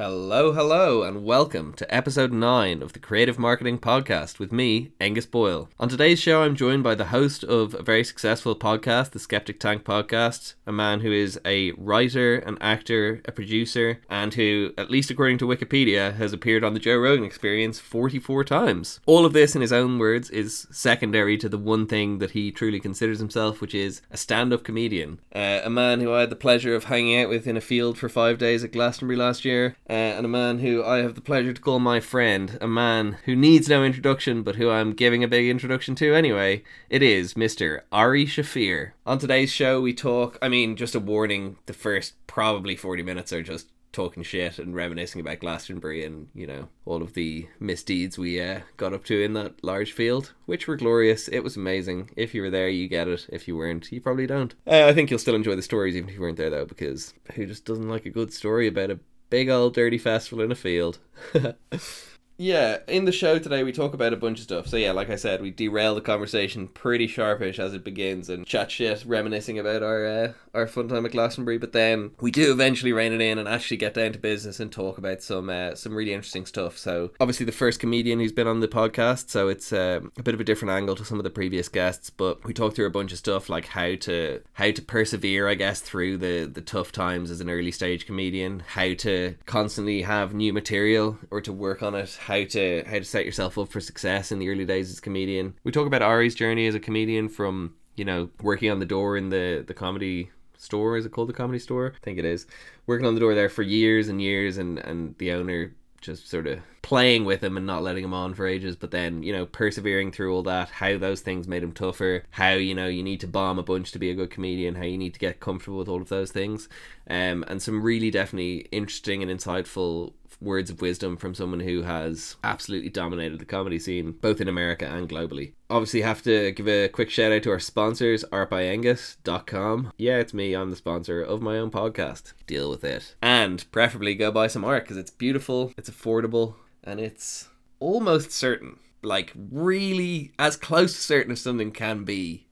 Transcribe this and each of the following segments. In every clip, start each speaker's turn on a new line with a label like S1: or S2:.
S1: Hello, hello, and welcome to episode 9 of the Creative Marketing Podcast with me, Aengus Boyle. On today's show, I'm joined by the host of a very successful podcast, the Skeptic Tank Podcast, a man who is a writer, an actor, a producer, and who, at least according to Wikipedia, has appeared on the Joe Rogan Experience 44 times. All of this, in his own words, is secondary to the one thing that he truly considers himself, which is a stand up comedian. Uh, a man who I had the pleasure of hanging out with in a field for five days at Glastonbury last year uh, and a man who I have the pleasure to call my friend, a man who needs no introduction, but who I'm giving a big introduction to anyway. It is Mr. Ari Shaffir. On today's show, we talk, I mean, just a warning, the first probably 40 minutes are just talking shit and reminiscing about Glastonbury and you know all of the misdeeds we uh, got up to in that large field, which were glorious. It was amazing. If you were there, you get it. If you weren't, you probably don't. Uh, I think you'll still enjoy the stories even if you weren't there though, because who just doesn't like a good story about a big old dirty festival in a field? Yeah, in the show today we talk about a bunch of stuff. So yeah, like I said, we derail the conversation pretty sharpish as it begins and chat shit, reminiscing about our uh, our fun time at Glastonbury. But then we do eventually rein it in and actually get down to business and talk about some uh, some really interesting stuff. So obviously the first comedian who's been on the podcast, so it's um, a bit of a different angle to some of the previous guests. But we talk through a bunch of stuff like how to how to persevere, I guess, through the the tough times as an early stage comedian, how to constantly have new material or to work on it how to how to set yourself up for success in the early days as a comedian. We talk about Ari's journey as a comedian from you know working on the door in the the comedy store. Is it called the comedy store? I think it is. Working on the door there for years and years, and and the owner just sort of playing with him and not letting him on for ages but then you know persevering through all that how those things made him tougher how you know you need to bomb a bunch to be a good comedian how you need to get comfortable with all of those things um, and some really definitely interesting and insightful words of wisdom from someone who has absolutely dominated the comedy scene both in America and globally. Obviously have to give a quick shout out to our sponsors artbyangus.com. Yeah, it's me, I'm the sponsor of my own podcast. Deal with it. And preferably go buy some art because it's beautiful, it's affordable, and it's almost certain. Like really as close to certain as something can be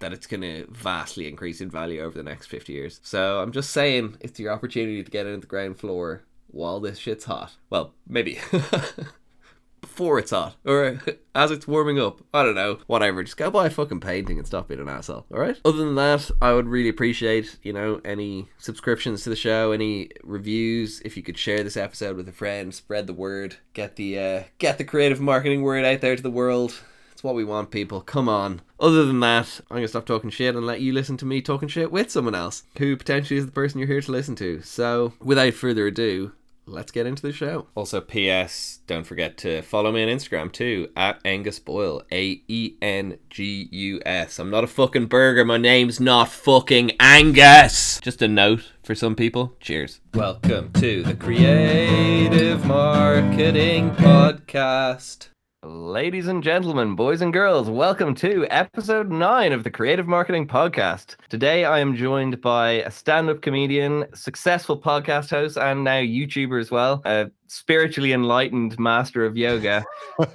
S1: that it's going to vastly increase in value over the next 50 years. So I'm just saying it's your opportunity to get in at the ground floor while this shit's hot. Well, maybe. Before it's hot, or as it's warming up. I don't know. Whatever. Just go buy a fucking painting and stop being an asshole. All right. Other than that, I would really appreciate you know any subscriptions to the show, any reviews. If you could share this episode with a friend, spread the word, get the uh, get the creative marketing word out there to the world. It's what we want, people. Come on. Other than that, I'm gonna stop talking shit and let you listen to me talking shit with someone else who potentially is the person you're here to listen to. So, without further ado, let's get into the show. Also, P.S. Don't forget to follow me on Instagram too at Aengus Boyle, A E N G U S. I'm not a fucking burger. My name's not fucking Angus. Just a note for some people. Cheers. Welcome to the Creative Marketing Podcast. Ladies and gentlemen, boys and girls, welcome to episode 9 of the Creative Marketing Podcast. Today I am joined by a stand up comedian, successful podcast host, and now YouTuber as well, a spiritually enlightened master of yoga,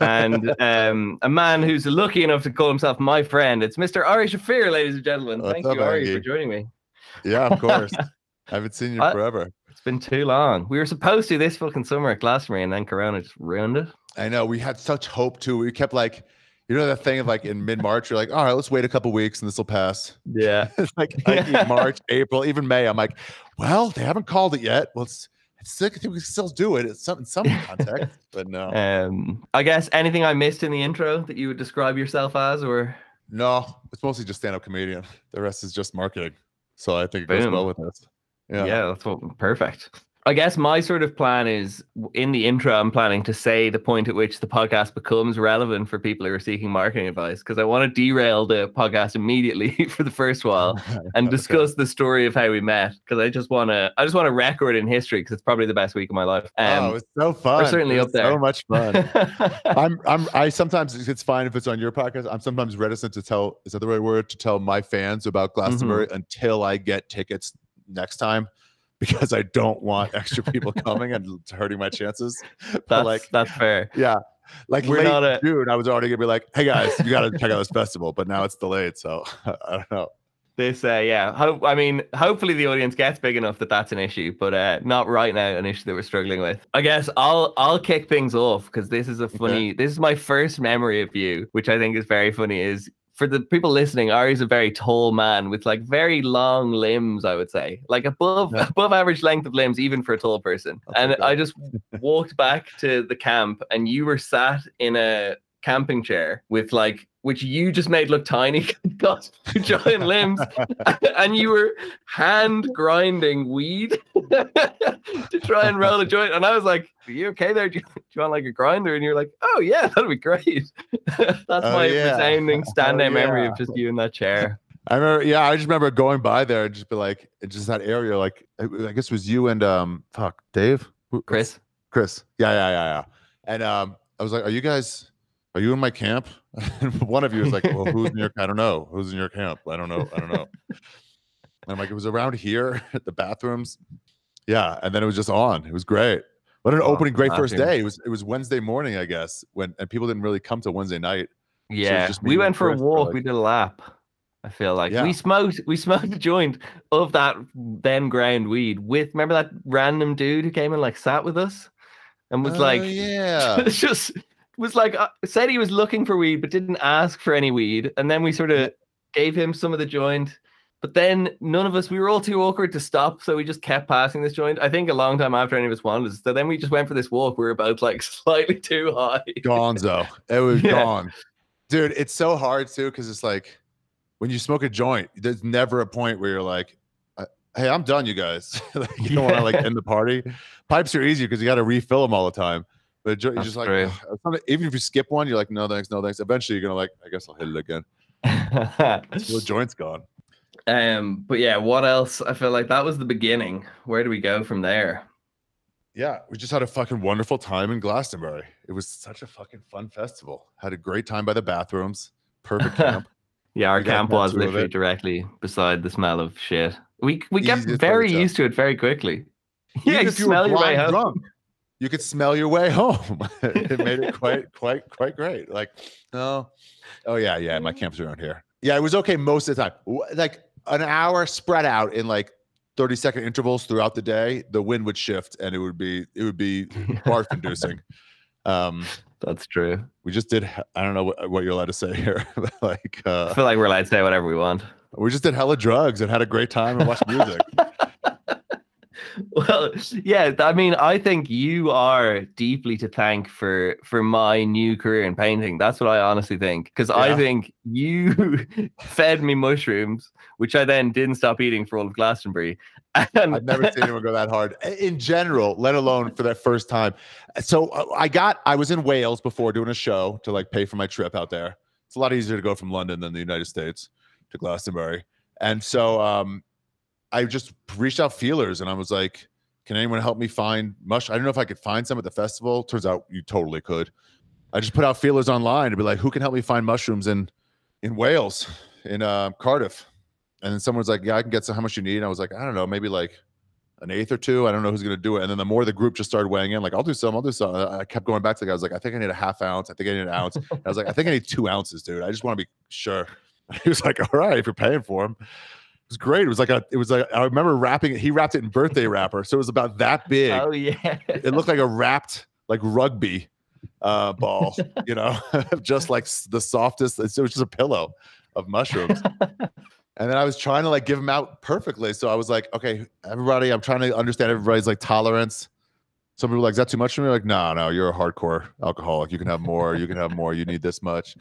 S1: and um, a man who's lucky enough to call himself my friend. It's Mr. Ari Shaffir, ladies and gentlemen.
S2: What's
S1: Thank
S2: up,
S1: you, Ari,
S2: Angie?
S1: for joining me.
S2: Yeah, of course. I haven't seen you forever.
S1: It's been too long. We were supposed to this fucking summer at Glastonbury, and then Corona just ruined it.
S2: I know we had such hope too. We kept like, you know, that thing of like in mid March, you're like, all right, let's wait a couple weeks and this will pass.
S1: Yeah.
S2: It's like, like March, April, even May. I'm like, well, they haven't called it yet. Well, it's, it's I think we can still do it. It's some in some context, but no,
S1: Um, I guess anything I missed in the intro that you would describe yourself as, or
S2: no. It's mostly just stand up comedian. The rest is just marketing. So I think it goes well with this.
S1: yeah,
S2: Yeah.
S1: that's what perfect. I guess my sort of plan is in the intro, I'm planning to say the point at which the podcast becomes relevant for people who are seeking marketing advice because I want to derail the podcast immediately for the first while and
S2: Okay.
S1: discuss the story of how we met because I just want to I just want to record in history because it's probably the best week of my life.
S2: oh,
S1: Um,
S2: it's so fun.
S1: certainly up there.
S2: So much fun. I'm I'm I sometimes it's fine if it's on your podcast. I'm sometimes reticent to tell is that the right word to tell my fans about Glastonbury
S1: Mm-hmm.
S2: until I get tickets next time because I don't want extra people coming and hurting my chances. But
S1: that's
S2: like
S1: that's fair.
S2: yeah. Like
S1: We're
S2: late
S1: not a-
S2: June, I was already gonna be like, "Hey guys, you got to check out this festival," but now it's delayed, so I don't know.
S1: this uh yeah hope i mean hopefully the audience gets big enough that that's an issue but uh not right now an issue that we're struggling with i guess i'll i'll kick things off because this is a funny okay. this is my first memory of you which i think is very funny is for the people listening, Ari's a very tall man with like very long limbs, I would say, like above yeah. above average length of limbs, even for a tall person. and I just walked back to the camp, and you were sat in a camping chair with like which you just made look tiny, got giant limbs, and you were hand grinding weed to try and roll a joint. And I was like, "Are you okay there? Do you, do you want like a grinder?" And you're like, "Oh yeah, that'd be great." That's oh, my yeah. resounding stand oh, yeah. memory of just you in that chair.
S2: I remember, yeah, I just remember going by there and just be like, just that area, like I guess it was you and um, fuck, Dave,
S1: Chris,
S2: Chris, yeah, yeah, yeah, yeah, and um, I was like, "Are you guys?" Are you in my camp? And one of you is like, well, who's in your? I don't know. Who's in your camp? I don't know. I don't know. and I'm like, it was around here at the bathrooms. Yeah, and then it was just on. It was great. What an oh, opening, great first day. It was it was Wednesday morning, I guess, when and people didn't really come to Wednesday night.
S1: Yeah, so we went for a walk. Like, we did a lap. I feel like yeah. we smoked we smoked a joint of that then ground weed with remember that random dude who came and like sat with us and was uh, like
S2: yeah It's
S1: just was like uh, said he was looking for weed but didn't ask for any weed. And then we sort of gave him some of the joint. But then none of us we were all too awkward to stop so we just kept passing this joint. I think a long time after any of us wanted so then we just went for this walk. We were about like slightly too high.
S2: Gonzo. It was yeah. gone. Dude it's so hard too because it's like when you smoke a joint there's never a point where you're like uh, hey i'm done you guys. Like, you don't want to like end the party. Pipes are easy because you got to refill them all the time but you're just like, even if you skip one, you're like, no thanks, no thanks. Eventually, you're gonna like, I guess I'll hit it again. the joint's gone.
S1: Um, but yeah, what else? I feel like that was the beginning. Where do we go from there?
S2: Yeah, we just had a fucking wonderful time in Glastonbury. It was such a fucking fun festival. Had a great time by the bathrooms. Perfect camp.
S1: yeah, our we camp was literally directly beside the smell of shit. We we get very used to it very quickly.
S2: Yeah, you smell your way home. Drunk you could smell your way home. it made it quite, quite, quite great. Like, oh, oh yeah, yeah. My camp's around here. Yeah, it was okay most of the time. Like an hour spread out in like 30 second intervals throughout the day, the wind would shift and it would be it would be barf inducing. Um
S1: that's true.
S2: We just did I don't know what, what you're allowed to say here. like uh
S1: I feel like we're allowed to say whatever we want.
S2: We just did hella drugs and had a great time and watched music.
S1: Well, yeah, I mean, I think you are deeply to thank for for my new career in painting. That's what I honestly think, because yeah. I think you fed me mushrooms, which I then didn't stop eating for all of Glastonbury.
S2: And I've never seen anyone go that hard in general, let alone for that first time. So uh, I got, I was in Wales before doing a show to like pay for my trip out there. It's a lot easier to go from London than the United States to Glastonbury. And so um, I just reached out feelers and I was like, can anyone help me find mush? I don't know if I could find some at the festival. Turns out you totally could. I just put out feelers online to be like, who can help me find mushrooms in in Wales, in uh, Cardiff? And then someone's like, yeah, I can get some. How much you need? And I was like, I don't know, maybe like an eighth or two. I don't know who's going to do it. And then the more the group just started weighing in, like, I'll do some, I'll do some. I kept going back to the guy. I was like, I think I need a half ounce. I think I need an ounce. I was like, I think I need two ounces, dude. I just want to be sure. He was like, all right, if you're paying for them was great. It was like a, it was like I remember wrapping it. He wrapped it in birthday wrapper, so it was about that big.
S1: Oh yeah,
S2: it looked like a wrapped like rugby uh, ball, you know, just like the softest. It was just a pillow of mushrooms. and then I was trying to like give them out perfectly. So I was like, okay, everybody, I'm trying to understand everybody's like tolerance. Some people like, is that too much for me? Like, no, no, you're a hardcore alcoholic. You can have more. You can have more. You need this much.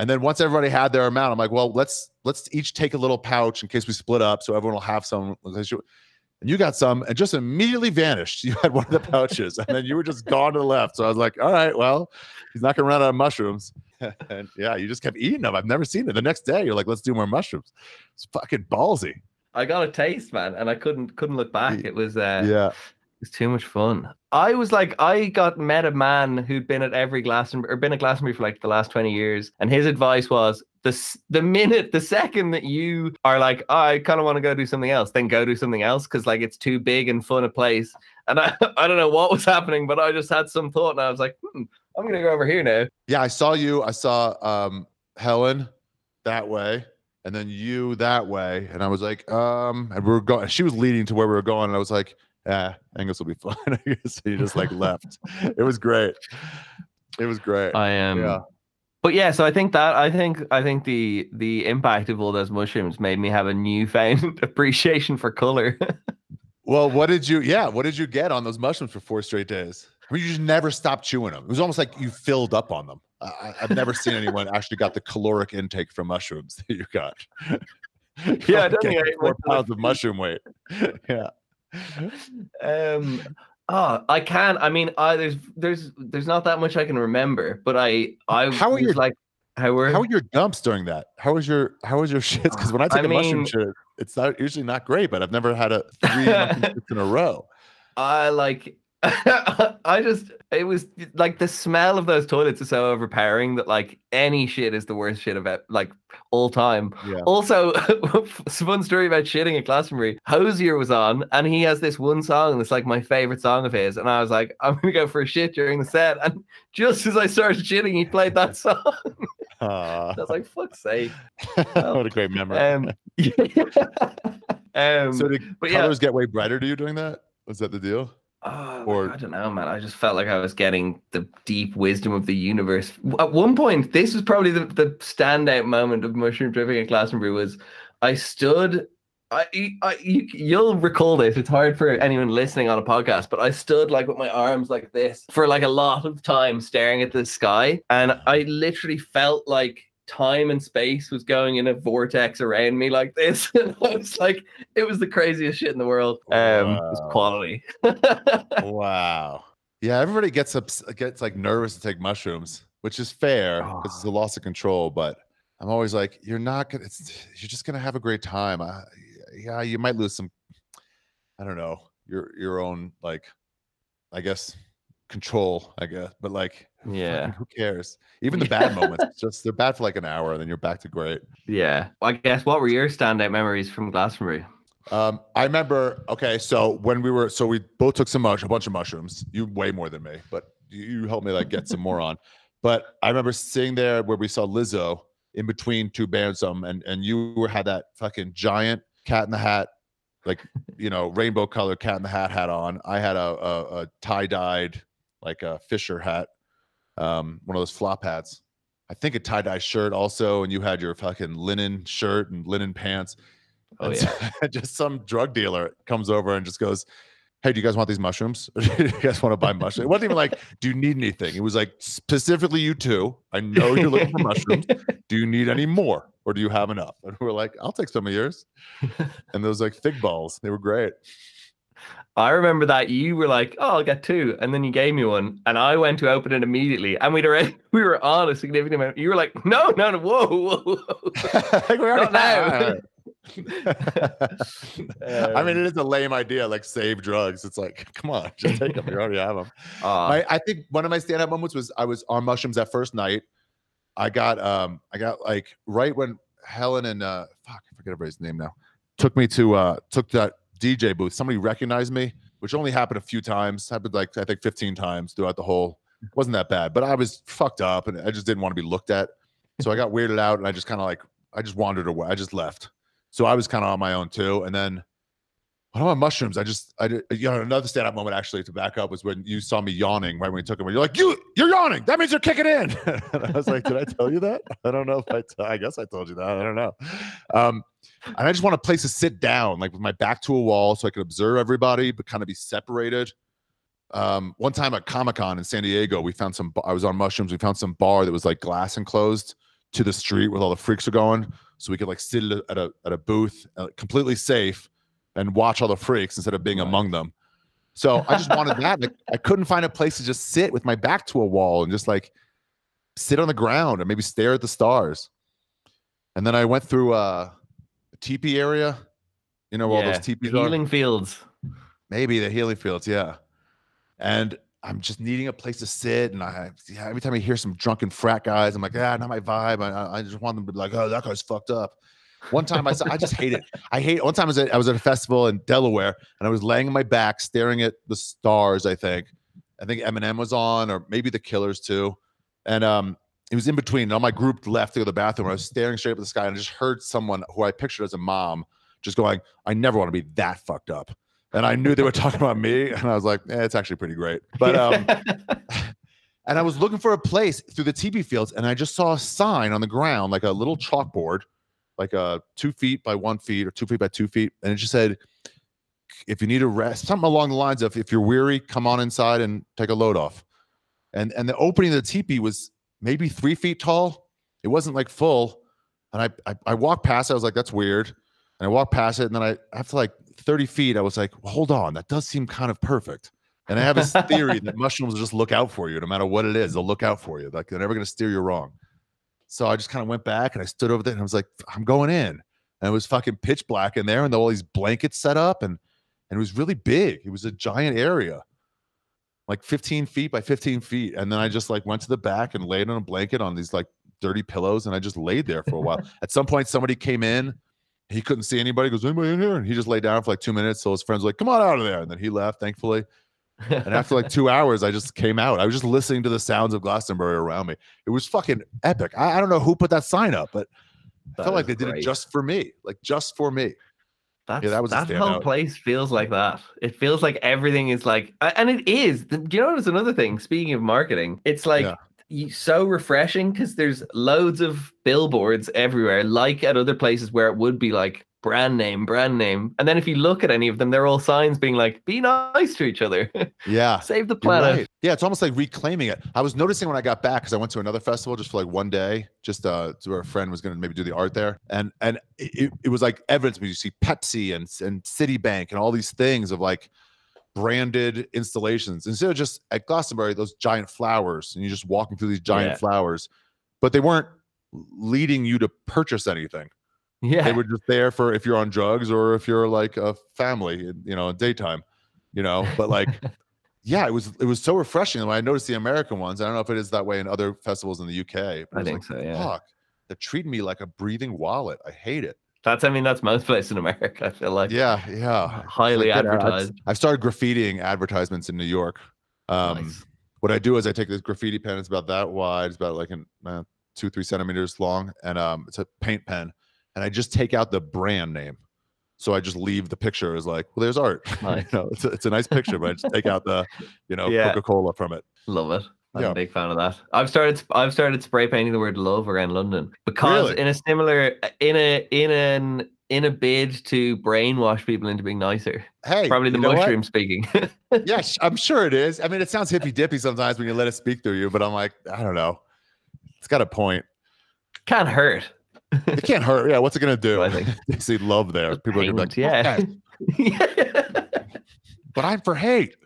S2: And then once everybody had their amount, I'm like, well, let's let's each take a little pouch in case we split up, so everyone will have some. And you got some, and just immediately vanished. You had one of the pouches, and then you were just gone to the left. So I was like, all right, well, he's not gonna run out of mushrooms. and yeah, you just kept eating them. I've never seen it. The next day, you're like, let's do more mushrooms. It's fucking ballsy.
S1: I got a taste, man, and I couldn't couldn't look back. It was uh,
S2: yeah,
S1: it's too much fun. I was like, I got met a man who'd been at every Glastonbury or been at Glastonbury for like the last 20 years. And his advice was the, the minute, the second that you are like, oh, I kind of want to go do something else, then go do something else because like it's too big and fun a place. And I, I don't know what was happening, but I just had some thought and I was like, hmm, I'm going to go over here now.
S2: Yeah, I saw you. I saw um, Helen that way. and then you that way. And I was like, um, and we were going. She was leading to where we were going, and I was like, yeah, Aengus will be fine. I guess he just like left. It was great. It was great.
S1: I am. Um,
S2: yeah.
S1: But yeah, so I think that I think I think the the impact of all those mushrooms made me have a newfound appreciation for color.
S2: well, what did you? Yeah, what did you get on those mushrooms for four straight days? I mean, you just never stopped chewing them. It was almost like you filled up on them. I, have never seen anyone actually got the caloric intake from mushrooms that you got.
S1: yeah, I don't think I
S2: four pounds of mushroom weight. yeah.
S1: Um. Oh, I can. I mean, I there's there's there's not that much I can remember, but I I
S2: how are your
S1: like
S2: how were how your dumps during that? How was your how was your shits? Because when I take I a mean, mushroom shit, it's not usually not great, but I've never had a three in a row.
S1: I like I just it was like the smell of those toilets is so overpowering that like any shit is the worst shit about like all time. Yeah. Also, fun story about shitting at Glastonbury. Hozier was on and he has this one song that's like my favorite song of his. And I was like, I'm gonna go for a shit during the set. And just as I started shitting, he played that song. I was like, fuck's sake.
S2: what a great memory. Um,
S1: yeah. um,
S2: so did but colors yeah. get way brighter to you doing that? Was that the deal?
S1: Oh, or I don't know, man. I just felt like I was getting the deep wisdom of the universe. At one point, this was probably the, the standout moment of mushroom tripping at Glastonbury. Was I stood? I, I you, you'll recall this. It's hard for anyone listening on a podcast, but I stood like with my arms like this for like a lot of time, staring at the sky, and I literally felt like time and space was going in a vortex around me like this. And I was like, it was the craziest shit in the world. Um, wow. it was quality.
S2: wow. Yeah, everybody gets up, gets like nervous to take mushrooms, which is fair because oh. it's a loss of control. But I'm always like, you're not gonna. It's, you're just gonna have a great time. I, yeah, you might lose some. I don't know your your own like, I guess control. I guess, but like
S1: yeah.
S2: Who cares? Even the bad moments, just they're bad for like an hour and then you're back to great.
S1: Yeah. Well, I guess what were your standout memories from Glastonbury?
S2: Um, I remember, okay, so when we were, so we both took some mush, a bunch of mushrooms. You way more than me, but you, you helped me like get some more on. But I remember sitting there where we saw Lizzo in between two bands, um, and and you were had that fucking giant cat in the hat, like you know, rainbow color cat in the hat hat on. I had a, a, a tie dyed like a Fisher hat um, one of those flop hats. I think a tie dye shirt also, and you had your fucking linen shirt and linen pants.
S1: Oh and yeah.
S2: So, just some drug dealer comes over and just goes, "Hey, do you guys want these mushrooms? do you guys want to buy mushrooms?" It wasn't even like, "Do you need anything?" It was like specifically you two. I know you're looking for mushrooms. Do you need any more, or do you have enough? And we are like, "I'll take some of yours." And those like fig balls, they were great.
S1: I remember that you were like, "Oh, I'll get two. and then you gave me one, and I went to open it immediately, and we'd already we were on a significant amount. You were like, "No, no, no, whoa, whoa, whoa.
S2: like we already now." I mean, it is a lame idea, like save drugs. It's like, come on, just take them. You already have them. Uh, my, I think one of my stand-up moments was I was on mushrooms that first night. I got, um, I got like right when Helen and uh, fuck, I forget everybody's name now, took me to uh, took that DJ booth. Somebody recognized me, which only happened a few times. Happened like I think 15 times throughout the whole. It wasn't that bad, but I was fucked up and I just didn't want to be looked at. So I got weirded out and I just kind of like I just wandered away. I just left. So I was kind of on my own too. And then what about mushrooms? I just I did you know another stand up moment actually to back up was when you saw me yawning right when we took them. You're like you you're yawning. That means you're kicking in. and I was like, did I tell you that? I don't know if I. T- I guess I told you that. I don't know. Um, and I just want a place to sit down, like with my back to a wall, so I could observe everybody, but kind of be separated. Um, one time at Comic Con in San Diego, we found some. I was on mushrooms. We found some bar that was like glass enclosed to the street where all the freaks are going, so we could like sit at a at a booth, uh, completely safe, and watch all the freaks instead of being right. among them. So I just wanted that. Like, I couldn't find a place to just sit with my back to a wall and just like sit on the ground or maybe stare at the stars. And then I went through uh teepee area. You know, yeah, all those teepees
S1: healing are? fields.
S2: Maybe the healing fields, yeah. And I'm just needing a place to sit. And I yeah, every time I hear some drunken frat guys, I'm like, ah, not my vibe. I, I just want them to be like, oh, that guy's fucked up. One time I saw, I just hate it. I hate. One time I was at, I was at a festival in Delaware, and I was laying on my back, staring at the stars. I think, I think Eminem was on, or maybe the Killers too. And um, it was in between. And all my group left to go to the bathroom. I was staring straight up at the sky and I just heard someone who I pictured as a mom just going, I never want to be that fucked up. And I knew they were talking about me. And I was like, eh, it's actually pretty great. But um and I was looking for a place through the teepee fields, and I just saw a sign on the ground, like a little chalkboard, like a two feet by one feet or two feet by two feet, and it just said, "If you need a rest," something along the lines of, "If you're weary, come on inside and take a load off." And and the opening of the teepee was maybe three feet tall. It wasn't like full, and I I, I walked past. It, I was like, "That's weird," and I walked past it, and then I after like thirty feet, I was like, well, "Hold on, that does seem kind of perfect." And I have this theory that mushrooms just look out for you no matter what it is. They'll look out for you. Like they're never going to steer you wrong. So I just kind of went back and I stood over there and I was like, I'm going in. And it was fucking pitch black in there and all these blankets set up and and it was really big. It was a giant area, like 15 feet by 15 feet. And then I just like went to the back and laid on a blanket on these like dirty pillows and I just laid there for a while. At some point, somebody came in. He couldn't see anybody. He goes, anybody in here? And he just laid down for like two minutes. So his friends were like, come on out of there. And then he left, thankfully and after like two hours, I just came out. I was just listening to the sounds of Glastonbury around me. It was fucking epic. I, I don't know who put that sign up, but that I felt like they great. did it just for me, like just for me.
S1: That's, yeah, that was that whole place feels like that. It feels like everything is like, and it is. Do you know? There's another thing. Speaking of marketing, it's like yeah. so refreshing because there's loads of billboards everywhere, like at other places where it would be like brand name, brand name. And then if you look at any of them, they're all signs being like, be nice to each other.
S2: Yeah.
S1: Save the planet. Right.
S2: Yeah. It's almost like reclaiming it. I was noticing when I got back, because I went to another festival just for like one day, just uh to where a friend was gonna maybe do the art there. And and it, it was like evidence you see Pepsi and and Citibank and all these things of like branded installations instead of just at Glastonbury, those giant flowers, and you're just walking through these giant yeah. flowers, but they weren't leading you to purchase anything
S1: yeah.
S2: They were just there for if you're on drugs or if you're like a family, you know, daytime, you know, but like, yeah, it was, it was so refreshing. When I noticed the American ones, I don't know if it is that way in other festivals in the UK.
S1: I think like, so. Yeah. Fuck,
S2: they're treating me like a breathing wallet. I hate it.
S1: That's, I mean, that's most places in America. I feel like.
S2: Yeah. Yeah.
S1: Highly advertised.
S2: I've started graffitiing advertisements in New York. Um, nice. What I do is I take this graffiti pen. It's about that wide. It's about like an, uh, two, three centimeters long. And um, it's a paint pen and I just take out the brand name. So I just leave the picture as like, well, there's art. Nice. you know, it's a, it's a nice picture, but I just take out the, you know, yeah. Coca Cola from it.
S1: Love it. I'm yeah. a big fan of that. I've started I've started spray painting the word love around London because really? in a similar in a in an in a bid to brainwash people into being nicer.
S2: Hey,
S1: probably the mushroom speaking.
S2: yes, I'm sure it is. I mean, it sounds hippy dippy sometimes when you let it speak through you, but I'm like, I don't know. It's got a point.
S1: Can't hurt
S2: it can't hurt. Yeah, what's it gonna do? I think they see love there. People are gonna be like, yeah. but I'm for hate.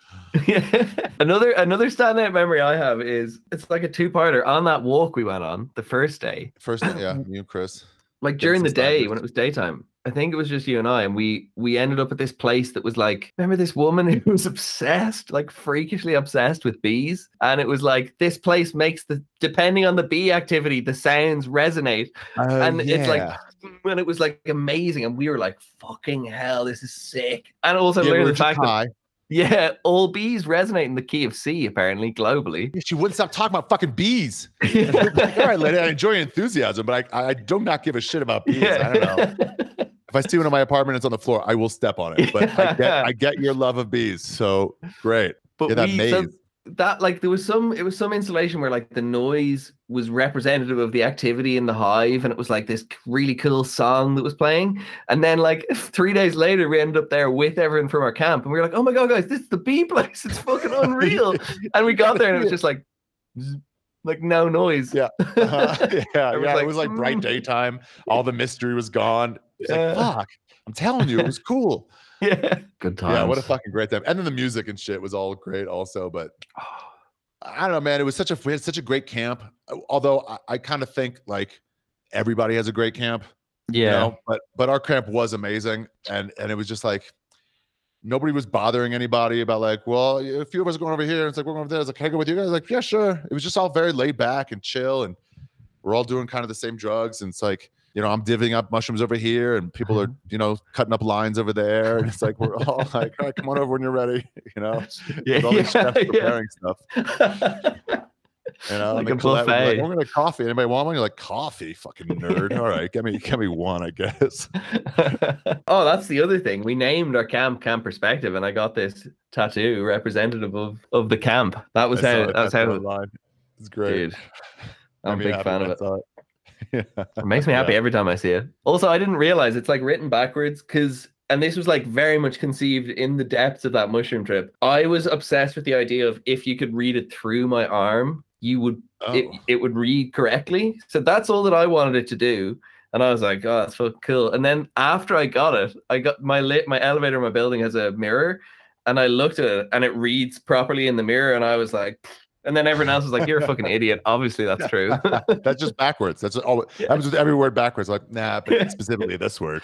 S1: Yeah. Another another standout memory I have is it's like a two parter. On that walk we went on the first day.
S2: First day, yeah, um, you and Chris.
S1: Like during the day when it was daytime. I think it was just you and I, and we we ended up at this place that was like, remember this woman who was obsessed, like freakishly obsessed with bees, and it was like this place makes the depending on the bee activity, the sounds resonate, uh, and yeah. it's like, and it was like amazing, and we were like, fucking hell, this is sick, and also yeah, learned the fact high. that yeah, all bees resonate in the key of C, apparently, globally.
S2: She wouldn't stop talking about fucking bees. all right, lady, I enjoy your enthusiasm, but I, I do not give a shit about bees. Yeah. I don't know. If I see one in my apartment, it's on the floor. I will step on it. But I get, I get your love of bees. So great.
S1: But yeah, that we, maze. So that like there was some it was some installation where like the noise was representative of the activity in the hive and it was like this really cool song that was playing and then like three days later we ended up there with everyone from our camp and we were like oh my god guys this is the bee place it's fucking unreal and we got there and it was just like like no noise
S2: yeah uh-huh. yeah yeah like, it was like bright mm. daytime all the mystery was gone it's like, uh, fuck. I'm telling you, it was cool.
S1: yeah. Good time.
S2: Yeah, what a fucking great time. And then the music and shit was all great also. But ah. I don't know, man. It was such a we had such a great camp. Uh, although I, I kind of think like everybody has a great camp.
S1: Yeah. You know?
S2: But but our camp was amazing. And and it was just like nobody was bothering anybody about like, well, a few of us are going over here. It's like we're going over there. It's like, can I go with you guys? Like, yeah, sure. It was just all very laid back and chill, and we're all doing kind of the same drugs. And it's like, you know, I'm divvying up mushrooms over here and people are, mm-hmm. you know, cutting up lines over there. And it's like, we're all like, all right, come on over when you're ready, you know,
S1: yeah, all yeah,
S2: preparing stuff. You know,
S1: Like
S2: and
S1: a
S2: Colette would be
S1: buffet.
S2: Like, We're gonna coffee. Anybody want one? You're like coffee, fucking nerd. All right, give me, give me one, I guess.
S1: oh, that's the other thing. We named our camp Camp Perspective, and I got this tattoo representative of of the camp. That was
S2: I
S1: how.
S2: it,
S1: That's how.
S2: It's great.
S1: Dude, I'm a big fan of it.
S2: It. Yeah.
S1: It makes me happy
S2: Yeah.
S1: every time I see it. Also, I didn't realize it's like written backwards because, and this was like very much conceived in the depths of that mushroom trip. I was obsessed with the idea of if you could read it through my arm, you would it,
S2: Oh.
S1: it would read correctly. So that's all that I wanted it to do. And I was like, oh, that's fucking cool. And then after I got it, I got my lit my elevator in my building has a mirror, and I looked at it and it reads properly in the mirror, and I was like, and then everyone else was like, you're a fucking idiot. Obviously, that's true.
S2: That's just backwards. That's all. Happens with every word backwards. Like, nah, but specifically this word.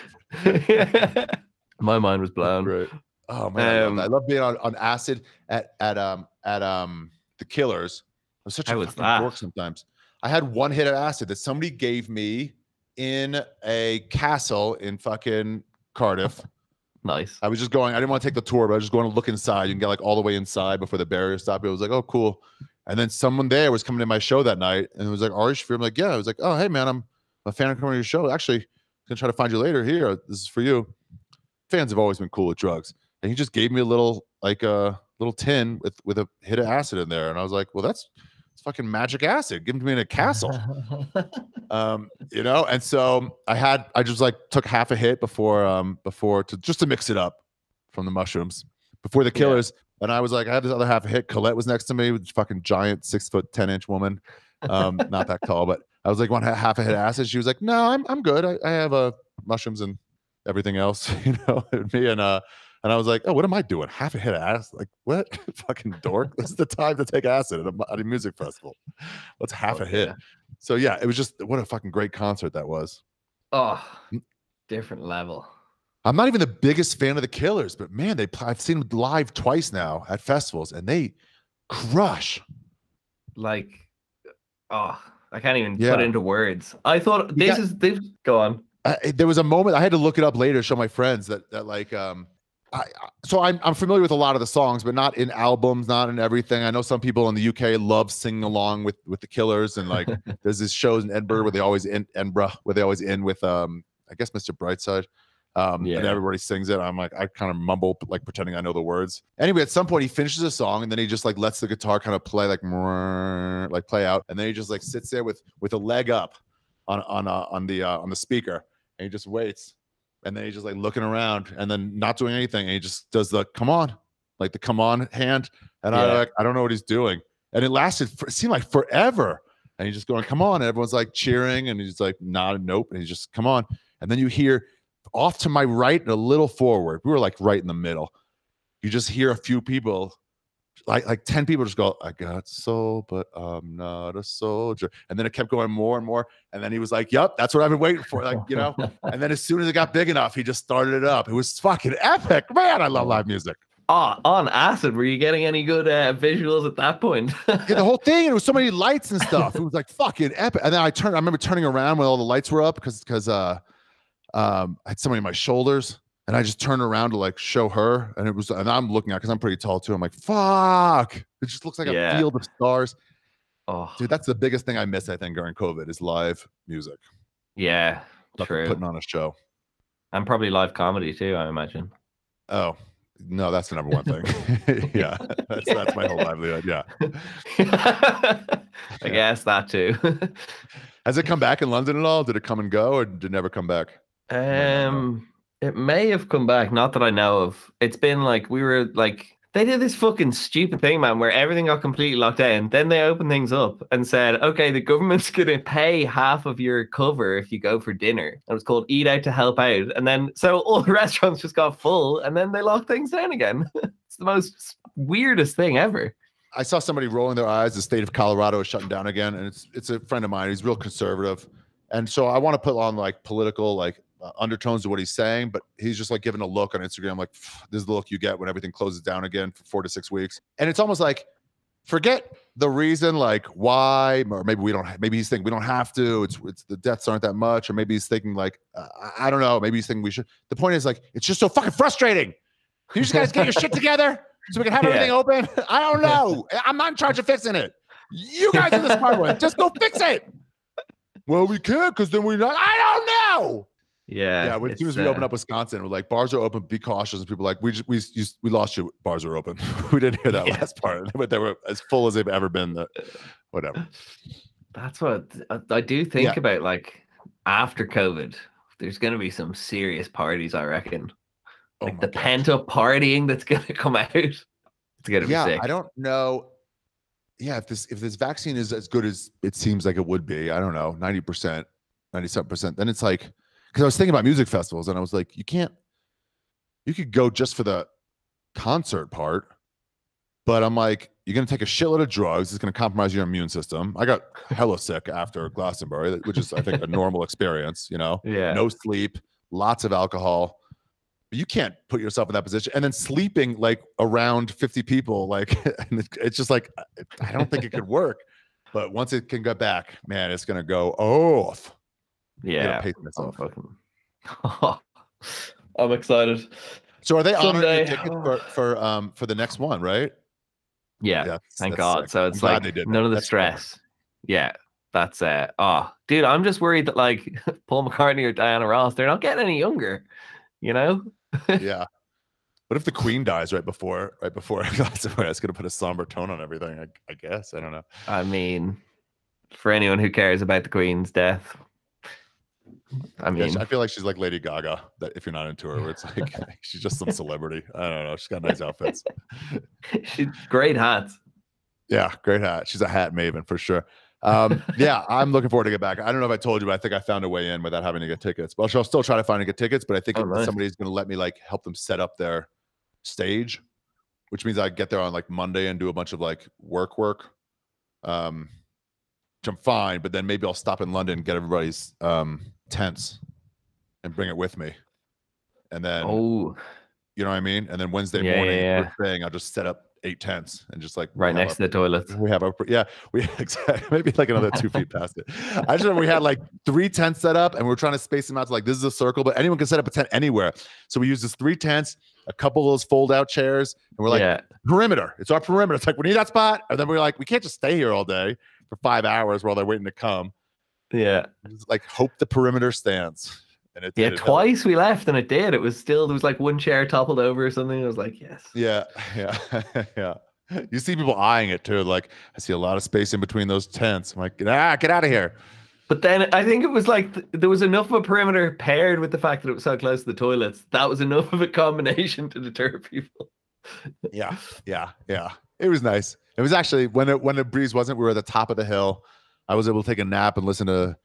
S1: my mind was blown.
S2: Great. Oh man, I, love
S1: Um,
S2: that. I love being on, on acid at at um at um the Killers. I was such a
S1: was
S2: fucking dork sometimes. I had one hit of acid that somebody gave me in a castle in fucking Cardiff.
S1: Nice.
S2: I was just going. I didn't want to take the tour, but I was just going to look inside. You can get like all the way inside before the barrier stopped. It was like, oh, cool. And then someone there was coming to my show that night, and it was like, Ari Shaffir. I'm like, yeah. I was like, oh, hey man, I'm a fan of coming to your show. Actually, I'm gonna try to find you later. Here, this is for you. Fans have always been cool with drugs, and he just gave me a little like a little tin with with a hit of acid in there, and I was like, well, that's it's fucking magic acid. Give it to me in a castle um you know and so i had i just like took half a hit before um before to just to mix it up from the mushrooms before the
S1: Yeah.
S2: And i was like i had this other half a hit colette was next to me with fucking giant six foot ten inch woman um not that tall but i was like one half a hit acid she was like no i'm i'm good i, I have uh mushrooms and everything else you know and me and uh and I was like, "Oh, what am I doing? Half a hit acid? Like what? Fucking dork! This is the time to take acid at a, at a music festival. What's half
S1: Fuck
S2: a hit?"
S1: yeah.
S2: So yeah, it was just what a fucking great concert that was.
S1: Oh, different level.
S2: I'm not even the biggest fan of the Killers, but man, they I've seen them live twice now at festivals, and they crush.
S1: Like, oh, I can't even
S2: Yeah.
S1: put into words. I thought this is this. Go on.
S2: I, there was a moment I had to look it up later to show my friends that that like um. I, I- so I'm I'm familiar with a lot of the songs, but not in albums, not in everything. I know some people in the UK love singing along with with the Killers, and like there's this shows in Edinburgh where they always in Edinburgh where they always end with um I guess Mr. Brightside. Um,
S1: Yeah.
S2: and everybody sings it. I'm like, I kind of mumble, like pretending I know the words. Anyway, at some point he finishes a song and then he just like lets the guitar kind of play like like play out, and then he just like sits there with with a leg up on on uh, on the uh, on the speaker, and he just waits, and then he's just like looking around and then not doing anything, and he just does the come on, like the come on hand, and I like I don't know what he's doing, and it lasted for, it seemed like forever, and he's just going come on, and everyone's like cheering, and he's like nodding nope, and he's just come on, and then you hear off to my right and a little forward, we were like right in the middle, you just hear a few people. Like like 10 people just go, I got soul, but I'm not a soldier. And then it kept going more and more. And then he was like, Yep, that's what I've been waiting for. Like, you know, and then as soon as it got big enough, he just started it up. It was fucking epic. Man, I love live music.
S1: Oh, on acid. Were you getting any good uh, visuals at that point?
S2: Yeah, the whole thing, and it was so many lights and stuff. It was like fucking epic. And then I turned, I remember turning around when all the lights were up because because uh um I had somebody on my shoulders and I just turned around to like show her. And it was and I'm looking at because I'm pretty tall too. I'm like, fuck. It just looks like
S1: Yeah.
S2: a field of stars.
S1: oh,
S2: Dude, that's the biggest thing I miss, I think, during COVID is live music.
S1: yeah, true.
S2: Putting on a show.
S1: and probably live comedy too. I imagine.
S2: Oh, no, that's the number one thing. yeah. That's that's my whole livelihood. Yeah.
S1: I
S2: Yeah.
S1: guess that too.
S2: Has it come back in London at all? Did it come and go or did it never come back?
S1: Um, it may have come back. Not that I know of. It's been like we were like they did this fucking stupid thing, man, where everything got completely locked down. Then they opened things up and said, "Okay, the government's gonna pay half of your cover if you go for dinner." And it was called "Eat Out to Help Out," and then so all the restaurants just got full, and then they locked things down again. it's the most weirdest thing ever.
S2: I saw somebody rolling their eyes. The state of Colorado is shutting down again, and it's it's a friend of mine. He's real conservative, and so I want to put on like political like uh, undertones to what he's saying, but he's just like giving a look on Instagram, like this is the look you get when everything closes down again for four to six weeks, and it's almost like forget the reason like why or maybe we don't maybe he's thinking we don't have to it's it's the deaths aren't that much or maybe he's thinking like uh, I- i don't know maybe he's thinking we should the point is like it's just so fucking frustrating you just guys get your shit together so we can have
S1: Yeah.
S2: everything open i don't know i'm not in charge of fixing it You guys are the smart ones. Just go fix it. Well, we can't because then we're not. I don't know.
S1: Yeah.
S2: Yeah, when, as soon as we open
S1: uh,
S2: up Wisconsin, we're like, bars are open, be cautious. And people are like, we just, we, you, we lost you, bars are open. we didn't hear that
S1: Yeah.
S2: last part, but they were as full as they've ever been. The, whatever.
S1: That's what I, I do think
S2: Yeah.
S1: about. Like after COVID, there's going to be some serious parties. I reckon,
S2: Oh
S1: like the pent up partying that's going to come out. It's going to be
S2: yeah,
S1: sick.
S2: I don't know. Yeah, if this if this vaccine is as good as it seems like it would be, I don't know, ninety percent, ninety seven percent. Then it's like, because I was thinking about music festivals, and I was like, you can't. You could go just for the concert part, but I'm like, you're gonna take a shitload of drugs. It's gonna compromise your immune system. I got hella sick after Glastonbury, which is I think a normal experience. You know,
S1: yeah.
S2: no sleep, lots of alcohol. But you can't put yourself in that position. And then sleeping like around 50 people, like and it's just like I- I don't think it could work. But once it can get back, man, it's gonna go off. I gotta
S1: Yeah.
S2: pace
S1: I'm fucking. I'm excited.
S2: So are they honoring
S1: Someday.
S2: the tickets for, for um for the next one, right?
S1: Yeah.
S2: That's-
S1: Thank
S2: that's
S1: God.
S2: sick.
S1: So
S2: I'm
S1: it's like
S2: they that.
S1: none of the
S2: That's smart.
S1: stress. Yeah. That's uh oh dude, I'm just worried that like Paul McCartney or Diana Ross, they're not getting any younger. You know?
S2: Yeah. What if the queen dies right before right before Glastonbury? It's gonna put a somber tone on everything. I, I guess. I don't know.
S1: I mean, for anyone who cares about the Queen's death, I
S2: Yeah,
S1: mean,
S2: she- I feel like she's like Lady Gaga. That if you're not into her, where it's like she's just some celebrity. I don't know. She's got nice outfits.
S1: she's great hats.
S2: Yeah, great hat. She's a hat maven for sure. Um, yeah, I'm looking forward to get back. I don't know if I told you, but I think I found a way in without having to get tickets. But I'll still try to find and get tickets. But I think
S1: Oh, nice.
S2: somebody's going to let me like help them set up their stage, which means I get there on like Monday and do a bunch of like work work. Um, which I'm fine, but then maybe I'll stop in London, and get everybody's um tents, and bring it with me. And then
S1: Oh,
S2: you know what I mean? And then Wednesday
S1: Yeah, yeah,
S2: morning,
S1: yeah.
S2: first thing, I'll just set up eight tents and just like
S1: right next to the toilet.
S2: we have our yeah we exactly maybe like another two feet past it. I just remember we had like three tents set up and we are trying to space them out to like this is a circle, but anyone can set up a tent anywhere. So we use this three tents, a couple of those fold out chairs, and we're like
S1: yeah,
S2: perimeter. It's our perimeter. It's like we need that spot, and then we're like we can't just stay here all day for five hours while they're waiting to come.
S1: Yeah,
S2: Just, like hope the perimeter stands. And it
S1: yeah.
S2: It helped.
S1: Twice we left and it did. It was still there was like one chair toppled over or something. I was like, yes.
S2: Yeah, yeah, yeah. You see people eyeing it too. Like I see a lot of space in between those tents. I'm like, ah, get out of here.
S1: But then I think it was like th- there was enough of a perimeter paired with the fact that it was so close to the toilets. That was enough of a combination to deter people.
S2: Yeah, yeah, yeah. It was nice. It was actually when it when the breeze wasn't. We were at the top of the hill. I was able to take a nap and listen to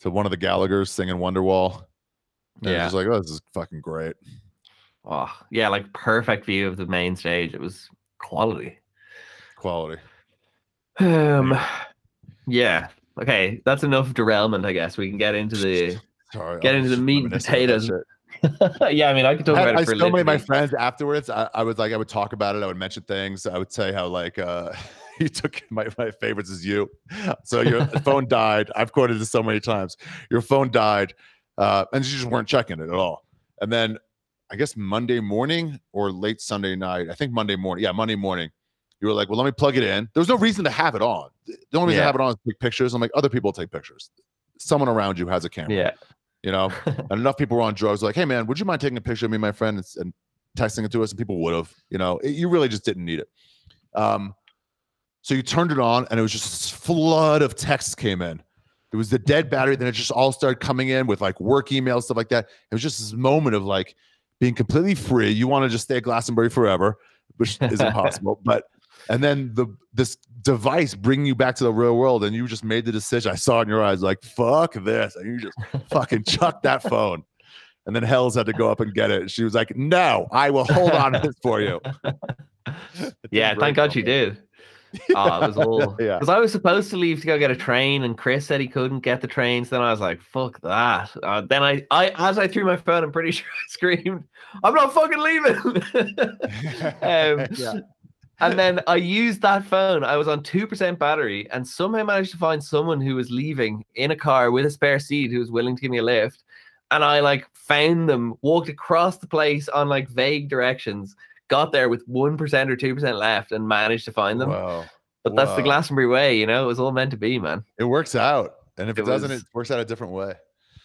S2: to one of the Gallagher's singing Wonderwall. And
S1: Yeah.
S2: I was just like, oh, this is fucking great.
S1: Oh, yeah, like perfect view of the main stage. It was quality.
S2: Quality.
S1: Um, yeah. Okay, that's enough derailment. I guess we can get into the.
S2: Sorry,
S1: Get into the meat and
S2: reminiscing about that
S1: potatoes. yeah, I mean, I could talk
S2: I,
S1: about
S2: I
S1: it for
S2: so many of my friends afterwards. I, I would like I would talk about it. I would mention things. I would say how like uh you took my my favorites is you. So your phone died. I've quoted this so many times. Your phone died, uh, and you just weren't checking it at all. And then I guess Monday morning or late Sunday night. I think Monday morning. Yeah, Monday morning. You were like, well, let me plug it in. There was no reason to have it on. The only reason
S1: Yeah.
S2: to have it on is to take pictures. I'm like, other people take pictures. Someone around you has a camera
S1: Yeah.
S2: you know and enough people were on drugs like hey man would you mind taking a picture of me and my friend and, and texting it to us and people would have you know it- you really just didn't need it um so you turned it on and it was just this flood of texts came in it was the dead battery then it just all started coming in with like work emails stuff like that it was just this moment of like being completely free you want to just stay at glastonbury forever which is impossible but and then the this device bringing you back to the real world and you just made the decision i saw it in your eyes like fuck this and you just fucking chuck that phone. And then Hells had to go up and get it. She was like, No, I will hold on to this for you.
S1: yeah, thank God she did. Oh, it was all
S2: Yeah.
S1: because I was supposed to leave to go get a train, and Chris said he couldn't get the trains. Then I was like, "Fuck that!" Uh, then I, I, as I threw my phone, I'm pretty sure I screamed, "I'm not fucking leaving!" um,
S2: yeah.
S1: and then I used that phone. I was on two percent battery, and somehow managed to find someone who was leaving in a car with a spare seat who was willing to give me a lift. And I like found them, walked across the place on like vague directions, got there with one percent or two percent left, and managed to find them.
S2: Wow.
S1: But that's the Glastonbury way, you know. It was all meant to be, man.
S2: It works out, and if it,
S1: It
S2: doesn't,
S1: was-
S2: it works out a different way.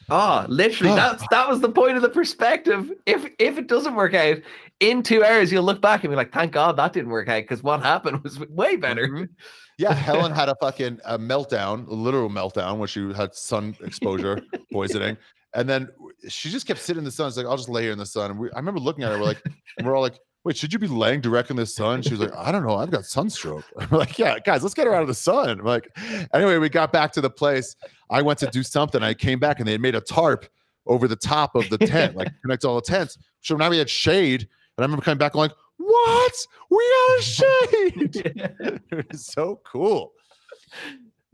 S1: Oh, literally, that's that was the point of the perspective. If if it doesn't work out in two hours, you'll look back and be like, "Thank God that didn't work out," because what happened was way better.
S2: Mhm. Yeah, Helen had a fucking a meltdown, a literal meltdown, when she had sun exposure poisoning, and then she just kept sitting in the sun. It's like I'll just lay here in the sun. And we, I remember looking at her, we're like, we're all like, "Wait, should you be laying direct in the sun?" She was like, "I don't know, I've got sunstroke." We're like, "Yeah, guys, let's get her out of the sun." We're like, anyway, we got back to the place. I went to do something. I came back and they had made a tarp over the top of the tent, like connect all the tents. So now we had shade. And I remember coming back going, "What? We got a shade." it was so cool.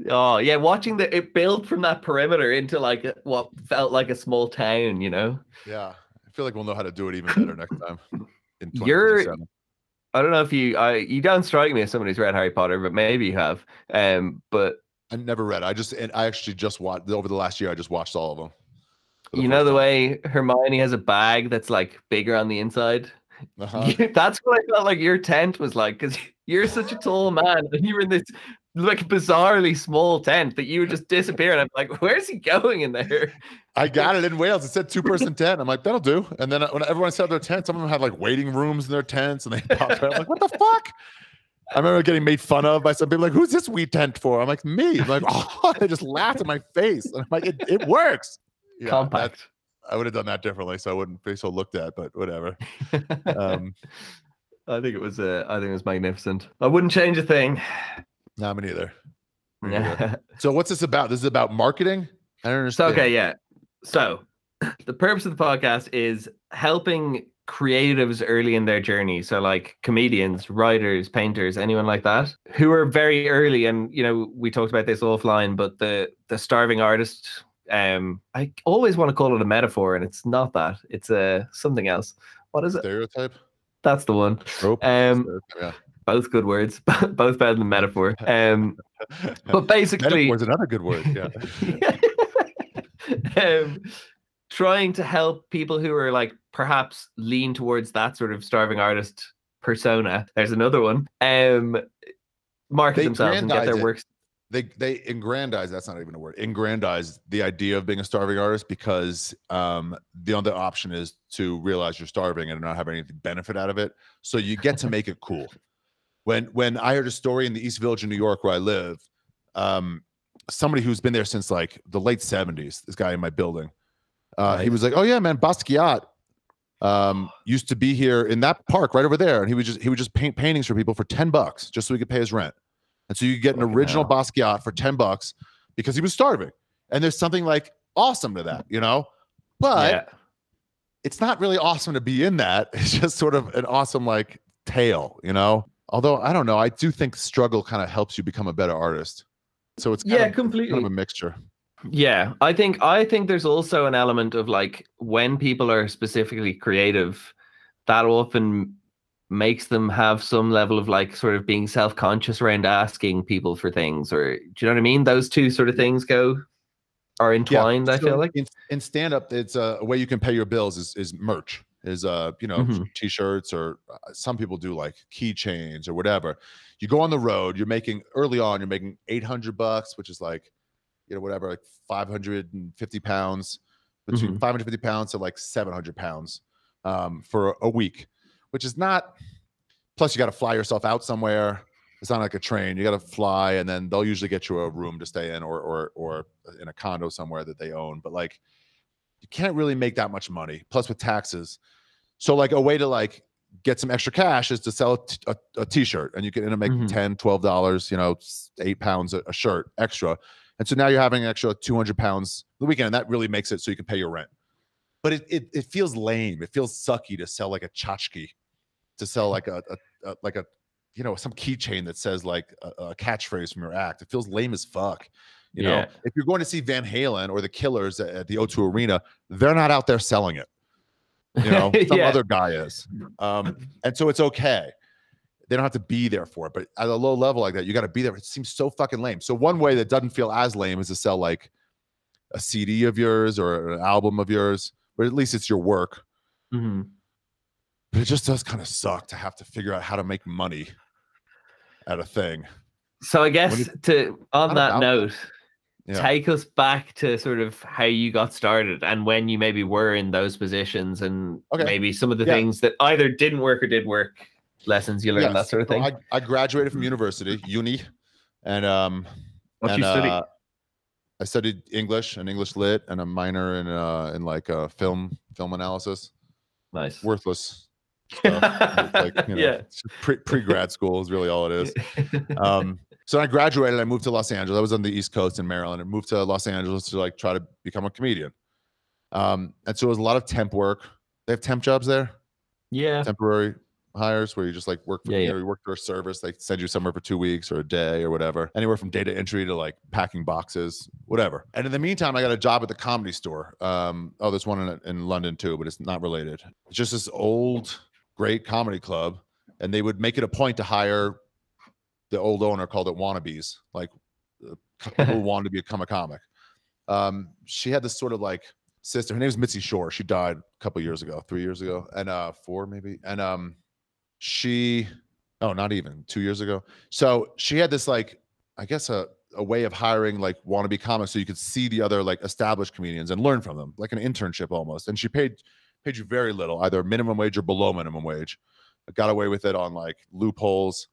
S1: oh yeah, watching the it build from that perimeter into like a- what felt like a small town, you know.
S2: Yeah, I feel like we'll know how to do it even better next time. In
S1: You're- I don't know if you I you don't strike me as someone who's read Harry Potter, but maybe you have. Um, but
S2: I never read. I just and I actually just watched over the last year. I just watched all of them. for
S1: you know the
S2: time.
S1: way Hermione has a bag that's like bigger on the inside.
S2: Uh-huh.
S1: That's what I felt like your tent was like, because you're such a tall man and you were in this like bizarrely small tent that you would just disappear. And I'm like, where's he going in there?
S2: I got it in Wales. It said two person tent. I'm like, that'll do. And then uh, when everyone set up their tent, some of them had like waiting rooms in their tents, and they popped out. I'm like, what the fuck? I remember getting made fun of by some people. Like, who's this wee tent for? I'm like, me. I'm like, oh, they just laughed in my face. And I'm like, it, it works. Yeah, that-
S1: Compact.
S2: I would have done that differently, so I wouldn't be so looked at. But whatever. Um,
S1: I think it was uh, I think it was magnificent. I wouldn't change a thing.
S2: not me neither. Me neither. So what's this about? This is about marketing. I don't
S1: So
S2: understand.
S1: okay, yeah. So the purpose of the podcast is helping creatives early in their journey. So like comedians, writers, painters, anyone like that, who are very early. And you know, we talked about this offline, but the the starving artist. Um, I always want to call it a metaphor, and it's not that. It's a something else. What is it?
S2: Stereotype.
S1: That's the one. Um,
S2: Stereotype,
S1: both good words, both better than metaphor. Um, but basically,
S2: Metaphor is another good word. Yeah.
S1: Um, trying to help people who are like perhaps lean towards that sort of starving artist persona. There's another one. Um, market
S2: They
S1: themselves and get their
S2: it.
S1: works.
S2: they they aggrandize that's not even a word aggrandize the idea of being a starving artist because um the other option is to realize you're starving and not have any benefit out of it so you get to make it cool when when i heard a story in the east village in new york where i live um somebody who's been there since like the late 70s this guy in my building uh he was like oh yeah man basquiat um used to be here in that park right over there and he would just he would just paint paintings for people for 10 bucks just so he could pay his rent and so you could get an original. Basquiat for 10 bucks because he was starving. And there's something like awesome to that, you know? But
S1: yeah.
S2: it's not really awesome to be in that. It's just sort of an awesome like tale, you know? Although I don't know, I do think struggle kind of helps you become a better artist. So it's kind
S1: Yeah,
S2: of,
S1: completely.
S2: kind of a mixture.
S1: Yeah, I think I think there's also an element of like when people are specifically creative, that often makes them have some level of like sort of being self-conscious around asking people for things or do you know what I mean? Those two sort of things go are entwined, I
S2: so
S1: feel like.
S2: in, in stand up, it's uh, a way you can pay your bills is, is merch, is uh, you know,
S1: Mhm.
S2: t-shirts or uh, some people do like keychains or whatever. You go on the road, you're making early on, you're making 800 bucks, which is like, you know, whatever, like 550 pounds between
S1: Mhm.
S2: 550 pounds to like 700 pounds um, for a week, which is not. Plus, you got to fly yourself out somewhere. It's not like a train. You got to fly, and then they'll usually get you a room to stay in, or or or in a condo somewhere that they own. But like, you can't really make that much money. Plus, with taxes, so like a way to like get some extra cash is to sell a t- a, a t-shirt, and you can end up making
S1: Mhm.
S2: 10 12 dollars. You know, eight pounds a, a shirt extra, and so now you're having an extra 200 pounds the weekend, and that really makes it so you can pay your rent. But it it, it feels lame. It feels sucky to sell like a tchotchke, to sell like a, a, a like a you know some keychain that says like a, a catchphrase from your act. It feels lame as fuck. You know, if you're going to see Van Halen or the Killers at, the O2 Arena, they're not out there selling it. You know, some
S1: Yeah.
S2: other guy is. Um, and so it's okay. They don't have to be there for it. But at a low level like that, you got to be there. It seems so fucking lame. So one way that doesn't feel as lame is to sell like a CD of yours or an album of yours, but at least it's your work.
S1: Mhm.
S2: But it just does kind of suck to have to figure out how to make money at a thing.
S1: So I guess
S2: you-
S1: to on that note,
S2: Yeah.
S1: take us back to sort of how you got started and when you maybe were in those positions and
S2: Okay.
S1: maybe some of the
S2: Yeah.
S1: things that either didn't work or did work, lessons you learned, that sort of
S2: So
S1: thing.
S2: I, I graduated from university, uni, and um,
S1: what
S2: and,
S1: you study?
S2: uh, I studied English and English lit and a minor in uh in like uh film film analysis.
S1: nice.
S2: Worthless stuff. like you know,
S1: yeah.
S2: pre pre grad school is really all it is. Um, so I graduated, I moved to Los Angeles. I was on the East Coast in Maryland, and moved to Los Angeles to like try to become a comedian. Um, and so it was a lot of temp work. They have temp jobs there,
S1: yeah.
S2: temporary hires where you just like work for
S1: Yeah,
S2: you,
S1: yeah.
S2: you work for a service. They send you somewhere for two weeks or a day or whatever. Anywhere from data entry to like packing boxes, whatever. And in the meantime, I got a job at the comedy store. Um, oh, there's one in, in London too, but it's not related. It's just this old, great comedy club, and they would make it a point to hire the old owner called it wannabes, like uh, people who wanted to become a comic. Um, she had this sort of like sister. Her name was Mitzi Shore. She died a couple years ago, three years ago, and uh, four maybe. And um, she, oh, not even two years ago. So she had this like, I guess a a way of hiring like wannabe comics so you could see the other like established comedians and learn from them, like an internship almost. And she paid paid you very little, either minimum wage or below minimum wage. I got away with it on like loopholes.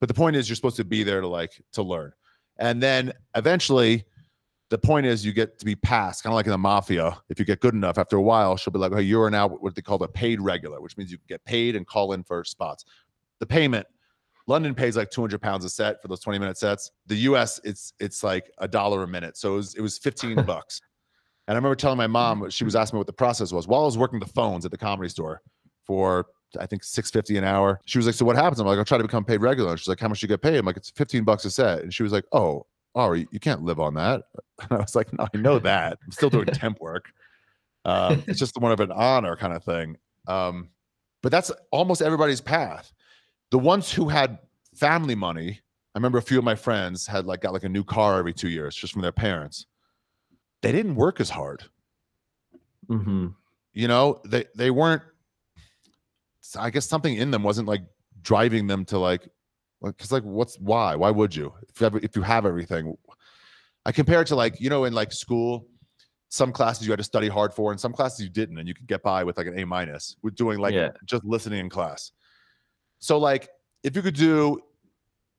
S2: But the point is you're supposed to be there to like to learn. And then eventually the point is you get to be passed, kind of like in the mafia. If you get good enough, after a while, she'll be like, "Hey, you are now what they call a paid regular, which means you can get paid and call in for spots." The payment, London pays like 200 pounds a set for those 20 minute sets. The U.S. it's it's like a dollar a minute, so it was it was 15 bucks. And I remember telling my mom, she was asking me what the process was while I was working the phones at the comedy store for I think 650 an hour. She was like, So what happens? I'm like, I'll try to become paid regular. She's like, How much do you get paid? I'm like, It's 15 bucks a set. And she was like, Oh, oh, you can't live on that. And I was like, No, I know that. I'm still doing temp work. Um, it's just one of an honor kind of thing. Um, but that's almost everybody's path. The ones who had family money, I remember a few of my friends had like got like a new car every two years just from their parents. They didn't work as hard
S1: hmm
S2: you know they they weren't i guess something in them wasn't like driving them to like because like what's why? Why would you? If you have if you have everything. I compare it to like you know in like school some classes you had to study hard for and some classes you didn't and you could get by with like an a minus with doing like
S1: Yeah.
S2: just listening in class. So like if you could do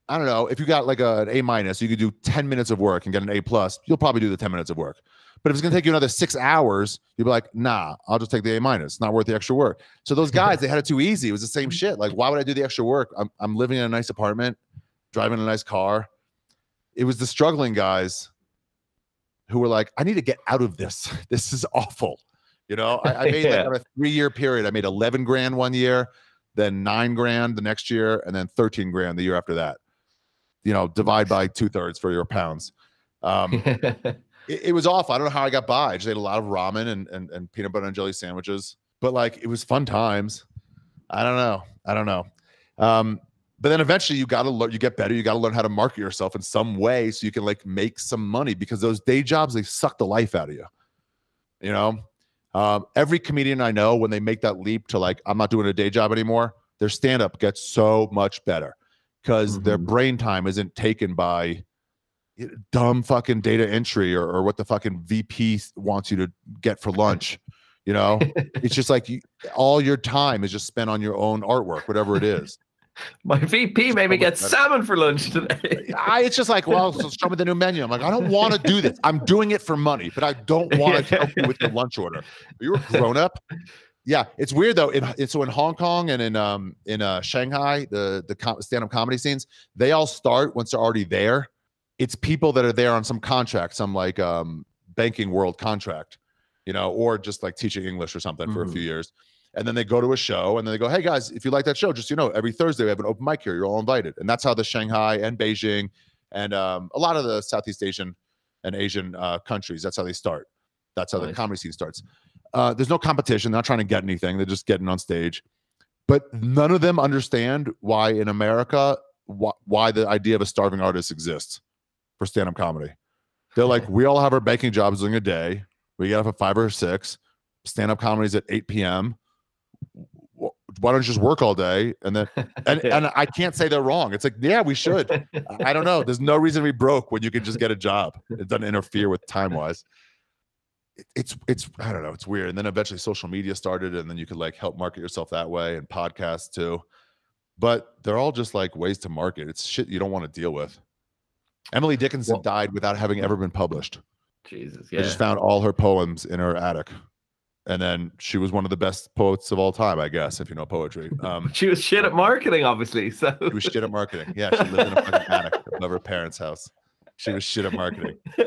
S2: i don't know if you got like a, an a minus you could do 10 minutes of work and get an a plus you'll probably do the 10 minutes of work but if it's going to take you another six hours, you'll be like, nah, I'll just take the A minus. It's not worth the extra work. So those guys, they had it too easy. It was the same shit. Like, why would I do the extra work? I'm, I'm living in a nice apartment, driving a nice car. It was the struggling guys who were like, I need to get out of this. This is awful. You know, I, I made
S1: Yeah.
S2: like a three year period, I made 11 grand one year, then nine grand the next year, and then 13 grand the year after that. You know, divide by two thirds for your pounds. Um, it, it was awful. I don't know how I got by. I just ate a lot of ramen and, and and peanut butter and jelly sandwiches. But like it was fun times. I don't know. I don't know. Um, but then eventually you gotta learn, you get better, you gotta learn how to market yourself in some way so you can like make some money because those day jobs, they suck the life out of you. You know? Um, every comedian I know, when they make that leap to like, I'm not doing a day job anymore, their stand-up gets so much better because their
S1: Mhm.
S2: brain time isn't taken by dumb fucking data entry or, or what the fucking VP wants you to get for lunch. You know, it's just like you, all your time is just spent on your own artwork, whatever it is.
S1: My VP made me get salmon for lunch today.
S2: I, it's just like, well, so show me the new menu. I'm like, I don't want to do this. I'm doing it for money, but I don't want to help you with your lunch order. Are you a grown up? Yeah, it's weird though. In, in- so in Hong Kong and in um in uh, Shanghai, the the com- stand up comedy scenes, they all start once they're already there. It's people that are there on some contract, some like um banking world contract, you know, or just like teaching English or something for a
S1: Mhm.
S2: few years. And then they go to a show and then they go, Hey guys, if you like that show, just you know, every Thursday we have an open mic here. You're all invited. And that's how the Shanghai and Beijing and um, a lot of the Southeast Asian and Asian uh, countries, that's how they start. That's how the comedy scene starts. Uh, there's no competition. They're not trying to get anything. They're just getting on stage. But none of them understand why in America, wh- why the idea of a starving artist exists for stand-up comedy. They're like, we all have our banking jobs during a day. We get up at five or six. Stand-up comedy is at 8 p.m. Why don't you just work all day? And then, and, and I can't say they're wrong. It's like, yeah, we should. I don't know. There's no reason to be broke when you can just get a job. It doesn't interfere with time wise. It's it's I don't know. It's weird. And then eventually social media started, and then you could like help market yourself that way, and podcasts too. But they're all just like ways to market. It's shit you don't want to deal with. Emily Dickinson
S1: Well-
S2: died without having ever been published.
S1: Jesus, yeah.
S2: just found all her poems in her attic. And then she was one of the best poets of all time, I guess, if you know poetry. Um,
S1: she was shit at marketing, obviously. So
S2: she was shit at marketing. Yeah, she lived in a fucking attic above her parents' house. She was shit at marketing.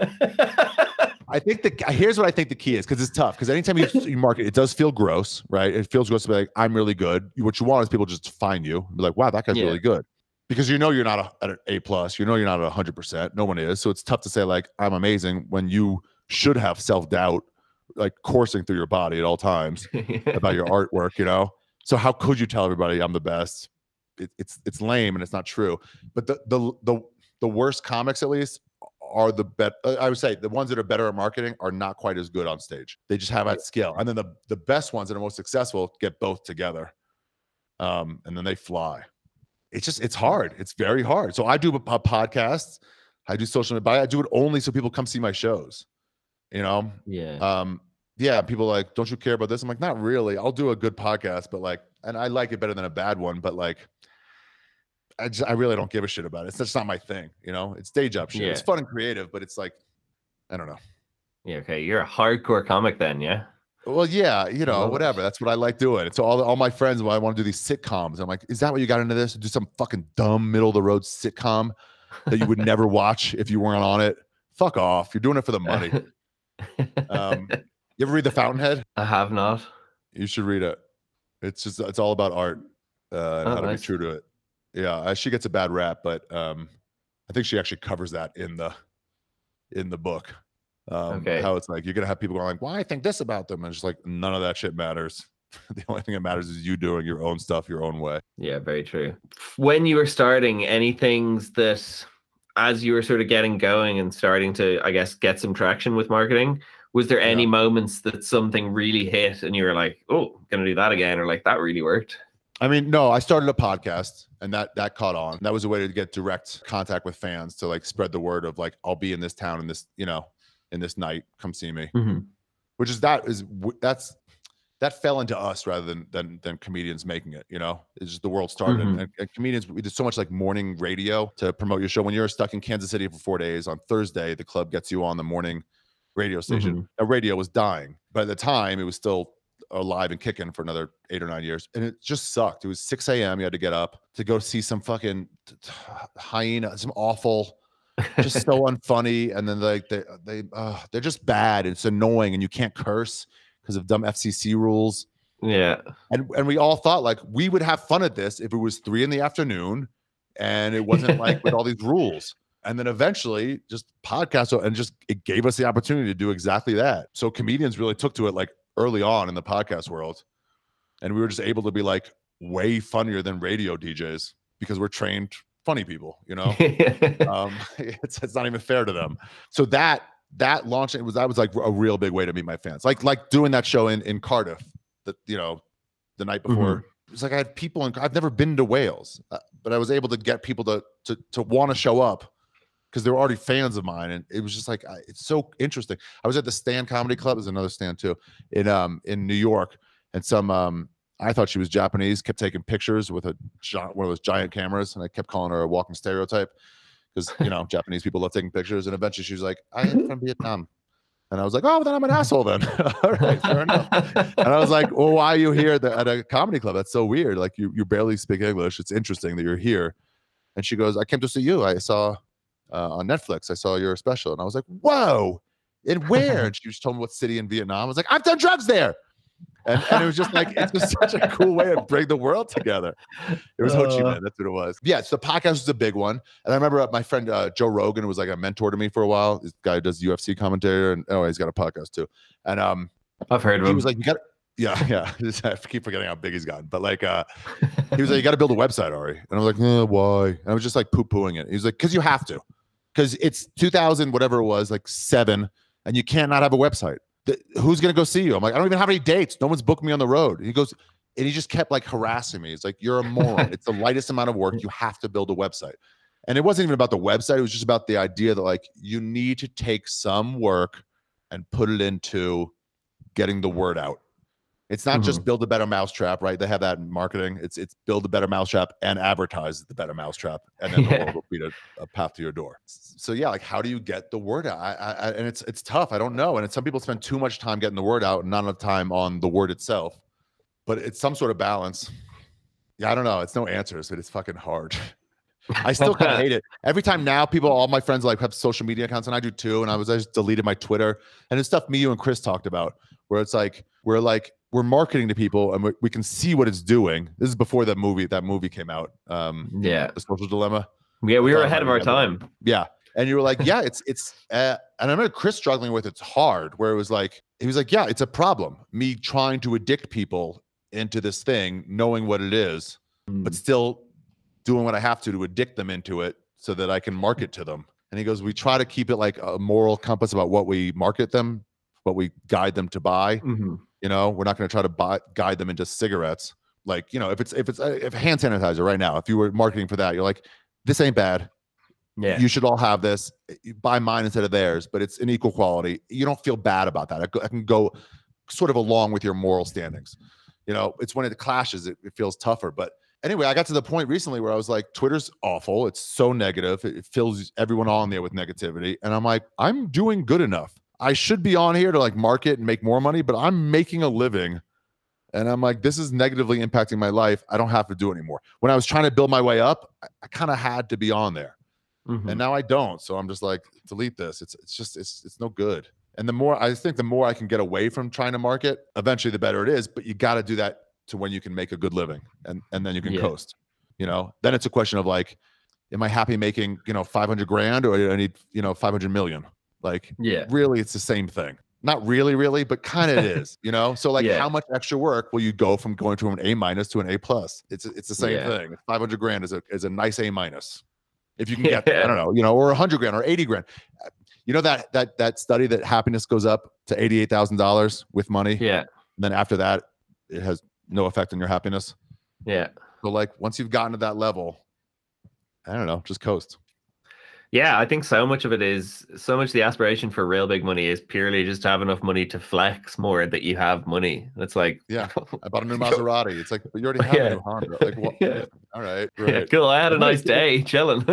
S2: I think the here's what I think the key is because it's tough. Because anytime you, you market, it does feel gross, right? It feels gross to be like, I'm really good. What you want is people just to find you and be like, wow, that guy's
S1: Yeah.
S2: really good. Because you know you're not a, at an A plus, you know you're not at hundred percent. No one is. So it's tough to say like I'm amazing when you should have self doubt like coursing through your body at all times about your artwork, you know. So how could you tell everybody I'm the best? It, it's it's lame and it's not true. But the the the the worst comics, at least, are the bet. uh, I would say the ones that are better at marketing are not quite as good on stage. They just have that skill, and then the the best ones that are most successful get both together, um, and then they fly. It's just it's hard. It's very hard. So I do a, a podcast. I do social media. But I do it only so people come see my shows. You know,
S1: yeah.
S2: um yeah people are like don't you care about this i'm like not really i'll do a good podcast but like and i like it better than a bad one but like i just i really don't give a shit about it it's just not my thing you know it's day job shit it's fun and creative but it's like i don't know
S1: yeah. Okay. You're a hardcore comic then, yeah.
S2: well yeah you know whatever that's what i like doing so all, all my friends when i want to do these sitcoms i'm like is that what you got into this do some fucking dumb middle of the road sitcom that you would never watch if you weren't on it fuck off you're doing it for the money um you ever read the fountainhead
S1: I have not.
S2: You should read it. It's just it's all about art uh, and
S1: Oh,
S2: how to
S1: nice.
S2: be true to it. Yeah, uh, she gets a bad rap, but um, I think she actually covers that in the in the book. Um,
S1: Okay.
S2: How it's like you're gonna have people going like, "Why I think this about them," and just like none of that shit matters. the only thing that matters is you doing your own stuff your own way.
S1: Yeah, very true. When you were starting, any things that as you were sort of getting going and starting to, I guess, get some traction with marketing, was there any
S2: Yeah.
S1: moments that something really hit and you were like, oh, gonna do that again, or like that really worked?
S2: I mean, no, I started a podcast and that that caught on. That was a way to get direct contact with fans to like spread the word of like I'll be in this town in this, you know, in this night, come see me. which is that is that's that fell into us rather than than than comedians making it you know? It's just the world started
S1: Mhm.
S2: and, and comedians we did so much like morning radio to promote your show. When you're stuck in kansas city for four days on thursday the club gets you on the morning radio station. A radio was dying. By the time it was still alive and kicking for another eight or nine years and it just sucked. It was 6 a.m you had to get up to go see some fucking hyena some awful just so unfunny and then like they they uh, they're just bad it's annoying and you can't curse because of dumb fcc rules.
S1: Yeah.
S2: and and we all thought like we would have fun at this if it was three in the afternoon and it wasn't like with all these rules. And then eventually just podcast and just it gave us the opportunity to do exactly that. So comedians really took to it like early on in the podcast world and we were just able to be like way funnier than radio djs because we're trained funny people you know? Um it's, it's not even fair to them. So that that launch it was that was like a real big way to meet my fans. Like like doing that show in in cardiff that you know the night before. It was like i had people in i've never been to wales uh, but i was able to get people to to to want to show up because they were already fans of mine and it was just like I, it's so interesting i was at the stand comedy club there's another stand too in um in new york and some um I thought she was Japanese, kept taking pictures with a one of those giant cameras, and I kept calling her a walking stereotype because you know Japanese people love taking pictures. And eventually, she was like, "I am from Vietnam," and I was like, "Oh, then I'm an asshole then." All right, fair enough. And I was like, "Well, why are you here at, the, at a comedy club? That's so weird. Like you you barely speak English. It's interesting that you're here." And she goes, "I came to see you. I saw uh, on Netflix. I saw your special." And I was like, "Whoa!" And where? And she just told me what city in Vietnam. I was like, "I've done drugs there." And, and it was just like it's just such a cool way to bring the world together. It was Ho Chi
S1: Uh.
S2: Minh. That's what it was. Yeah, so the podcast was a big one. And I remember uh, my friend uh, Joe Rogan was like a mentor to me for a while. This guy does UFC commentary, and oh, he's got a podcast too. And um,
S1: I've heard of
S2: he
S1: him.
S2: was like, "You got." Yeah, yeah. I keep forgetting how big he's gotten, but like, uh, he was like, "You got to build a website, Ari." And I was like, eh, "Why?" And I was just like poo pooing it. He was like, "Cause you have to, because it's 2000, whatever it was, like seven, and you can't not have a website. Th- who's gonna go see you?" I'm like, "I don't even have any dates. No one's booked me on the road." And he goes, and he just kept like harassing me. It's like, you're a moron. it's the lightest amount of work. You have to build a website. And it wasn't even about the website. It was just about the idea that like you need to take some work and put it into getting the word out. It's not just
S1: Mhm.
S2: build a better mousetrap, right? They have that in marketing. It's it's build a better mousetrap and advertise the better mousetrap, and then the world will beat a, a path to your door. So yeah, like how do you get the word out? I, I, and it's it's tough. I don't know. And it's, some people spend too much time getting the word out and not enough time on the word itself. But it's some sort of balance. Yeah, I don't know. It's no answers, but it's fucking hard. I still kind of hate it. Every time now, people, all my friends like have social media accounts, and I do too. And I was I just deleted my Twitter, and it's stuff me, you, and Chris talked about, where it's like we're like we're marketing to people, and we, we can see what it's doing. This is before that movie that movie came out, um,
S1: Yeah.
S2: The Social Dilemma.
S1: Yeah, we were ahead of our time.
S2: Yeah. And you were like, yeah, it's it's uh, and I remember Chris struggling with it's hard, where it was like he was like, yeah, it's a problem. Me trying to addict people into this thing, knowing what it is, but still doing what I have to to addict them into it so that I can market to them. And he goes, we try to keep it like a moral compass about what we market them, what we guide them to buy.
S1: Mhm.
S2: You know, we're not going to try to buy, guide them into cigarettes. Like, you know, if it's if it's uh, if hand sanitizer right now, if you were marketing for that, you're like, this ain't bad.
S1: Yeah.
S2: you should all have this. You buy mine instead of theirs but it's an equal quality. You don't feel bad about that. I, can go sort of along with your moral standings. You know it's when it clashes it, it feels tougher. But anyway i got to the point recently where i was like twitter's awful. It's so negative. It, it fills everyone on there with negativity. And i'm like i'm doing good enough i should be on here to like market and make more money but i'm making a living and i'm like this is negatively impacting my life i don't have to do it anymore when i was trying to build my way up i, I kind of had to be on there
S1: Mhm.
S2: and now I don't. So I'm just like, delete this. It's it's just it's it's no good. And the more I think, the more I can get away from trying to market, eventually the better it is. But you got to do that to when you can make a good living, and and then you can
S1: Yeah.
S2: coast. You know, then it's a question of like, am I happy making you know 500 grand or do I need you know 500 million? Like,
S1: yeah.
S2: really, it's the same thing. Not really, really, but kind of it is. You know, so like,
S1: Yeah.
S2: how much extra work will you go from going to an A minus to an A plus? It's it's the same
S1: Yeah.
S2: thing. 500 grand is a is a nice A minus if you can get there. I don't know, you know, or a hundred grand or 80 grand. Uh, You know that that that study that happiness goes up to eighty-eight thousand dollars with money.
S1: Yeah.
S2: And then after that, it has no effect on your happiness.
S1: Yeah.
S2: So like once you've gotten to that level, I don't know, just coast.
S1: Yeah, I think so much of it is so much the aspiration for real big money is purely just to have enough money to flex more that you have money. It's like
S2: Yeah. I bought a new Maserati. It's like, but you already have
S1: Yeah.
S2: a new Honda. Like, what?
S1: Yeah.
S2: All right,
S1: yeah, cool. I had a nice day chilling.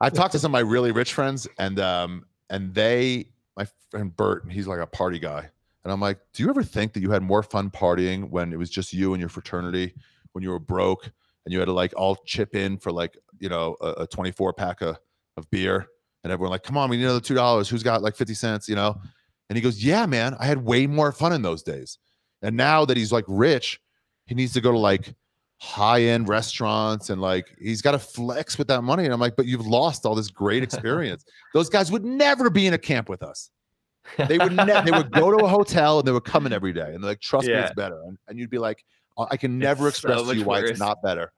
S2: I talked to some of my really rich friends, and um, and they, my friend Bert, and he's like a party guy, and I'm like, do you ever think that you had more fun partying when it was just you and your fraternity, when you were broke and you had to like all chip in for like you know a, a 24 pack of, of beer, and everyone like, come on, we need another two dollars. Who's got like 50 cents, you know? And he goes, yeah, man, I had way more fun in those days, and now that he's like rich, he needs to go to like high end restaurants and like he's got to flex with that money. And I'm like, but you've lost all this great experience. Those guys would never be in a camp with us. They would ne- they would go to a hotel and they would come in every day and they're like, trust me, it's better. And, and you'd be like, "Uh, I can never
S1: It's so
S2: express to you why
S1: worse.
S2: it's not better.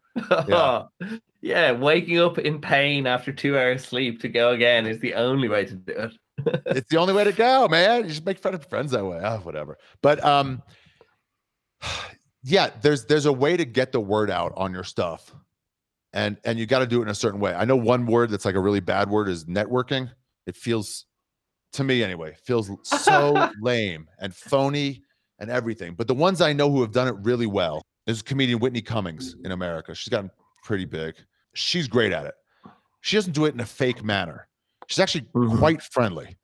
S1: Yeah. yeah, waking up in pain after two hours sleep to go again is the only way to do it.
S2: It's the only way to go, man. You just make friends friends that way. Oh, whatever. But um, yeah, there's there's a way to get the word out on your stuff, and and you got to do it in a certain way. I know one word that's like a really bad word is networking. It feels, to me anyway, feels so lame and phony and everything. But the ones I know who have done it really well is comedian Whitney Cummings in America. She's gotten pretty big. She's great at it. She doesn't do it in a fake manner. She's actually
S1: Mhm.
S2: quite friendly.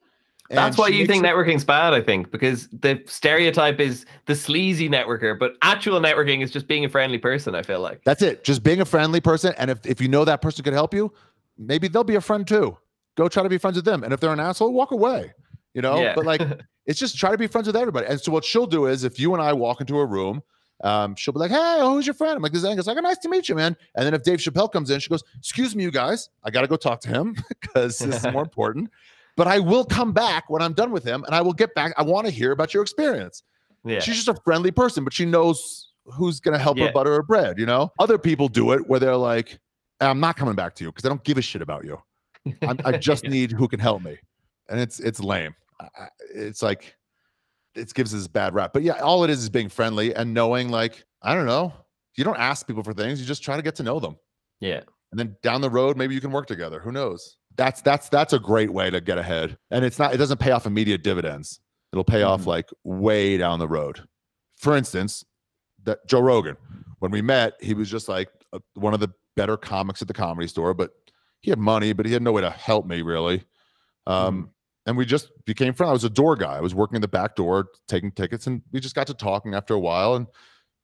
S1: That's why you think
S2: it-
S1: networking's bad, I think, because the stereotype is the sleazy networker, but actual networking is just being a friendly person, I feel like.
S2: That's it. Just being a friendly person. And if, if you know that person could help you, maybe they'll be a friend too. Go try to be friends with them. And if they're an asshole, walk away. You know,
S1: Yeah.
S2: but like it's just try to be friends with everybody. And so what she'll do is if you and I walk into a room, um, she'll be like, Hey, oh, who's your friend? I'm like, this is Aengus. Like, oh, nice to meet you, man. And then if Dave Chappelle comes in, she goes, Excuse me, you guys, I gotta go talk to him because this is more important. But I will come back when I'm done with him and I will get back. I want to hear about your experience.
S1: yeah.
S2: She's just a friendly person, but she knows who's going to help
S1: Yeah.
S2: her butter her bread. You know, other people do it where they're like, "I'm not coming back to you because I don't give a shit about you. I'm, I just
S1: Yeah.
S2: need who can help me," and it's it's lame. It's like it gives us bad rap. But yeah, all it is is being friendly and knowing, like, I don't know, you don't ask people for things, you just try to get to know them.
S1: Yeah.
S2: And then down the road, maybe you can work together. Who knows? That's that's that's a great way to get ahead. And it's not, it doesn't pay off immediate dividends. It'll pay off
S1: Mhm.
S2: like way down the road. For instance, that Joe Rogan, when we met, he was just like uh, one of the better comics at the comedy store, but he had money, but he had no way to help me really. Um, and we just became friends. I was a door guy. I was working in the back door, taking tickets, and we just got to talking after a while, and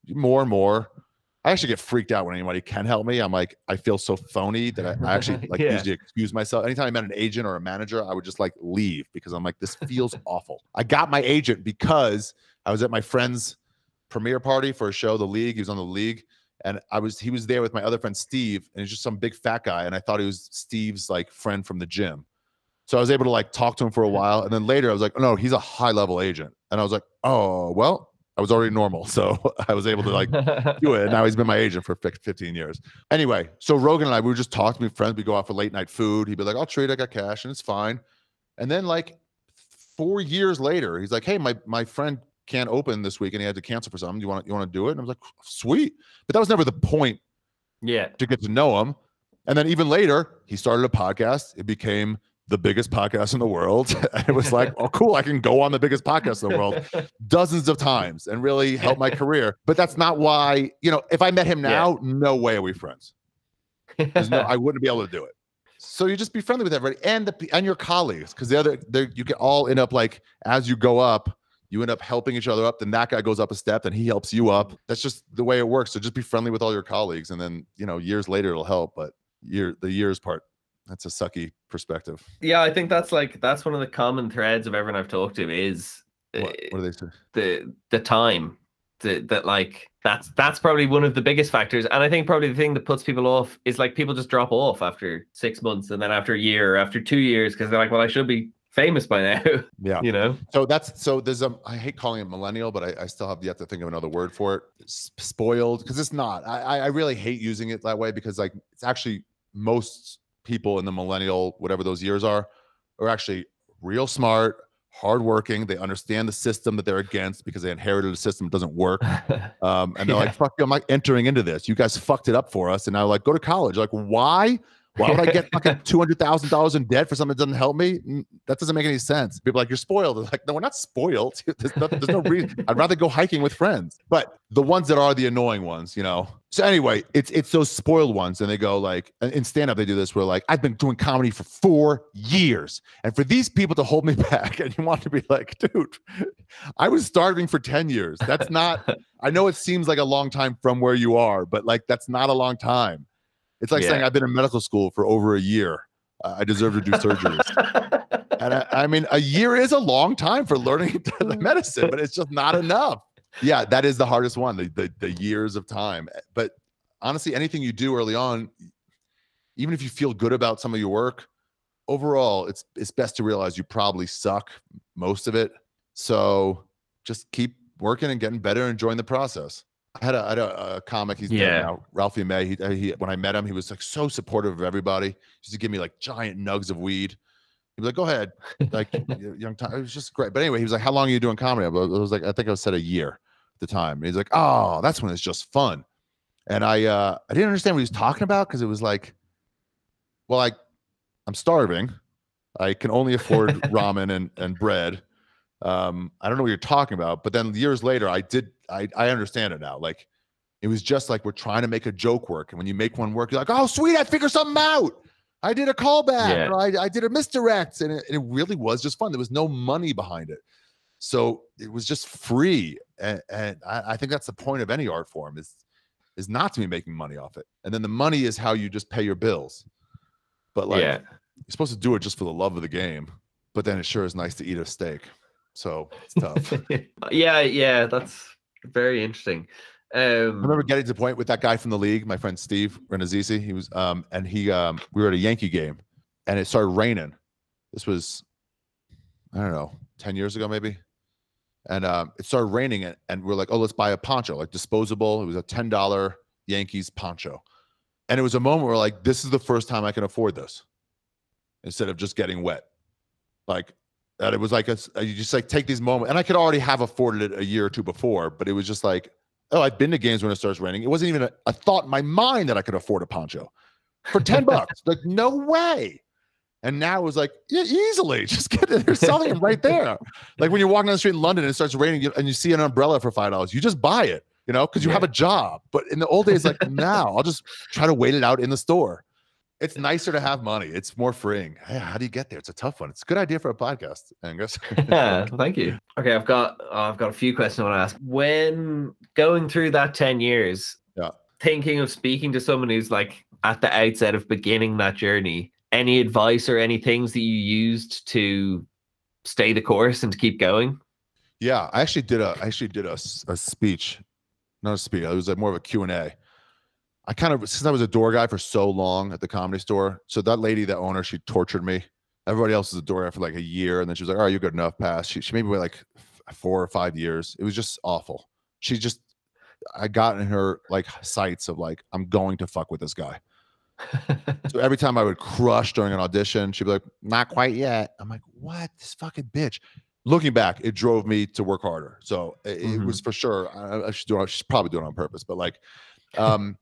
S2: more and more. I actually get freaked out when anybody can help me. I'm like, I feel so phony that I, I actually like
S1: Yeah.
S2: usually excuse myself. Anytime I met an agent or a manager, I would just like leave because I'm like, this feels awful. I got my agent because I was at my friend's premiere party for a show, The League. He was on The League, and I was he was there with my other friend Steve, and he's just some big fat guy, and I thought he was Steve's like friend from the gym. So I was able to like talk to him for a while, and then later I was like, oh, no, he's a high level agent, and I was like, oh well, I was already normal, so I was able to like do it. And now he's been my agent for 15 years. Anyway, so Rogan and I, we would just talk to friends. We go out for late night food. He'd be like, I'll treat, I got cash and it's fine. And then like four years later, he's like, Hey, my my friend can't open this week and he had to cancel for something. Do you want you want to do it? And I was like, sweet. But that was never the point
S1: yeah.
S2: to get to know him. And then even later, he started a podcast. It became the biggest podcast in the world. it was like, oh, cool. I can go on the biggest podcast in the world dozens of times and really help my career. But that's not why, you know, if I met him
S1: Yeah.
S2: now, no way are we friends. No, I wouldn't be able to do it. So you just be friendly with everybody and the and your colleagues because the other you can all end up like as you go up, you end up helping each other up. Then that guy goes up a step and he helps you up. That's just the way it works. So just be friendly with all your colleagues, and then you know years later it'll help. But year the years part, that's a sucky perspective.
S1: yeah, I think that's like that's one of the common threads of everyone I've talked to is
S2: What,
S1: uh,
S2: what they say?
S1: the the time the, that like that's that's probably one of the biggest factors and i think probably the thing that puts people off is like people just drop off after six months and then after a year or after two years because they're like well i should be famous by now
S2: Yeah.
S1: you know
S2: So that's so there's a I hate calling it millennial, but I, I still have yet to think of another word for it. Spoiled because it's not. I- I really hate using it that way because like it's actually most people in the millennial whatever those years are are actually real smart, hardworking. They understand the system that they're against because they inherited a system that doesn't work. Um, and they're
S1: Yeah.
S2: like, "Fuck, you, I'm not entering into this. You guys fucked it up for us." And now like, go to college. Like, why? Why would I get fucking two hundred thousand dollars in debt for something that doesn't help me? That doesn't make any sense. People are like you're spoiled. They're like, no, we're not spoiled. There's no, there's no reason. I'd rather go hiking with friends. But the ones that are the annoying ones, you know. So anyway, it's it's those spoiled ones, and they go like, in stand up they do this where like, I've been doing comedy for four years, and for these people to hold me back, and you want to be like, dude, I was starving for ten years. That's not. I know it seems like a long time from where you are, but like that's not a long time. It's like saying I've been in medical school for over a year. I deserve to do surgeries. and I, I mean, a year is a long time for learning the medicine, but it's just not enough. Yeah, that is the hardest one, the, the the years of time. Eh, but honestly, anything you do early on, even if you feel good about some of your work, overall, it's it's best to realize you probably suck most of it. So just keep working and getting better, and enjoying the process. I had a, I had a, a comic. He's
S1: Yeah.
S2: now, Ralphie May. He, he when I met him, he was like so supportive of everybody. He used to give me like giant nugs of weed. He'd be like, "Go ahead, like young time." It was just great. But anyway, he was like, "How long are you doing comedy?" I was I was like, "I think I said a year at the time." And he's like, "Oh, that's when it's just fun." And I uh I didn't understand what he was talking about because it was like, well, I I'm starving. I can only afford ramen and and bread. Um, I don't know what you're talking about. But then years later, I did. I I understand it now. Like it was just like we're trying to make a joke work, and when you make one work, you're like, "Oh, sweet! I figured something out. I did a callback.
S1: Yeah.
S2: Or I I did a misdirect, and it, and it really was just fun. There was no money behind it, so it was just free. And, and I, I think that's the point of any art form is is not to be making money off it. And then the money is how you just pay your bills. But like
S1: yeah
S2: you're supposed to do it just for the love of the game. But then it sure is nice to eat a steak. So it's tough.
S1: yeah yeah that's very interesting um
S2: I remember getting to the point with that guy from the league, my friend Steve Rannazzisi. He was um and he um we were at a Yankee game and it started raining. This was I don't know, 10 years ago maybe. And um it started raining and, and we're like, oh, let's buy a poncho, like disposable. It was a $10 Yankees poncho. And it was a moment where like, this is the first time I can afford this instead of just getting wet. Like that it was like a, you just like take these moments, and I could already have afforded it a year or two before, but it was just like, oh, i've been to games when it starts raining. It wasn't even a, a thought in my mind that I could afford a poncho for ten bucks. Like no way. And now it was like yeah, easily just get it. They're selling them right there. Like when you're walking down the street in London and it starts raining and you see an umbrella for five dollars, you just buy it, you know, because you yeah. have a job. But in the old days, like now, I'll just try to wait it out in the store. It's nicer to have money. It's more freeing. Hey, how do you get there? It's a tough one. It's a good idea for a podcast, Aengus.
S1: yeah, thank you. Okay, I've got uh, I've got a few questions I want to ask. When going through that ten years,
S2: yeah,
S1: thinking of speaking to someone who's like at the outset of beginning that journey, any advice or any things that you used to stay the course and to keep going?
S2: Yeah, I actually did a I actually did a, a speech, not a speech. It was like more of a Q and A I kind of since I was a door guy for so long at the comedy store. So that lady, that owner, she tortured me. Everybody else was a door guy for like a year, and then she was like, "All right, you're good enough." Pass. She she made me wait like four or five years. It was just awful. She just I got in her like sights of like I'm going to fuck with this guy. so every time I would crush during an audition, she'd be like, "Not quite yet." I'm like, "What? This fucking bitch." Looking back, it drove me to work harder. So it, mm-hmm. it was for sure. I, I should do. She's probably doing it on purpose, but like, um,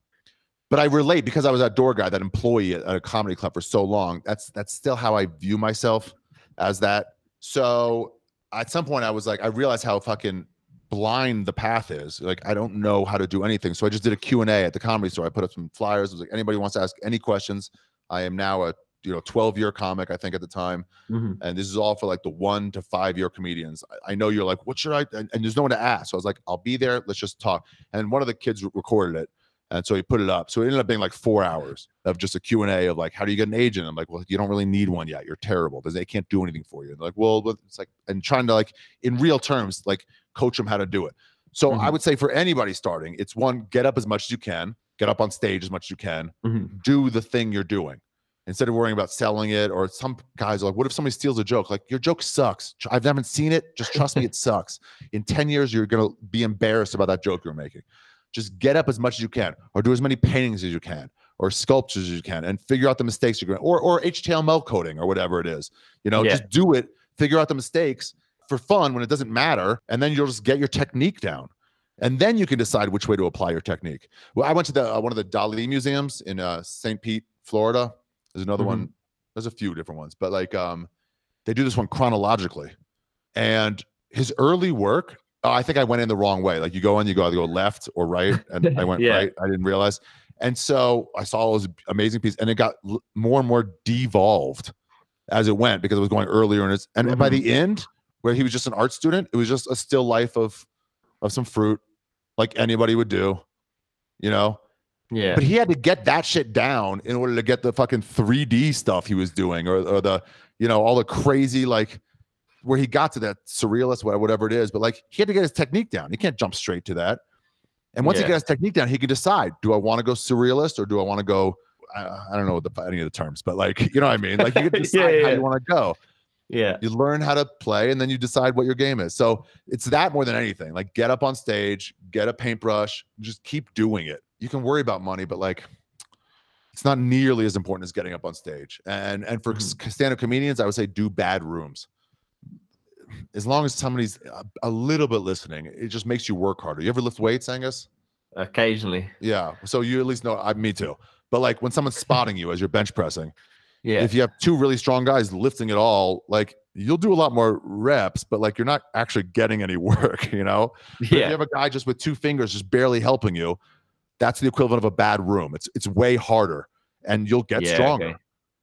S2: but I relate because I was that door guy, that employee at, a comedy club for so long. That's that's still how I view myself as that. So at some point, I was like, I realized how fucking blind the path is. Like I don't know how to do anything. So I just did a Q and A at the comedy store. I put up some flyers. I was like, anybody wants to ask any questions. I am now a you know 12 year comic i think at the time mm-hmm. and this is all for like the one to five year comedians I, I, know you're like what should i and, and, there's no one to ask so i was like i'll be there let's just talk and one of the kids recorded it and so he put it up. So it ended up being like four hours of just a Q&A of like, how do you get an agent? I'm like, well, you don't really need one yet. You're terrible. They can't do anything for you. And like, well, it's like, and trying to like, in real terms, like coach them how to do it. So mm-hmm. I would say for anybody starting, it's one, get up as much as you can, get up on stage as much as you can, mm-hmm. do the thing you're doing instead of worrying about selling it. Or some guys are like, what if somebody steals a joke? Like, your joke sucks. I haven't seen it. Just trust me, it sucks. In 10 years, you're going to be embarrassed about that joke you're making just get up as much as you can or do as many paintings as you can or sculptures as you can and figure out the mistakes you're going or or HTML coding or whatever it is. You know, yeah. just do it, figure out the mistakes for fun when it doesn't matter, and then you'll just get your technique down. And then you can decide which way to apply your technique. Well, I went to the uh, one of the Dali museums in uh, St. Pete, Florida. There's another mm-hmm. one. There's a few different ones, but like um, they do this one chronologically. And his early work oh, I think I went in the wrong way. Like you go in, you go either go left or right, and I went yeah. right. I didn't realize, and so I saw all those amazing pieces, and it got l- more and more devolved as it went because it was going earlier, and it's and mm-hmm. by the end, where he was just an art student, it was just a still life of of some fruit, like anybody would do, you know.
S1: Yeah.
S2: But he had to get that shit down in order to get the fucking 3D stuff he was doing, or or the you know all the crazy like where he got to that surrealist, whatever it is. But like he had to get his technique down. He can't jump straight to that. And once yeah. he gets his technique down, he can decide: Do I want to go surrealist or do I want to go? I, I, don't know the, any of the terms, but like you know what I mean. Like you can decide yeah, yeah, how you want to go.
S1: Yeah,
S2: you learn how to play, and then you decide what your game is. So it's that more than anything. Like get up on stage, get a paintbrush, just keep doing it. You can worry about money, but like it's not nearly as important as getting up on stage. And and for mm-hmm. stand-up comedians, I would say do bad rooms as long as somebody's a, a, little bit listening, it just makes you work harder. You ever lift weights, Aengus?
S1: Occasionally.
S2: Yeah. So you at least know. I, me too. But like when someone's spotting you as you're bench pressing,
S1: yeah.
S2: If you have two really strong guys lifting it all, like you'll do a lot more reps, but like you're not actually getting any work. You know.
S1: Yeah.
S2: If you have a guy just with two fingers just barely helping you, that's the equivalent of a bad room. It's it's way harder, and you'll get yeah, stronger. Okay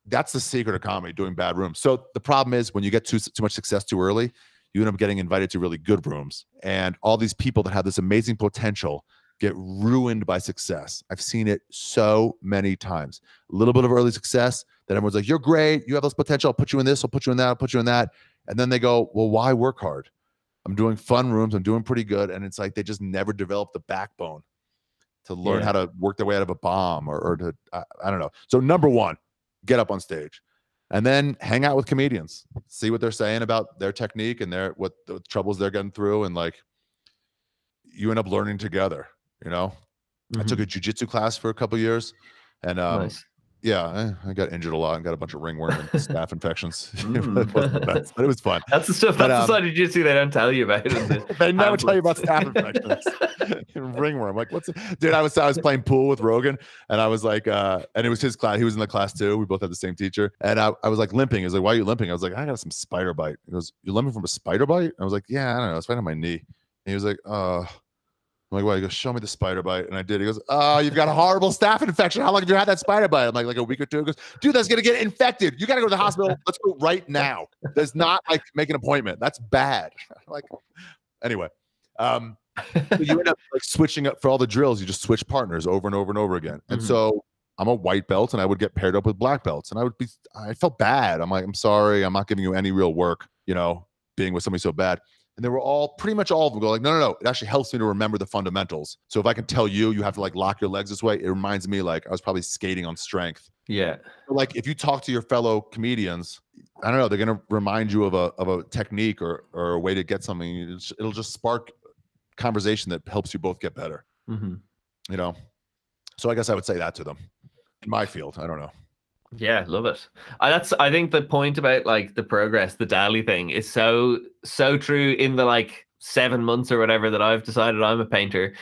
S2: that's the secret of comedy doing bad rooms. So the problem is when you get too too much success too early you end up getting invited to really good rooms. And all these people that have this amazing potential get ruined by success. I've seen it so many times. A little bit of early success then everyone's like you're great. You have this potential. I'll put you in this. I'll put you in that. I'll put you in that. And then they go well why work hard? I'm doing fun rooms. I'm doing pretty good. And it's like they just never develop the backbone to learn yeah. how to work their way out of a bomb or, or to I, I don't know. So number one get up on stage and then hang out with comedians see what they're saying about their technique and their what the troubles they're getting through and like you end up learning together you know mm-hmm. i took mm-hmm. a jiu-jitsu class for a couple years and um nice. yeah, I, I got injured a lot and got a bunch of ringworm and staph infections.
S1: Mm.
S2: but it was fun.
S1: That's the stuff.
S2: But,
S1: That's
S2: um,
S1: the side of jiu-jitsu they don't tell you about.
S2: They never tell you about staph infections. ringworm. Like, what's it? Dude, I was I was playing pool with Rogan and I was like, uh, and it was his class. He was in the class too. We both had the same teacher. And I, I was like limping. He's like, Why are you limping? I was like, I got some spider bite. He goes, You limping from a spider bite? I was like, Yeah, I don't know. It's right on my knee. And he was like, uh I'm like, well, he goes, show me the spider bite. And I did. He goes, oh, you've got a horrible staph infection. How long have you had that spider bite? I'm like, like a week or two. He goes, dude, that's going to get infected. You got to go to the hospital. Let's go right now. There's not like make an appointment. That's bad. Like, anyway, um, so you end up like switching up for all the drills. You just switch partners over and over and over again. And
S1: Mhm.
S2: so I'm a white belt and I would get paired up with black belts and I would be, I felt bad. I'm like, I'm sorry. I'm not giving you any real work, you know, being with somebody so bad. And they were all pretty much all of them go like, no, no, no. It actually helps me to remember the fundamentals. So if I can tell you, you have to like lock your legs this way. It reminds me like I was probably skating on strength.
S1: Yeah.
S2: Like if you talk to your fellow comedians, I don't know, they're gonna remind you of a of a technique or or a way to get something. It'll just spark conversation that helps you both get better.
S1: hmm
S2: You know. So I guess I would say that to them. In my field, I don't know.
S1: Yeah, love it. I, that's I think the point about like the progress, the daily thing, is so so true. In the like seven months or whatever that I've decided I'm a painter,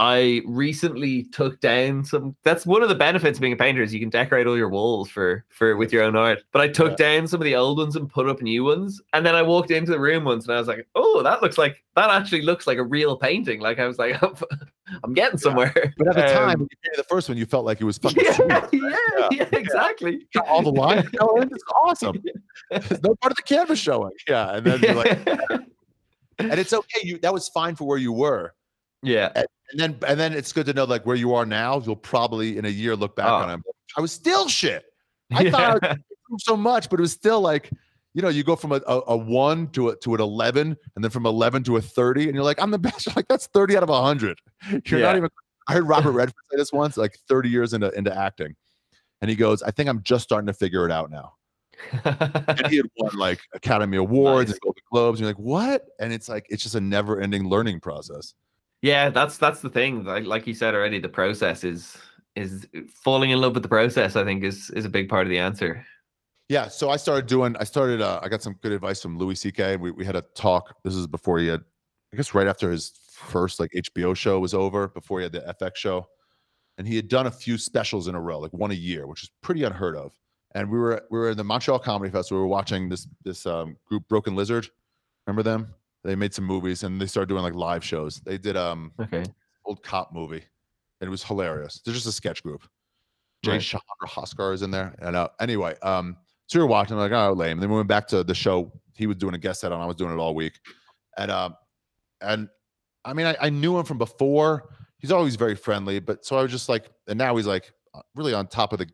S1: I recently took down some. That's one of the benefits of being a painter is you can decorate all your walls for for with your own art. But I took down some of the old ones and put up new ones, and then I walked into the room once and I was like, oh, that looks like that actually looks like a real painting. Like I was like, I'm getting somewhere.
S2: But at the time,
S1: Um,
S2: when you the first one, you felt like it was fucking
S1: yeah,
S2: sweet.
S1: yeah,
S2: Yeah,
S1: yeah, exactly.
S2: All the lines going. It's awesome. There's no part of the canvas showing. Yeah, and then you're like, and it's okay. You that was fine for where you were.
S1: Yeah,
S2: And then and then it's good to know like where you are now. You'll probably in a year look back
S1: Oh.
S2: on it. I was still shit. I thought I was so much, but it was still like, you know, you go from a, a, a one to a to an eleven, and then from eleven to a thirty, and you're like, I'm the best. You're like that's thirty out of hundred. You're not even. I heard Robert Redford say this once, like 30 years into into acting, and he goes, I think I'm just starting to figure it out now. And he had won like Academy Awards
S1: Nice.
S2: and Golden Globes, and you're like, what? And it's like it's just a never-ending learning process.
S1: Yeah. That's that's the thing. Like like you said already, the process is is falling in love with the process. I think is is a big part of the answer.
S2: Yeah, so I started doing. I started. Uh, I got some good advice from Louis C.K. We we had a talk. This is before he had, I guess, right after his first like HBO show was over. Before he had the FX show, and he had done a few specials in a row, like one a year, which is pretty unheard of. And we were we were in the Montreal Comedy Festival. We were watching this this um, group, Broken Lizard. Remember them? They made some movies and they started doing like live shows. They did um
S1: Okay.
S2: old cop movie, and it was hilarious. They're just a sketch group. Jay
S1: Right.
S2: Chandra Hoskar is in there. And uh, anyway, um, so we were watching, like, oh, lame. then we went back to the show. He was doing a guest set on. I was doing it all week, and um, and I mean, I, I knew him from before. He's always very friendly, but so I was just like, and now he's like uh, really on top of the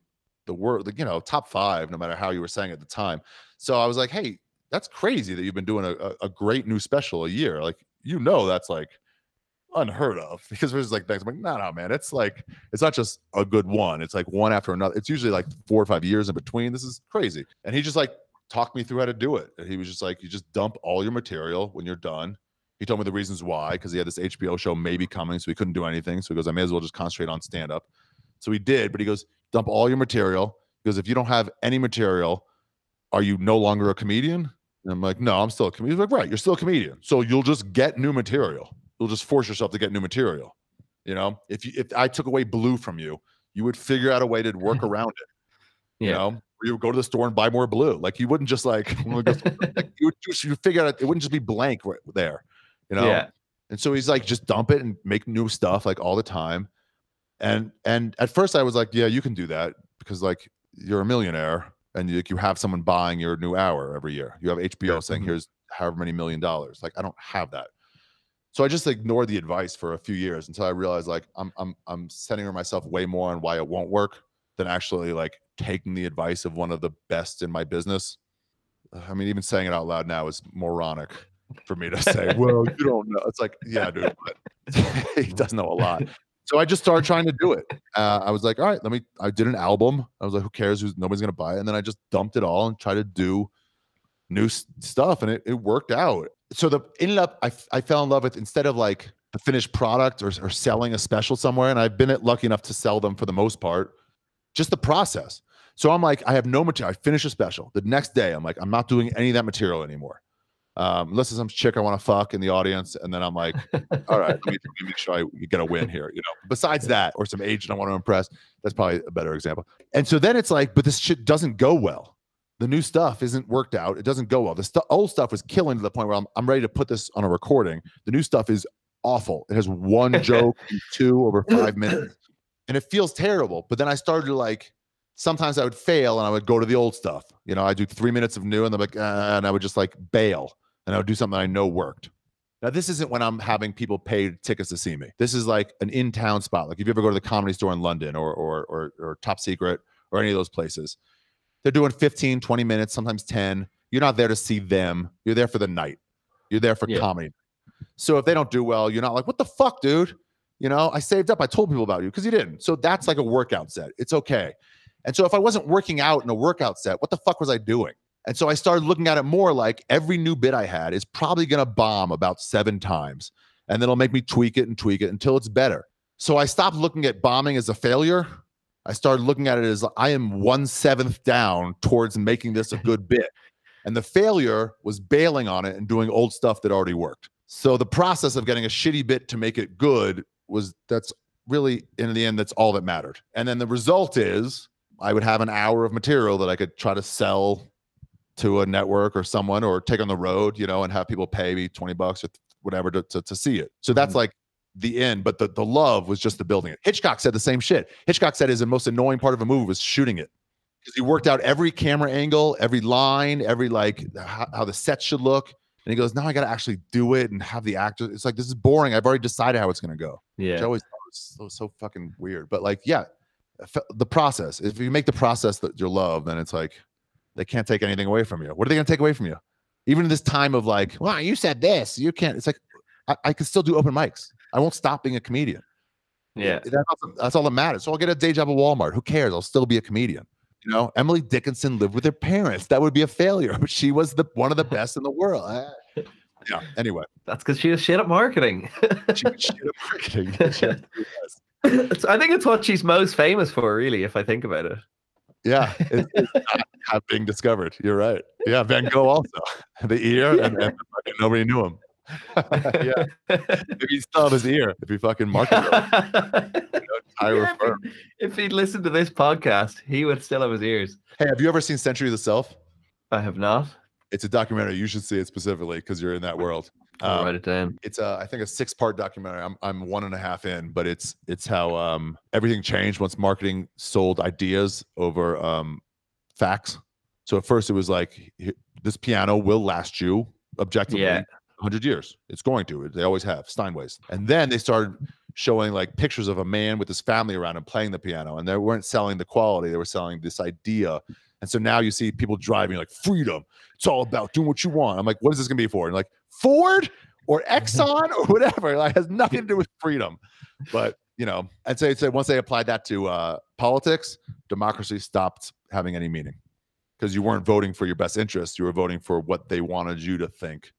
S2: the world, like, you know, top five, no matter how you were saying at the time. So I was like, hey, that's crazy that you've been doing a, a, great new special a year. Like, you know, that's like unheard of because there's like things I'm like, no, no, man, it's like it's not just a good one. It's like one after another. It's usually like four or five years in between. This is crazy. And he just like talked me through how to do it. And he was just like, you just dump all your material when you're done. He told me the reasons why because he had this HBO show maybe coming, so he couldn't do anything. So he goes, I may as well just concentrate on stand up. So he did, but he goes, dump all your material because if you don't have any material, are you no longer a comedian? And I'm like, no, I'm still a comedian. He's like, right, you're still a comedian. So you'll just get new material. You'll just force yourself to get new material. You know, if you if I took away blue from you, you would figure out a way to work around it. You know, or you would go to the store and buy more blue. Like you wouldn't just like, like, you would just you figure out it wouldn't just be blank right there. You know,
S1: Yeah.
S2: and so he's like, just dump it and make new stuff like all the time. And and at first I was like, yeah, you can do that because like you're a millionaire and you, you have someone buying your new hour every year. You have HBO saying,
S1: Mhm.
S2: here's however many million dollars. Like I don't have that. So I just ignored the advice for a few years until I realized like I'm I'm I'm centering myself way more on why it won't work than actually like taking the advice of one of the best in my business. I mean, even saying it out loud now is moronic for me to say, well, you don't know. It's like, yeah, dude, but he does know a lot. So I just started trying to do it. Uh, I was like, all right, let me. I did an album. I was like, who cares? Who's nobody's gonna buy it. And then I just dumped it all and tried to do new s- stuff, and it, it worked out. So the ended up, I, I fell in love with instead of like the finished product or, or selling a special somewhere, and I've been lucky enough to sell them for the most part. Just the process. So I'm like, I have no material. I finish a special. The next day, I'm like, I'm not doing any of that material anymore. Um, unless there's some chick I want to fuck in the audience, and then I'm like, all right, let me, let me make sure I get a win here. You know, besides that, or some agent I want to impress. That's probably a better example. And so then it's like, but this shit doesn't go well. The new stuff isn't worked out. It doesn't go well. The stu- old stuff was killing to the point where I'm, I'm ready to put this on a recording. The new stuff is awful. It has one joke, two over five minutes, and it feels terrible. But then I started to like, sometimes I would fail and I would go to the old stuff. You know, I do three minutes of new and I'm like, uh, and I would just like bail and I would do something I know worked. Now, this isn't when I'm having people pay tickets to see me. This is like an in-town spot. Like if you ever go to the comedy store in London or or or, or Top Secret or any of those places, they're doing 15, 20 minutes, sometimes 10. You're not there to see them. You're there for the night. You're there for
S1: Yeah.
S2: comedy. So if they don't do well, you're not like, what the fuck, dude? You know, I saved up. I told people about you because you didn't. So that's like a workout set. It's okay. And so if I wasn't working out in a workout set, what the fuck was I doing? And so I started looking at it more like every new bit I had is probably going to bomb about seven times. And then it'll make me tweak it and tweak it until it's better. So I stopped looking at bombing as a failure. I started looking at it as I am one seventh down towards making this a good bit. And the failure was bailing on it and doing old stuff that already worked. So the process of getting a shitty bit to make it good was that's really in the end that's all that mattered. And then the result is I would have an hour of material that I could try to sell to a network or someone or take on the road, you know, and have people pay me 20 bucks or whatever to, to, to see it. So that's
S1: Mhm.
S2: like the end, but the, the love was just the building it. Hitchcock said the same shit. Hitchcock said his most annoying part of a movie was shooting it because he worked out every camera angle, every line, every like how, how the set should look. And he goes, now I got to actually do it and have the actor. It's like, this is boring. I've already decided how it's going to go which I
S1: Yeah.
S2: always thought was so, so fucking weird. But like, yeah, the process. If you make the process that you love, then it's like they can't take anything away from you. What are they going to take away from you? Even in this time of like, well, you said this, you can't. It's like I, I can still do open mics. I won't stop being a comedian.
S1: Yeah.
S2: That's, that's all that matters. So I'll get a day job at Walmart. Who cares? I'll still be a comedian. You know, Emily Dickinson lived with her parents. That would be a failure, but she was the one of the best in the world. Eh. Yeah. Anyway,
S1: That's because she was shit at marketing.
S2: she was shit at marketing. She absolutely was.
S1: It's- I think it's what she's most famous for, really, if I think about it.
S2: Yeah, it, it's not being discovered. You're right. Yeah, Van Gogh also the ear, and, and nobody knew him. yeah, if he still his ear if he fucking marketed it. You know,
S1: Yeah, if, he, if he'd listened to this podcast, he would still have his ears.
S2: Hey, have you ever seen Century of the Self?
S1: I have not.
S2: It's a documentary. You should see it specifically because you're in that world.
S1: I'll
S2: Um,
S1: write it down.
S2: it's a, I think a six part documentary. I'm I'm one and a half in, but it's it's how um everything changed once marketing sold ideas over um facts. So at first it was like this piano will last you objectively
S1: Yeah.
S2: 100 years. It's going to. They always have Steinways. And then they started showing like pictures of a man with his family around him playing the piano and they weren't selling the quality, they were selling this idea. And so now you see people driving like freedom. It's all about doing what you want. I'm like, what is this gonna be for? And like Ford or Exxon or whatever. Like has nothing to do with freedom. But you know, I'd say, say once they applied that to uh, politics, democracy stopped having any meaning because you weren't voting for your best interests. You were voting for what they wanted you to think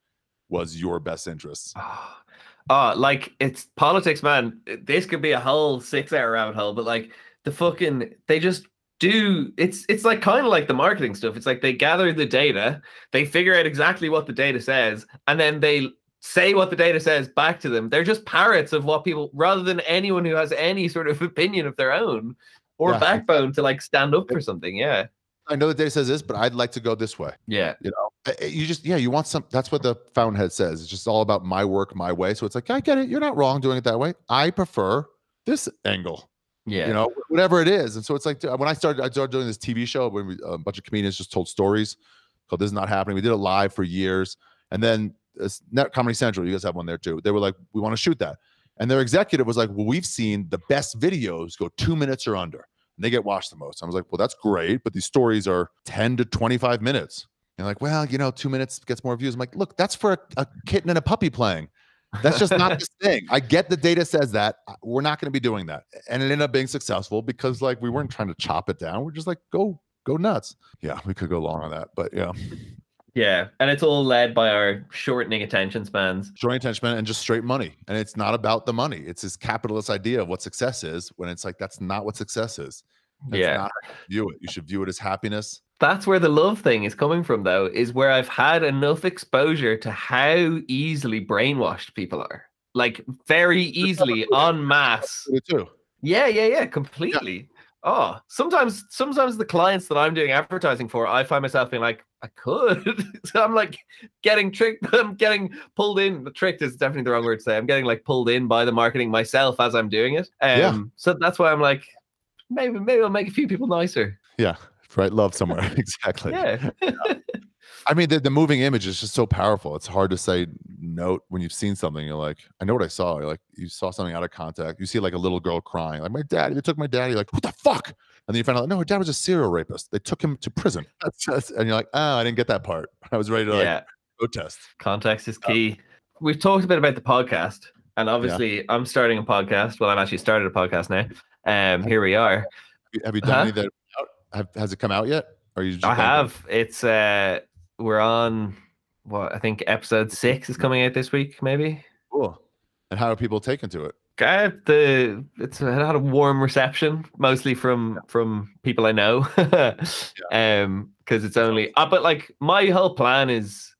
S2: was your best interests.
S1: Ah, ah, like it's politics, man. This could be a whole six-hour rabbit hole, but like the fucking they just do. It's it's like kind of like the marketing stuff. It's like they gather the data, they figure out exactly what the data says, and then they say what the data says back to them. They're just parrots of what people, rather than anyone who has any sort of opinion of their own or
S2: Yeah.
S1: backbone to like stand up for something. Yeah,
S2: I know the data says this, but I'd like to go this way.
S1: yeah,
S2: You know, you just yeah, you want some. That's what the fountainhead says. It's just all about my work, my way. So it's like I get it. You're not wrong doing it that way. I prefer this angle.
S1: Yeah.
S2: you know whatever it is. And so it's like uh, when i started i started doing this tv show when we, a bunch of comedians just told stories called this is not happening. We did it live for years. And then this net comedy central you guys have one there too. They were like we want to shoot that. And their executive was like well we've seen the best videos go two minutes or under. And they get watched the most. I was like well that's great but these stories are 10 to 25 minutes. And like well you know two minutes gets more views. I'm like look that's for a, a kitten and a puppy playing that's just not this thing. I get the data says that. uh, We're not going to be doing that. And it ended up being successful because like we weren't trying to chop it down. We're just like go go nuts. Yeah, we could go long on that, but yeah.
S1: Yeah, and it's all led by our shortening attention spans.
S2: Joint attention span and just straight money. And it's not about the money. It's this capitalist idea of what success is when it's like that's not what success is. That's
S1: yeah.
S2: not how you view it. You should view it as happiness.
S1: That's where the love thing is coming from, though, is where I've had enough exposure to how easily brainwashed people are. Like, very easily en masse.
S2: Too.
S1: Yeah, yeah, yeah, completely. Oh, sometimes, sometimes the clients that I'm doing advertising for, I find myself being like, I could. so I'm like getting tricked. I'm getting pulled in. the Tricked is definitely the wrong word to say. I'm getting like pulled in by the marketing myself as I'm doing it. Um,
S2: Yeah.
S1: So that's why I'm like, maybe, maybe I'll make a few people nicer.
S2: Yeah. Right. Love somewhere. exactly.
S1: Yeah.
S2: I mean, the, the moving image is just so powerful. It's hard to say note when you've seen something. You're like, I know what I saw. You're like, you saw something out of contact. You see like a little girl crying, like my daddy. They took my daddy. Like, what the fuck? And then you find out, no, her dad was a serial rapist. They took him to prison. That's, that's and you're like, oh, I didn't get that part. I was ready to like
S1: yeah.
S2: protest.
S1: Context is key. We've talked a bit about the podcast, and obviously, I'm starting a podcast. Well, I'm actually started a podcast now. Um, here we are.
S2: Have you, have you done
S1: Uh-huh.
S2: any that? Have, has it come out yet? Or you just
S1: I have. It's uh, we're on what I think episode six is coming out this week, maybe.
S2: Cool. And how are people taking to it?
S1: Uh, the it's it had a warm reception, mostly from from people I know. Um, because it's only uh, but like my whole plan is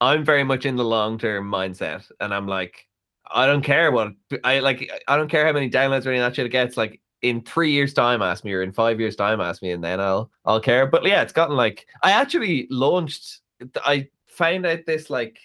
S1: I'm very much in the long term mindset, and I'm like, I don't care what I like. I don't care how many downloads or any of that shit it gets. Like in three years' time, ask me, or in five years' time, ask me, and then I'll I'll care. But yeah, it's gotten like I actually launched. I found out this like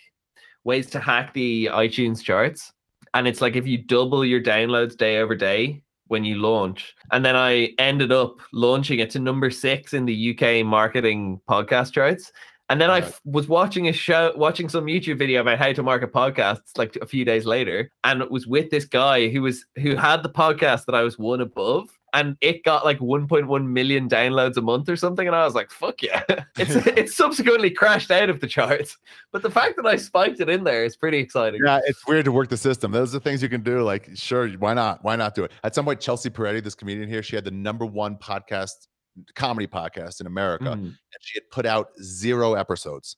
S1: ways to hack the iTunes charts, and it's like if you double your downloads day over day when you launch, and then I ended up launching it to number six in the UK marketing podcast charts. And then I
S2: Right.
S1: f- was watching a show, watching some YouTube video about how to market podcasts like a few days later, and it was with this guy who was who had the podcast that I was one above, and it got like 1.1 million downloads a month or something, and I was like, "Fuck yeah!" It's it subsequently crashed out of the charts, but the fact that I spiked it in there is pretty exciting.
S2: Yeah, it's weird to work the system. Those are things you can do. Like, sure, why not? Why not do it? At some point, Chelsea Peretti, this comedian here, she had the number one podcast, comedy podcast in America,
S1: Mm.
S2: and she had put out zero episodes.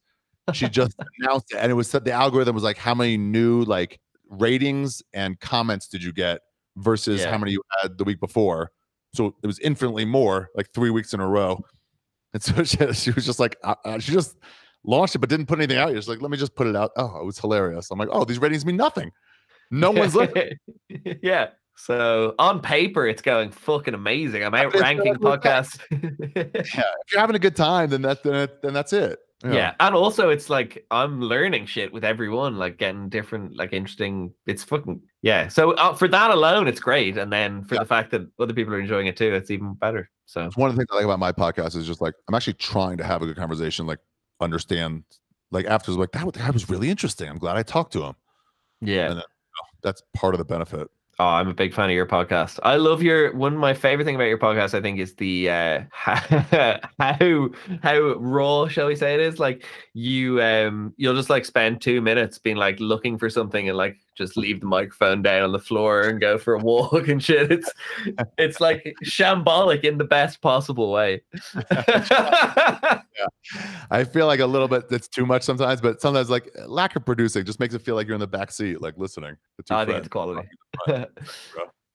S2: She just announced it, and it was the algorithm was like, how many new like ratings and comments did you get versus
S1: Yeah.
S2: how many you had the week before? So it was infinitely more, like three weeks in a row. And so she, she was just like, uh, uh, she just launched it, but didn't put anything out. She's like, let me just put it out. Oh, it was hilarious. I'm like, oh, these ratings mean nothing. No one's looking.
S1: yeah. So on paper, it's going fucking amazing. I'm outranking podcasts.
S2: Yeah, if you're having a good time, then that then, then that's it. Know?
S1: yeah. And also, it's like I'm learning shit with everyone, like getting different, like interesting. It's fucking, yeah. So uh, for that alone, it's great. And then for
S2: Yeah.
S1: the fact that other people are enjoying it too, it's even better. So,
S2: It's one of the things I like about my podcast is just like I'm actually trying to have a good conversation, like understand, like afterwards, like that, that was really interesting. I'm glad I talked to him.
S1: yeah.
S2: And That's part of the benefit.
S1: Oh, I'm a big fan of your podcast. I love your one of my favorite thing about your podcast, I think, is the uh how how raw, shall we say it is. Like you um you'll just like spend two minutes being like looking for something and like just leave the microphone down on the floor and go for a walk and shit. It's it's like shambolic in the best possible way.
S2: I feel like a little bit that's too much sometimes, but sometimes like lack of producing just makes it feel like you're in the back seat, like listening. to two
S1: I think
S2: friends.
S1: it's quality.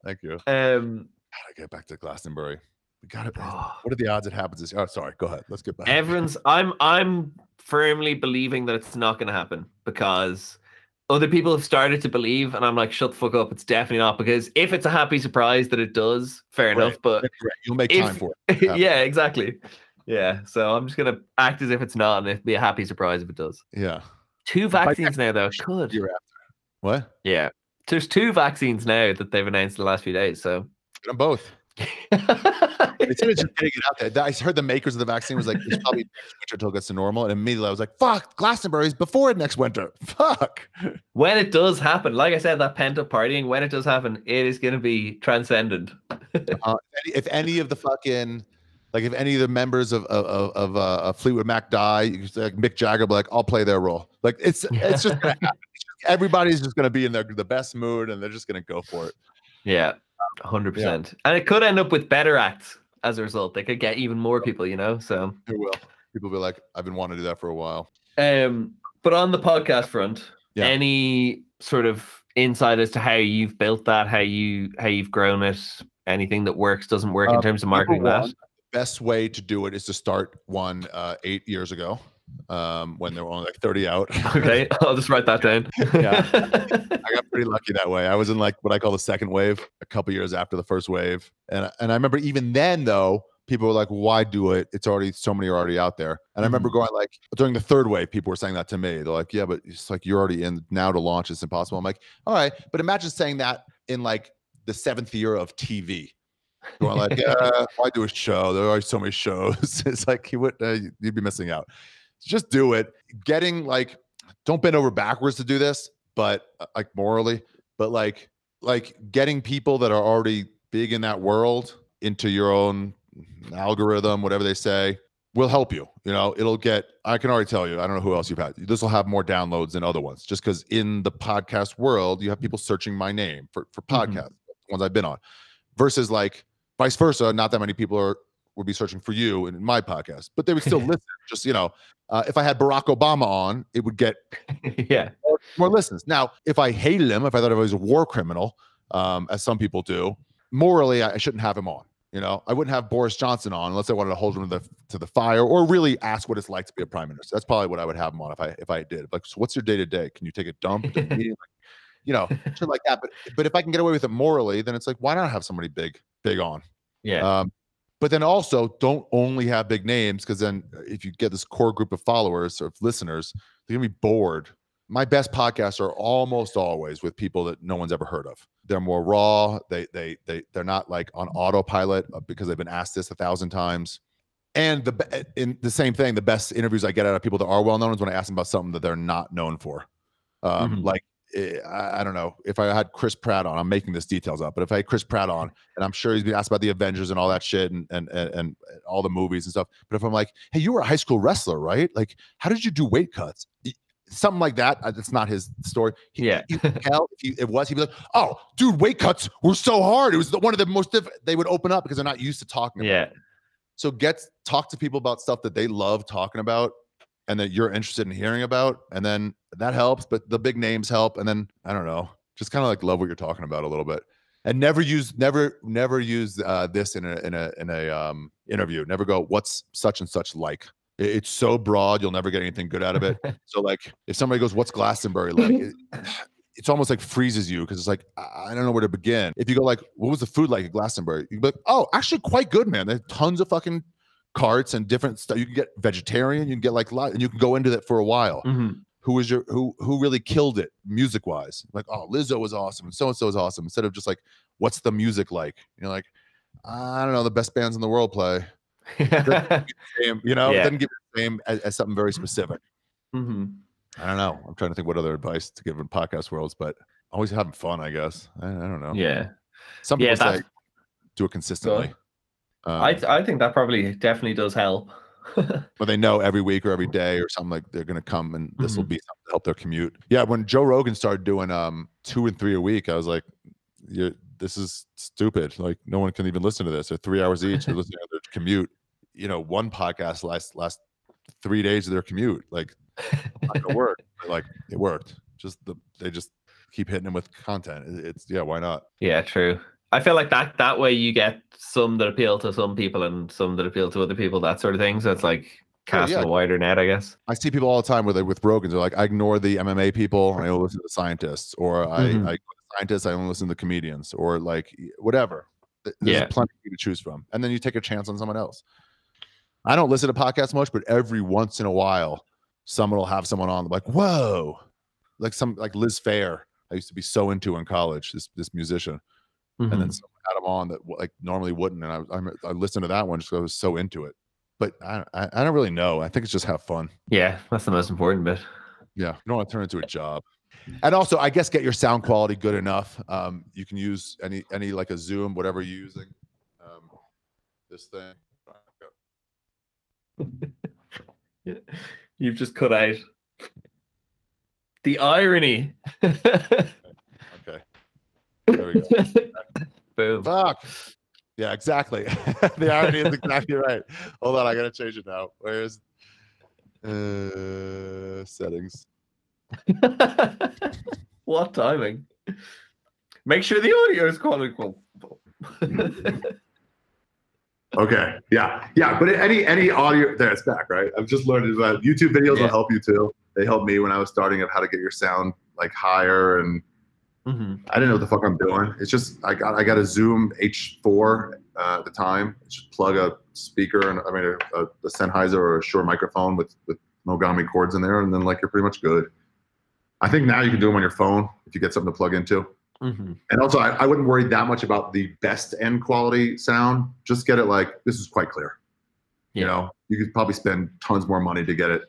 S2: Thank you.
S1: um
S2: Gotta get back to Glastonbury. We got it.
S1: oh.
S2: What are the odds it happens this year? Oh, sorry. Go ahead. Let's get back.
S1: Everyone's I'm I'm firmly believing that it's not gonna happen because other people have started to believe, and I'm like, shut the fuck up, it's definitely not. Because if it's a happy surprise that it does, fair
S2: Right.
S1: enough. But
S2: great. You'll make
S1: if-
S2: time for it.
S1: yeah, exactly. Yeah. So I'm just gonna act as if it's not, and it'd be a happy surprise if it does.
S2: Yeah.
S1: Two vaccines now though. Could.
S2: What?
S1: Yeah. There's two vaccines now that they've announced in the last few days. So
S2: Get them both. It's just getting it out there. I heard the makers of the vaccine was like, it's probably next winter till it gets to normal. And immediately I was like, fuck, Glastonbury's before next winter. Fuck.
S1: when it does happen, like I said, that pent up partying, when it does happen, it is gonna be transcendent.
S2: Uh, if, any, of the fucking, like if any of the members of of, of, uh, Fleetwood Mac die, you could say, like Mick Jagger, be like, I'll play their role. Like it's it's just gonna happen. Just- everybody's just gonna be in their the best mood and they're just gonna go for it.
S1: Yeah, hundred percent. And it could end up with better acts as a result. They could get even more people, you know. So,
S2: It will. People will be like, I've been wanting to do that for a while.
S1: um, but on the podcast front,
S2: Yeah.
S1: Any sort of insight as to how you've built that, how you how you've grown it, anything that works doesn't work in
S2: Um,
S1: terms of marketing that?
S2: Best way to do it is to start one uh, eight years ago, um, when there were only like 30 out.
S1: Okay, I'll just write that down.
S2: Yeah, I got pretty lucky that way. I was in like what I call the second wave, a couple years after the first wave, and and I remember even then though people were like, "Why do it? It's already so many are already out there." And I remember
S1: Mm-hmm.
S2: going like during the third wave, people were saying that to me. They're like, "Yeah, but it's like you're already in now to launch. It's impossible." I'm like, "All right," but imagine saying that in like the seventh year of TV. Going like, yeah, why do a show? There are so many shows. it's like you would uh, you'd be missing out. Just do it. Getting like, don't bend over backwards to do this, but uh, like morally, but like like getting people that are already big in that world into your own algorithm, whatever they say, will help you. You know, it'll get. I can already tell you. I don't know who else you've had. This will have more downloads than other ones, just because in the podcast world, you have people searching my name for for
S1: Mhm.
S2: ones I've been on, versus like vice versa. Not that many people are would be searching for you in my podcast, but they would still listen. Just you know, uh, if I had Barack Obama on, it would get
S1: yeah.
S2: more, more listens. Now, if I hated him, if I thought he was a war criminal, um, as some people do, morally, I, I shouldn't have him on. You know, I wouldn't have Boris Johnson on unless I wanted to hold him to the to the fire or really ask what it's like to be a prime minister. That's probably what I would have him on if I if I did. Like, so what's your day to day? Can you take a dump? at the meeting? Like, you know, shit like that. But but if I can get away with it morally, then it's like, why not have somebody big big on?
S1: Yeah.
S2: Um, but then also don't only have big names because then uh, if you get this core group of followers or listeners, they're gonna be bored. My best podcasts are almost always with people that no one's ever heard of. They're more raw. They they they they're not like on autopilot uh, because they've been asked this a thousand times. And the in the same thing, the best interviews I get out of people that are well known is when I ask them about something that they're not known for. Um,
S1: Mhm.
S2: Like I, I don't know if I had Chris Pratt on. I'm making this details up, but if I had Chris Pratt on, and I'm sure he's been asked about the Avengers and all that shit and and and, and all the movies and stuff. But if I'm like, hey, you were a high school wrestler, right? Like, how did you do weight cuts? Something like that. uh, That's not his story. He,
S1: Yeah.
S2: you tell if he, it was, he'd be like, "Oh, dude, weight cuts were so hard. It was the, one of the most diff-. They would open up because they're not used to talking. About
S1: Yeah.
S2: it. So get talk to people about stuff that they love talking about, and that you're interested in hearing about, and then that helps. But the big names help, and then I don't know, just kind of like love what you're talking about a little bit, and never use never never use uh, this in a in a in a um, interview. Never go, "What's such and such like." It- It's so broad, you'll never get anything good out of it. So like if somebody goes, "What's Glastonbury like?" It, it's almost like freezes you because it's like I I don't know where to begin. If you go like, "What was the food like at Glastonbury?" You'd be like, "Oh, actually, quite good, man. There's tons of fucking carts and different stuff. You can get vegetarian, you can get like lot, and you can go into that for a while.
S1: Mhm.
S2: Who was your who who really killed it music wise? Like, oh, Lizzo was awesome and so and so is awesome. Instead of just like, what's the music like? You're like, I don't know, the best bands in the world play. You know, it
S1: Yeah.
S2: doesn't give you the same as, as something very specific.
S1: Mhm.
S2: I don't know. I'm trying to think what other advice to give in podcast worlds, but always having fun, I guess. I, I don't know.
S1: Yeah.
S2: Some
S1: Yeah,
S2: people say do it consistently. Um,
S1: I I think that probably definitely does help.
S2: but they know every week or every day or something like they're going to come and this will
S1: Mhm.
S2: be something to help their commute. Yeah, when Joe Rogan started doing um two and three a week, I was like, this is stupid. Like no one can even listen to this. They're three hours each. They're listening to their commute. You know, one podcast last last three days of their commute. Like not gonna work. Like it worked. Just the they just keep hitting them with content. It's yeah, why not?
S1: Yeah, true. I feel like that that way you get some that appeal to some people and some that appeal to other people, that sort of thing. So it's like cast
S2: yeah.
S1: a wider net, I guess.
S2: I see people all the time with with Rogans. They're like, I ignore the MMA people and I only listen to the scientists, or I,
S1: Mhm.
S2: I scientists, I only listen to the comedians, or like whatever. There's
S1: Yeah.
S2: plenty to choose from, and then you take a chance on someone else. I don't listen to podcasts much, but every once in a while, someone will have someone on like, whoa, like some like Liz Phair. I used to be so into in college. This this musician, and then
S1: Mhm.
S2: someone had him on that like normally wouldn't, and I I, I listened to that one just 'cause I was so into it. But I, I I don't really know. I think it's just have fun.
S1: yeah, that's the most important bit.
S2: Yeah, you don't want to turn it into a job. And also, I guess get your sound quality good enough. Um, you can use any any like a Zoom, whatever you're using. Um, this thing.
S1: You've just cut out the irony.
S2: Okay. There we go.
S1: Boom.
S2: Fuck. Yeah, exactly. the irony is exactly right. Hold on, I gotta change it now. Where's uh settings?
S1: what timing? Make sure the audio is quality.
S2: Okay. Yeah. Yeah. But any any audio there, it's back, right? I've just learned that YouTube videos
S1: Yeah.
S2: will help you too. They helped me when I was starting of how to get your sound like higher and
S1: hmm
S2: I didn't know what the fuck I'm doing. It's just I got I got a Zoom H4 uh, at the time. Just plug a speaker and I mean a, a, a Sennheiser or a Shure microphone with with Mogami cords in there, and then like you're pretty much good. I think now you can do them on your phone if you get something to plug into.
S1: hmm
S2: And also, I, I wouldn't worry that much about the best end quality sound. Just get it like this is quite clear. You know, you could probably spend tons more money to get it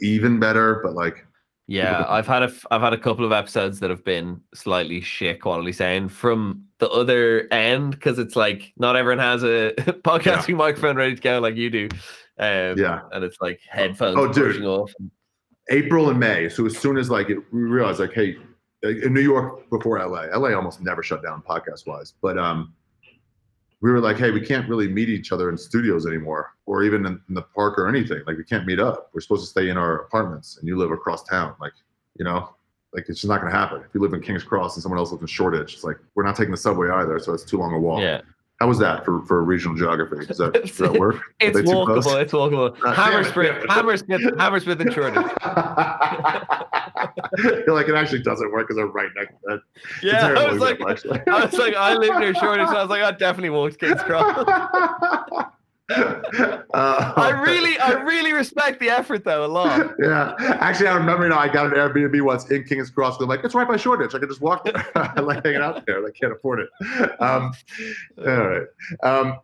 S2: even better, but like
S1: Yeah, I've had a I've had a couple of episodes that have been slightly shit quality sound from the other end because it's like not everyone has a podcasting microphone ready to go like you do. Um,
S2: Yeah.
S1: and it's like headphones
S2: Oh, dude.
S1: off.
S2: April and May. So as soon as like it, we realized like, hey, in New York before LA, LA almost never shut down podcast wise, but um, we were like, hey, we can't really meet each other in studios anymore, or even in, in the park or anything. Like we can't meet up. We're supposed to stay in our apartments, and you live across town. Like you know, like it's just not gonna happen. If you live in Kings Cross and someone else lives in Shoreditch, it's like we're not taking the subway either, so it's too long a walk.
S1: Yeah,
S2: How was that for, for regional geography? Does that, does that work?
S1: It's
S2: they too close?
S1: walkable. It's walkable.
S2: It,
S1: Hammersmith. Hammersmith, Hammersmith, and Shoreditch.
S2: Like it actually doesn't work because they're right next to that.
S1: Yeah, I was like. I was like, I live near Shoreditch. I was like, I definitely walked Kings Cross.
S2: Uh,
S1: I really, I really respect the effort though a lot.
S2: yeah. Actually, I remember now. I got an Airbnb once in Kings Cross. I'm like, it's right by Shoreditch. I can just walk there. I like hanging out there. I can't afford it. Um, all right. Um,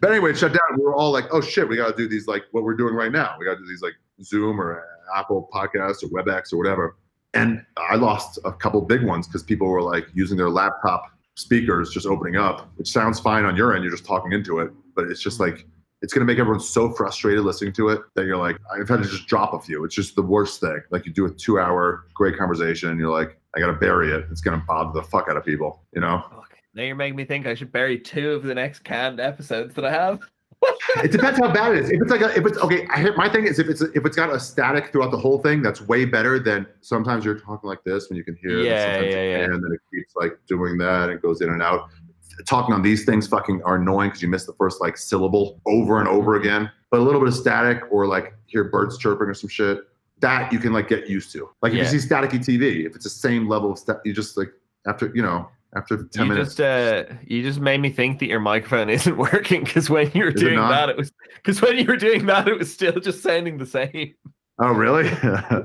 S2: but anyway, it shut down. We were all like, oh shit, we got to do these like what we're doing right now. We got to do these like Zoom or Apple Podcasts or WebEx or whatever. And I lost a couple big ones because people were like using their laptop speakers, just opening up, which sounds fine on your end. You're just talking into it, but it's just like it's going to make everyone so frustrated listening to it that you're like, I've had to just drop a few. It's just the worst thing. Like you do a two hour great conversation and you're like, I got to bury it. It's going to bother the fuck out of people, you know?
S1: Now you're making me think I should bury two of the next canned episodes that I have.
S2: It depends how bad it is. If it's like, a, if it's okay, I hit my thing is if it's if it's got a static throughout the whole thing, that's way better than sometimes you're talking like this when you can hear.
S1: Yeah,
S2: sometimes
S1: yeah, yeah.
S2: And then it keeps like doing that and goes in and out. Talking on these things fucking are annoying because you miss the first like syllable over and over again. But a little bit of static or like hear birds chirping or some shit, that you can like get used to. Like if
S1: Yeah.
S2: you see staticky TV, if it's the same level of stat, you just like after you know after ten
S1: you
S2: minutes.
S1: just uh, you just made me think that your microphone isn't working because when you were
S2: Is
S1: doing
S2: not?
S1: that, it was because when you were doing that, it was still just sounding the same.
S2: Oh really? I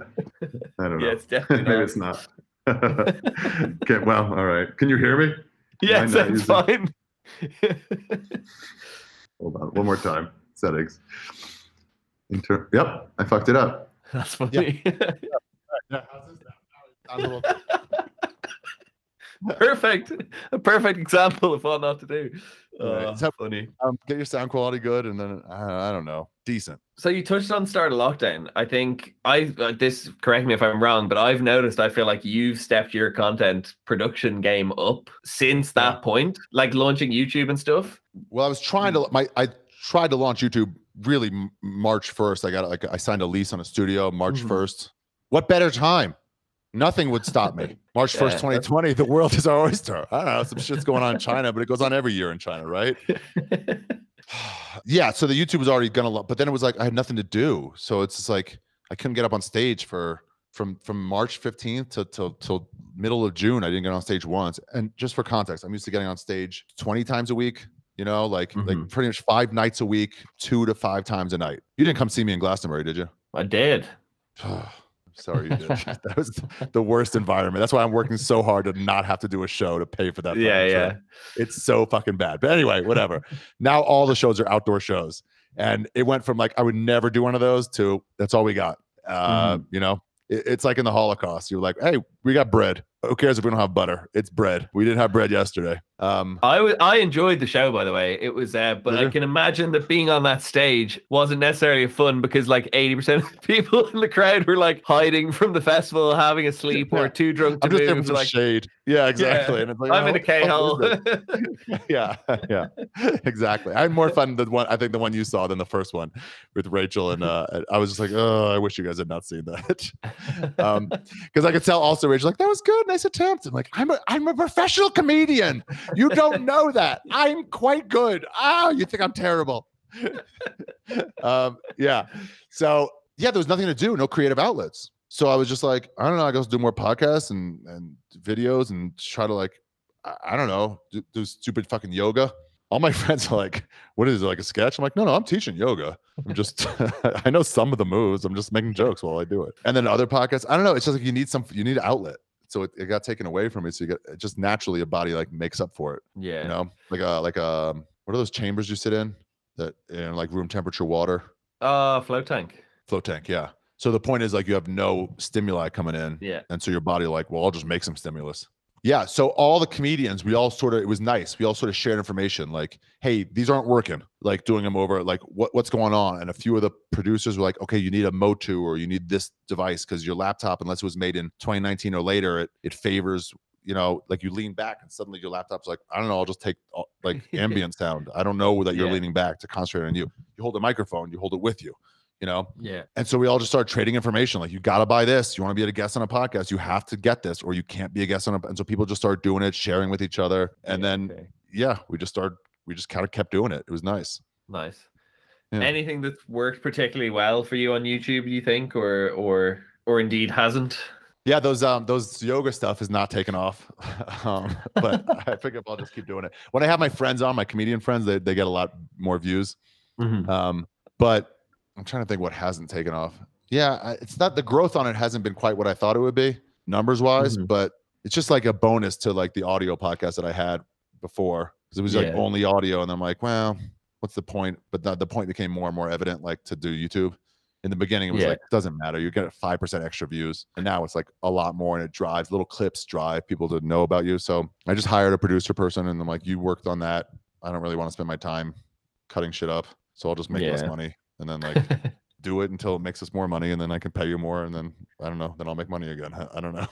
S2: don't know.
S1: Yeah, it's definitely
S2: Maybe
S1: not.
S2: it's not. okay, well, all right. Can you hear me?
S1: Yeah,
S2: Mine
S1: it
S2: not
S1: sounds
S2: using-
S1: fine.
S2: Hold on, one more time. Settings. Inter- yep, I fucked it up.
S1: That's funny.
S3: A little-
S1: perfect. A perfect example of what not to do. Oh,
S3: So-
S1: funny.
S3: um, get your sound quality good, and then I, I don't know, decent.
S1: So you touched on start of lockdown. I think I uh, this correct me if I'm wrong, but I've noticed I feel like you've stepped your content production game up since that
S3: Yeah.
S1: point, like launching YouTube and stuff.
S3: Well, I was trying to my I tried to launch YouTube really March first. I got like I signed a lease on a studio March
S1: Mhm.
S3: 1st What better time? Nothing would stop me. March first, 2020. The world is our oyster. I don't know. Some shit's going on in China, but it goes on every year in China, right? yeah. So the YouTube was already gonna, lo- but then it was like I had nothing to do. So it's just like I couldn't get up on stage for from from March fifteenth to till till middle of June. I didn't get on stage once. And just for context, I'm used to getting on stage twenty times a week. You know, like like
S1: Mhm.
S3: pretty much five nights a week, two to five times a night. You didn't come see me in Glastonbury, did you?
S1: I did.
S3: Sorry, that was the worst environment. That's why I'm working so hard to not have to do a show to pay for that.
S1: Yeah,
S3: show.
S1: yeah.
S3: It's so fucking bad. But anyway, whatever. now all the shows are outdoor shows, and it went from like I would never do one of those to that's all we got. Uh,
S1: Mm-hmm.
S3: You know, it- it's like in the Holocaust. You're like, hey, we got bread. Who cares if we don't have butter? It's bread. We didn't have bread yesterday. Um,
S1: I I enjoyed the show by the way. It was uh but I can imagine that being on that stage wasn't necessarily fun because like 80% of the people in the crowd were like hiding from the festival, having a sleep
S3: Yeah.
S1: or too drunk to
S3: I'm just
S1: move.
S3: some
S1: like,
S3: shade.
S2: Yeah, exactly. And it's like,
S1: I'm
S2: oh,
S1: in a
S2: what the
S1: K hole.
S2: yeah, yeah, exactly. I had more fun than one. I think the one you saw than the first one with Rachel, and uh, I was just like, oh, I wish you guys had not seen that. um, because I could tell also Rachel like that was good, nice attempt. I'm like, I'm a I'm a professional comedian. You don't know that. I'm quite good. Ah, you think I'm terrible. um, yeah. So yeah, there was nothing to do, no creative outlets. So I was just like, I don't know, I guess do more podcasts and and videos and try to like, I, I don't know, do, do stupid fucking yoga. All my friends are like, what is it, like a sketch? I'm like, no, no, I'm teaching yoga. I'm just, I know some of the moves. I'm just making jokes while I do it. And then other podcasts, I don't know. It's just like you need some, you need an outlet. So it, it got taken away from me. So you get it just naturally a body like makes up for it.
S1: yeah.
S2: You know, like a like a what are those chambers you sit in that in like room temperature water
S1: Uh, float tank.
S2: float tank? Yeah. So the point is like you have no stimuli coming in,
S1: Yeah.
S2: and so your body like, well, I'll just make some stimulus. Yeah. So all the comedians, we all sort of it was nice. We all sort of shared information like, hey, these aren't working. Like doing them over, like what what's going on. And a few of the producers were like, okay, you need a Motu or you need this device because your laptop, unless it was made in 2019 or later, it it favors. You know, like you lean back and suddenly your laptop's like, I don't know, I'll just take uh, like ambient sound. I don't know that you're
S1: Yeah.
S2: leaning back to concentrate on you. You hold a microphone, you hold it with you, you know.
S1: Yeah.
S2: And so we all just started trading information. Like, you got to buy this. You want to be a guest on a podcast, you have to get this, or you can't be a guest on a. And so people just started doing it, sharing with each other. And
S1: Yeah,
S2: then,
S1: okay.
S2: yeah, we just started, we just kind of kept doing it. It was nice.
S1: Nice.
S2: Yeah.
S1: Anything that's worked particularly well for you on YouTube, do you think, or or or indeed hasn't?
S2: Yeah, those um those yoga stuff is not taking off. um, but I figure I'll just keep doing it. When I have my friends on, my comedian friends, they, they get a lot more views. Um, but I'm trying to think what hasn't taken off. Yeah, it's not the growth on it hasn't been quite what I thought it would be numbers wise,
S1: Mhm.
S2: but it's just like a bonus to like the audio podcast that I had before because it was like
S1: Yeah.
S2: only audio, and I'm like, well, what's the point? But the, the point became more and more evident, like to do YouTube. In the beginning, it was
S1: Yeah.
S2: like doesn't matter. You get five percent extra views, and now it's like a lot more, and it drives little clips drive people to know about you. So I just hired a producer person, and I'm like, you worked on that. I don't really want to spend my time cutting shit up, so I'll just make less money, and then like do it until it makes us more money, and then I can pay you more, and then I don't know, then I'll make money again. I don't know.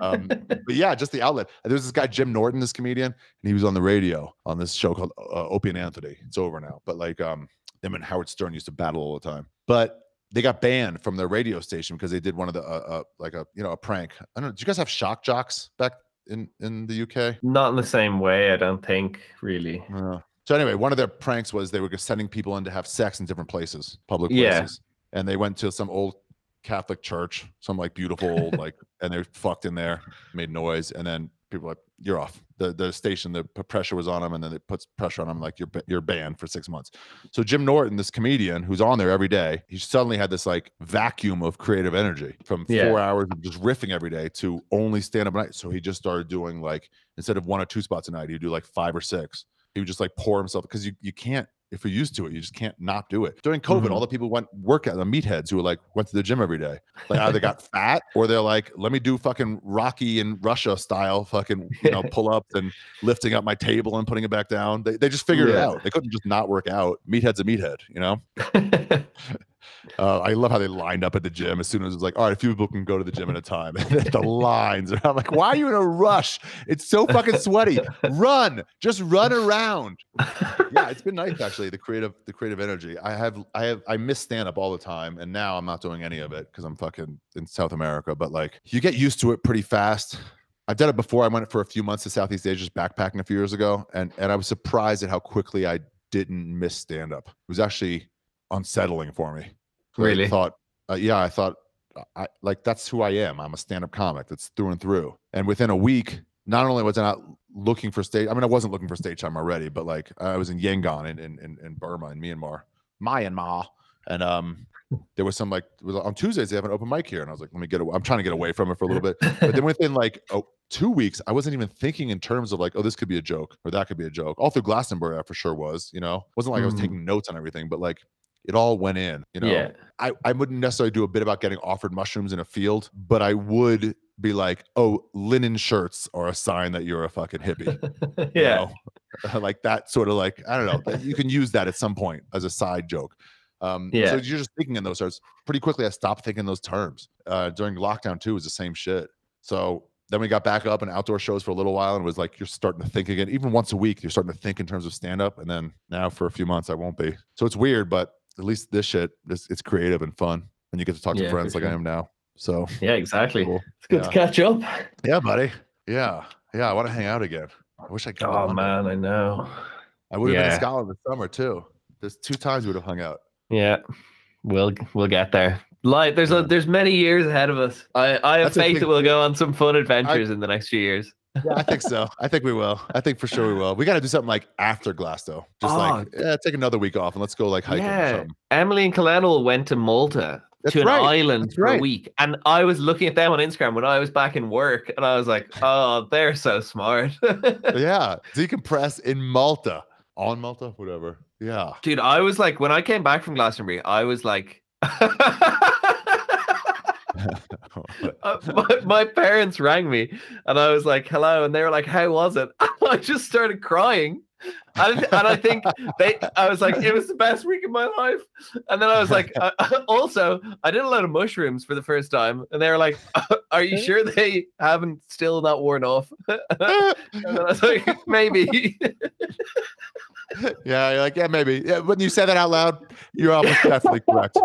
S2: um, but yeah, just the outlet. There's this guy Jim Norton, this comedian, and he was on the radio on this show called uh, Opie and Anthony. It's over now, but like um, him and Howard Stern used to battle all the time. But they got banned from their radio station because they did one of the uh, uh, like a you know a prank. I don't know. Do you guys have shock jocks back in in the UK?
S1: Not in the same way, I don't think, really.
S2: Uh, so anyway, one of their pranks was they were just sending people in to have sex in different places, public
S1: Yeah.
S2: places, and they went to some old Catholic church, some like beautiful old like, and they fucked in there, made noise, and then people were like, "You're off." The the station, the pressure was on them, and then it puts pressure on them, like you're you're banned for six months. So Jim Norton, this comedian who's on there every day, he suddenly had this like vacuum of creative energy from
S1: Yeah.
S2: four hours of just riffing every day to only stand up at night. So he just started doing like instead of one or two spots a night, he'd do like five or six he would just like pour himself because you, you can't if you're used to it you just can't not do it. During covid
S1: Mhm.
S2: all the people went work at the meatheads who were like went to the gym every day. Like either got fat or they're like let me do fucking rocky and russia style fucking you know pull-ups and lifting up my table and putting it back down. They, they just figured it out. They couldn't just not work out. Meathead's a meathead you know uh, I love how they lined up at the gym as soon as it was like, all right, a few people can go to the gym at a time. And the lines, and I'm like, why are you in a rush? It's so fucking sweaty. Run, just run around. Yeah, it's been nice actually. The creative, the creative energy. I have, I have, I miss stand up all the time, and now I'm not doing any of it because I'm fucking in South America. But like, you get used to it pretty fast. I've done it before. I went for a few months to Southeast Asia, just backpacking a few years ago, and and I was surprised at how quickly I didn't miss stand up. It was actually unsettling for me. I
S1: Really?
S2: thought, uh, yeah, I thought, I like that's who I am. I'm a stand-up comic. That's through and through. And within a week, not only was I not looking for stage, I mean, I wasn't looking for stage time already, but like I was in Yangon in in, in, Burma in Myanmar, Myanmar, and um, there was some like it was on Tuesdays they have an open mic here, and I was like, let me get. Away. I'm trying to get away from it for a little bit. But then within like oh, two weeks, I wasn't even thinking in terms of like, oh, this could be a joke or that could be a joke. All through Glastonbury, I for sure was. You know, wasn't like I was
S1: Mhm.
S2: taking notes on everything, but like it all went in. You know,
S1: yeah.
S2: I, I wouldn't necessarily do a bit about getting offered mushrooms in a field, but I would be like, oh, linen shirts are a sign that you're a fucking hippie.
S1: yeah.
S2: like that sort of like, I don't know. You can use that at some point as a side joke. Um,
S1: Yeah.
S2: So you're just thinking in those terms. Pretty quickly, I stopped thinking those terms. Uh, during lockdown too, was the same shit. So then we got back up and outdoor shows for a little while, and was like you're starting to think again. Even once a week, you're starting to think in terms of stand up, and then now for a few months, I won't be. So it's weird, but at least this shit, it's, it's creative and fun, and you get to talk
S1: Yeah,
S2: to friends like I am now. So
S1: Yeah, exactly.
S2: cool.
S1: It's good
S2: Yeah.
S1: to catch up.
S2: Yeah, buddy. Yeah, yeah. I want to hang out again. I wish I could.
S1: Oh man, I know.
S2: I would have been
S1: Yeah.
S2: in Scotland this summer too. There's two times we would have hung out.
S1: Yeah, we'll we'll get there. Like, there's a, there's many years ahead of us. I I have
S2: That's
S1: faith that we'll go on some fun adventures in the next few years.
S2: Yeah, I think so. I think we will. I think for sure we will. We got to do something like after Glasgow. Just like
S1: Oh.
S2: Eh, yeah, take another week off and let's go like hiking
S1: Yeah,
S2: something.
S1: Emily and Colonel went to Malta
S2: That's
S1: to an
S2: right.
S1: island
S2: That's
S1: for a week, and I was looking at them on Instagram when I was back in work, and I was like, "Oh, they're so smart."
S2: Yeah, decompress in Malta. On Malta, whatever. Yeah.
S1: Dude, I was like, when I came back from Glastonbury, I was like, Uh, my, my parents rang me and I was like, hello. And they were like, how was it? I just started crying. And, and I think they, I was like, it was the best week of my life. And then I was like, uh, also, I did a lot of mushrooms for the first time. And they were like, are you sure they haven't still not worn off? and then I was like, maybe.
S2: yeah, you're like, yeah, maybe. Yeah, when you say that out loud, you're almost definitely correct.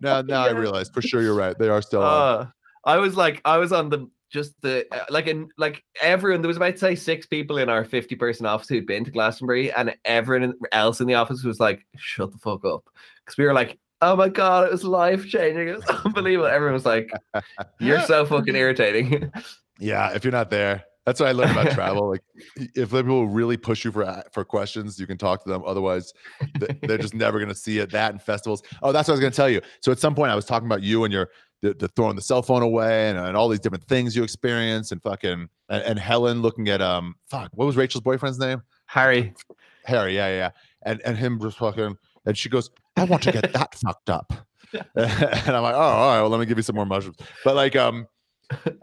S2: Now, now I realize for sure you're right. They are still.
S1: Uh, I was like, I was on the just the uh, like in like everyone. There was about say six people in our fifty person office who'd been to Glastonbury, and everyone else in the office was like, "Shut the fuck up," because we were like, "Oh my god, it was life changing. It was unbelievable." Everyone was like, "You're so fucking irritating."
S2: Yeah, if you're not there, that's what I learned about travel. Like, if people really push you for for questions, you can talk to them. Otherwise, they're just never going to see it. That and festivals. Oh, that's what I was going to tell you. So at some point, I was talking about you and your the, the throwing the cell phone away and, and all these different things you experience and fucking and, and Helen looking at um fuck what was Rachel's boyfriend's name
S1: Harry,
S2: Harry yeah yeah yeah. and and him just fucking and she goes I want to get that fucked up and I'm like oh all right well let me give you some more mushrooms but like um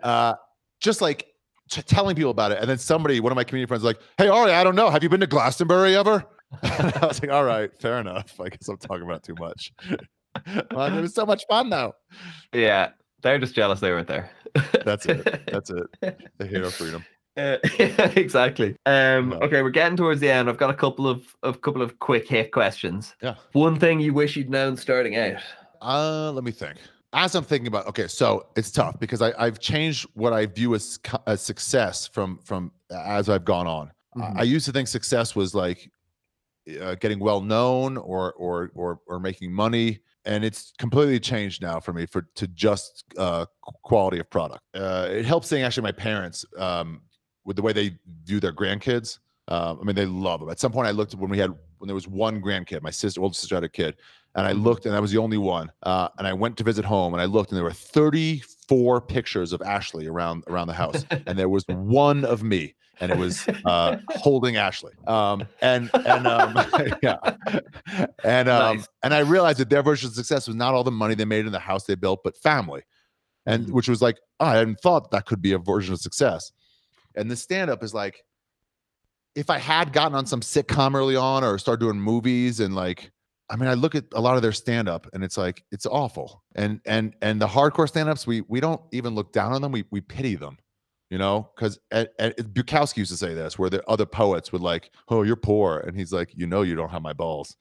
S2: uh just like t- telling people about it and then somebody one of my community friends like hey Ari I don't know have you been to Glastonbury ever I was like all right fair enough I guess I'm talking about too much well, it was so much fun though
S1: yeah, they're just jealous they weren't there.
S2: That's it. That's it. They hate our freedom.
S1: Uh, exactly. Um,
S2: No.
S1: okay, we're getting towards the end. I've got a couple of of couple of quick hit questions.
S2: Yeah.
S1: One thing you wish you'd known starting out.
S2: Uh, let me think. As I'm thinking about, okay, so it's tough because I, I've changed what I view as, as success from from as I've gone on. I-
S1: Mhm.
S2: I used to think success was like uh, getting well known or or or or making money, and it's completely changed now for me for to just uh, quality of product. Uh, it helps seeing actually my parents um, with the way they view their grandkids. Um, I mean, they love them. At some point, I looked at when we had when there was one grandkid. My sister, older sister, had a kid, and I looked, and that was the only one. Uh, and I went to visit home, and I looked, and there were 34 pictures of Ashley around around the house, and there was one of me, and it was uh, holding Ashley. Um, and and um, yeah, and um,
S1: Nice.
S2: and I realized that their version of success was not all the money they made in the house they built, but family, and
S1: Mhm.
S2: which was like oh, I hadn't thought that could be a version of success. And the stand up is like, if I had gotten on some sitcom early on or started doing movies and like, I mean, I look at a lot of their stand up and it's like it's awful. And and and the hardcore stand ups, we we don't even look down on them. We we pity them, you know, because Bukowski used to say this, where the other poets would like, "Oh, you're poor," and he's like, "You know, you don't have my balls.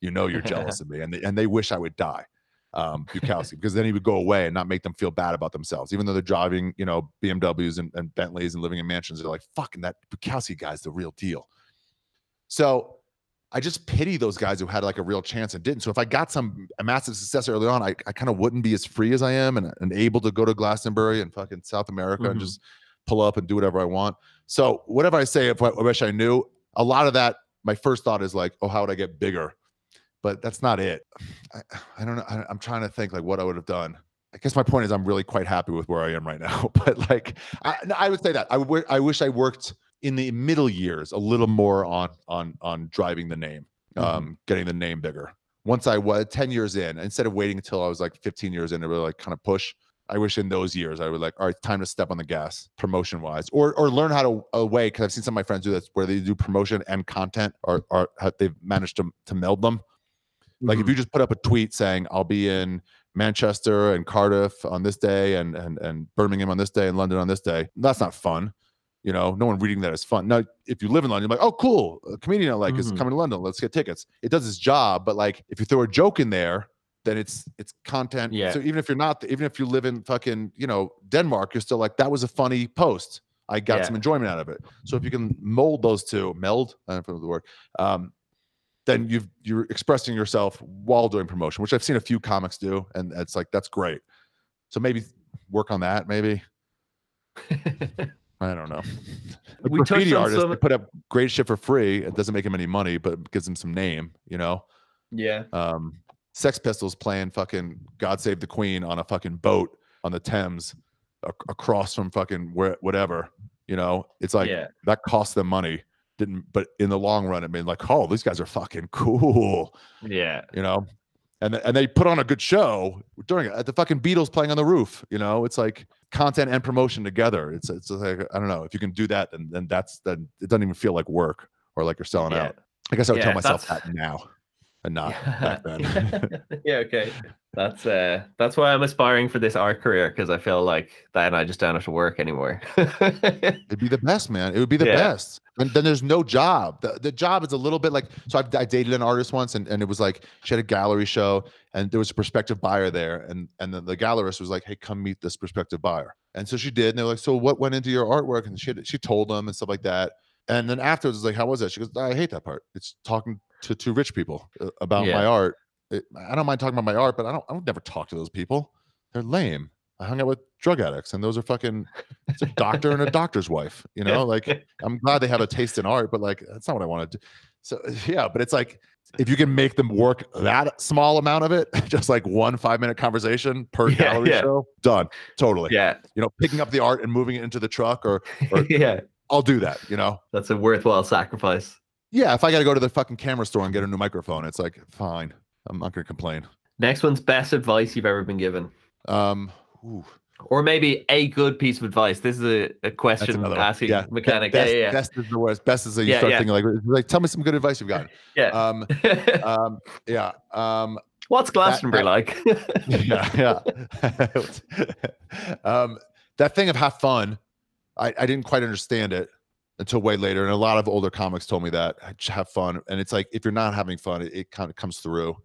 S2: You know, you're jealous of me," and they, and they wish I would die. Um, Bukowski, because then he would go away and not make them feel bad about themselves, even though they're driving, you know, BMWs and, and Bentleys and living in mansions. They're like, "Fucking that Bukowski guy's the real deal." So I just pity those guys who had like a real chance and didn't. So if I got some a massive success early on, I, I kind of wouldn't be as free as I am and, and able to go to Glastonbury and fucking South America and
S1: Mhm.
S2: just pull up and do whatever I want. So whatever I say, if I, I wish I knew, a lot of that, my first thought is like, oh, how would I get bigger? But that's not it. I, I don't know. I, I'm trying to think like what I would have done. I guess my point is I'm really quite happy with where I am right now. But like, I, I would say that I would. I wish I worked in the middle years a little more on on on driving the name, um, getting the name bigger. Once I was 10 years in, instead of waiting until I was like 15 years in to really like kind of push, I wish in those years I would like, all right, time to step on the gas promotion wise, or or learn how to away because I've seen some of my friends do this where they do promotion and content, or or how they've managed to to meld them. Like if
S1: Mhm.
S2: you just put up a tweet saying I'll be in Manchester and Cardiff on this day and and and Birmingham on this day and London on this day. That's not fun. You know, no one reading that is fun. Now, if you live in London, you're like, oh, cool, a comedian I like is
S1: Mhm.
S2: coming to London. Let's get tickets. It does its job, but like if you throw a joke in there, then it's it's content.
S1: Yeah.
S2: So even if you're not, even if you live in fucking you know Denmark, you're still like that was a funny post. I got
S1: Yeah.
S2: some enjoyment out of it. So if you can mold those two, meld, I don't know the word, um, then you've you're expressing yourself while doing promotion, which I've seen a few comics do, and it's like that's great. So maybe work on that. Maybe I don't know. The
S1: We
S2: graffiti artist
S1: some-
S2: put up great shit for free. It doesn't make him any money, but gives him some name. You know,
S1: yeah.
S2: um, Sex Pistols playing fucking "God Save the Queen" on a fucking boat on the Thames, ac- across from fucking where whatever. You know, it's like
S1: yeah.
S2: that cost them money. Didn't, but in the long run, it made like, oh, these guys are fucking cool.
S1: Yeah.
S2: You know, and and they put on a good show during it. The fucking Beatles playing on the roof. You know, it's like content and promotion together. It's it's like I don't know if you can do that, then then that's then it doesn't even feel like work or like you're selling
S1: Yeah.
S2: out. I guess I would tell myself that now and not back then.
S1: yeah, okay. That's uh that's why I'm aspiring for this art career because I feel like then I just don't have to work anymore.
S2: It'd be the best, man. It would be the
S1: Yeah.
S2: best. And then there's no job. The, the job is a little bit like so. I've, I dated an artist once, and, and it was like she had a gallery show, and there was a prospective buyer there, and and then the gallerist was like, "Hey, come meet this prospective buyer." And so she did, and they're like, "So what went into your artwork?" And she had, she told them and stuff like that. And then afterwards, it's like, "How was that?" She goes, "I hate that part. It's talking to two rich people uh, about
S1: Yeah.
S2: my art. It, I don't mind talking about my art, but I don't. I would never talk to those people. They're lame. I hung out with drug addicts, and those are fucking. It's a doctor and a doctor's wife. You know, like I'm glad they have a taste in art, but like that's not what I want to do. So yeah, but it's like if you can make them work that small amount of it, just like one five minute conversation per
S1: Yeah,
S2: gallery
S1: yeah.
S2: show, done. Totally.
S1: yeah.
S2: You know, picking up the art and moving it into the truck, or Or-
S1: yeah.
S2: I'll do that. You know.
S1: That's a worthwhile sacrifice.
S2: Yeah, if I got to go to the fucking camera store and get a new microphone, it's like fine. I'm not gonna complain.
S1: Next one's best advice you've ever been given.
S2: Um, ooh,
S1: Or maybe a good piece of advice. This is a, a question asking
S2: yeah,
S1: mechanic.
S2: Best,
S1: yeah, yeah,
S2: best is the worst. Best is that you
S1: Yeah,
S2: start
S1: yeah.
S2: thinking like, like, tell me some good advice you've gotten.
S1: yeah.
S2: Um, um, yeah. Um,
S1: What's Glastonbury
S2: that-
S1: like?
S2: yeah, yeah. um, that thing of have fun, I, I didn't quite understand it until way later. And a lot of older comics told me that have fun. And it's like if you're not having fun, it, it kind of comes through.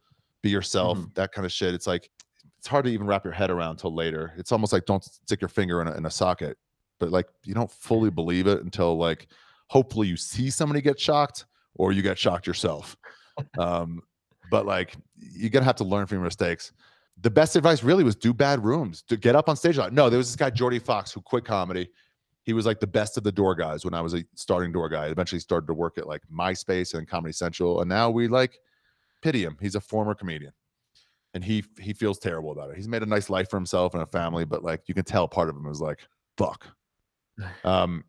S2: Be yourself,
S1: Mhm.
S2: that kind of shit. It's like it's hard to even wrap your head around till later. It's almost like don't stick your finger in a, in a socket, but like you don't fully believe it until like hopefully you see somebody get shocked or you get shocked yourself. Um, but like you're gonna have to learn from your mistakes. The best advice really was do bad rooms, to get up on stage. lot. No, there was this guy Jordy Fox who quit comedy. He was like the best of the door guys when I was a starting door guy. Eventually started to work at like MySpace and Comedy Central, and now we like pity him. He's a former comedian, and he he feels terrible about it. He's made a nice life for himself and a family, but like you can tell part of him is like fuck. Um,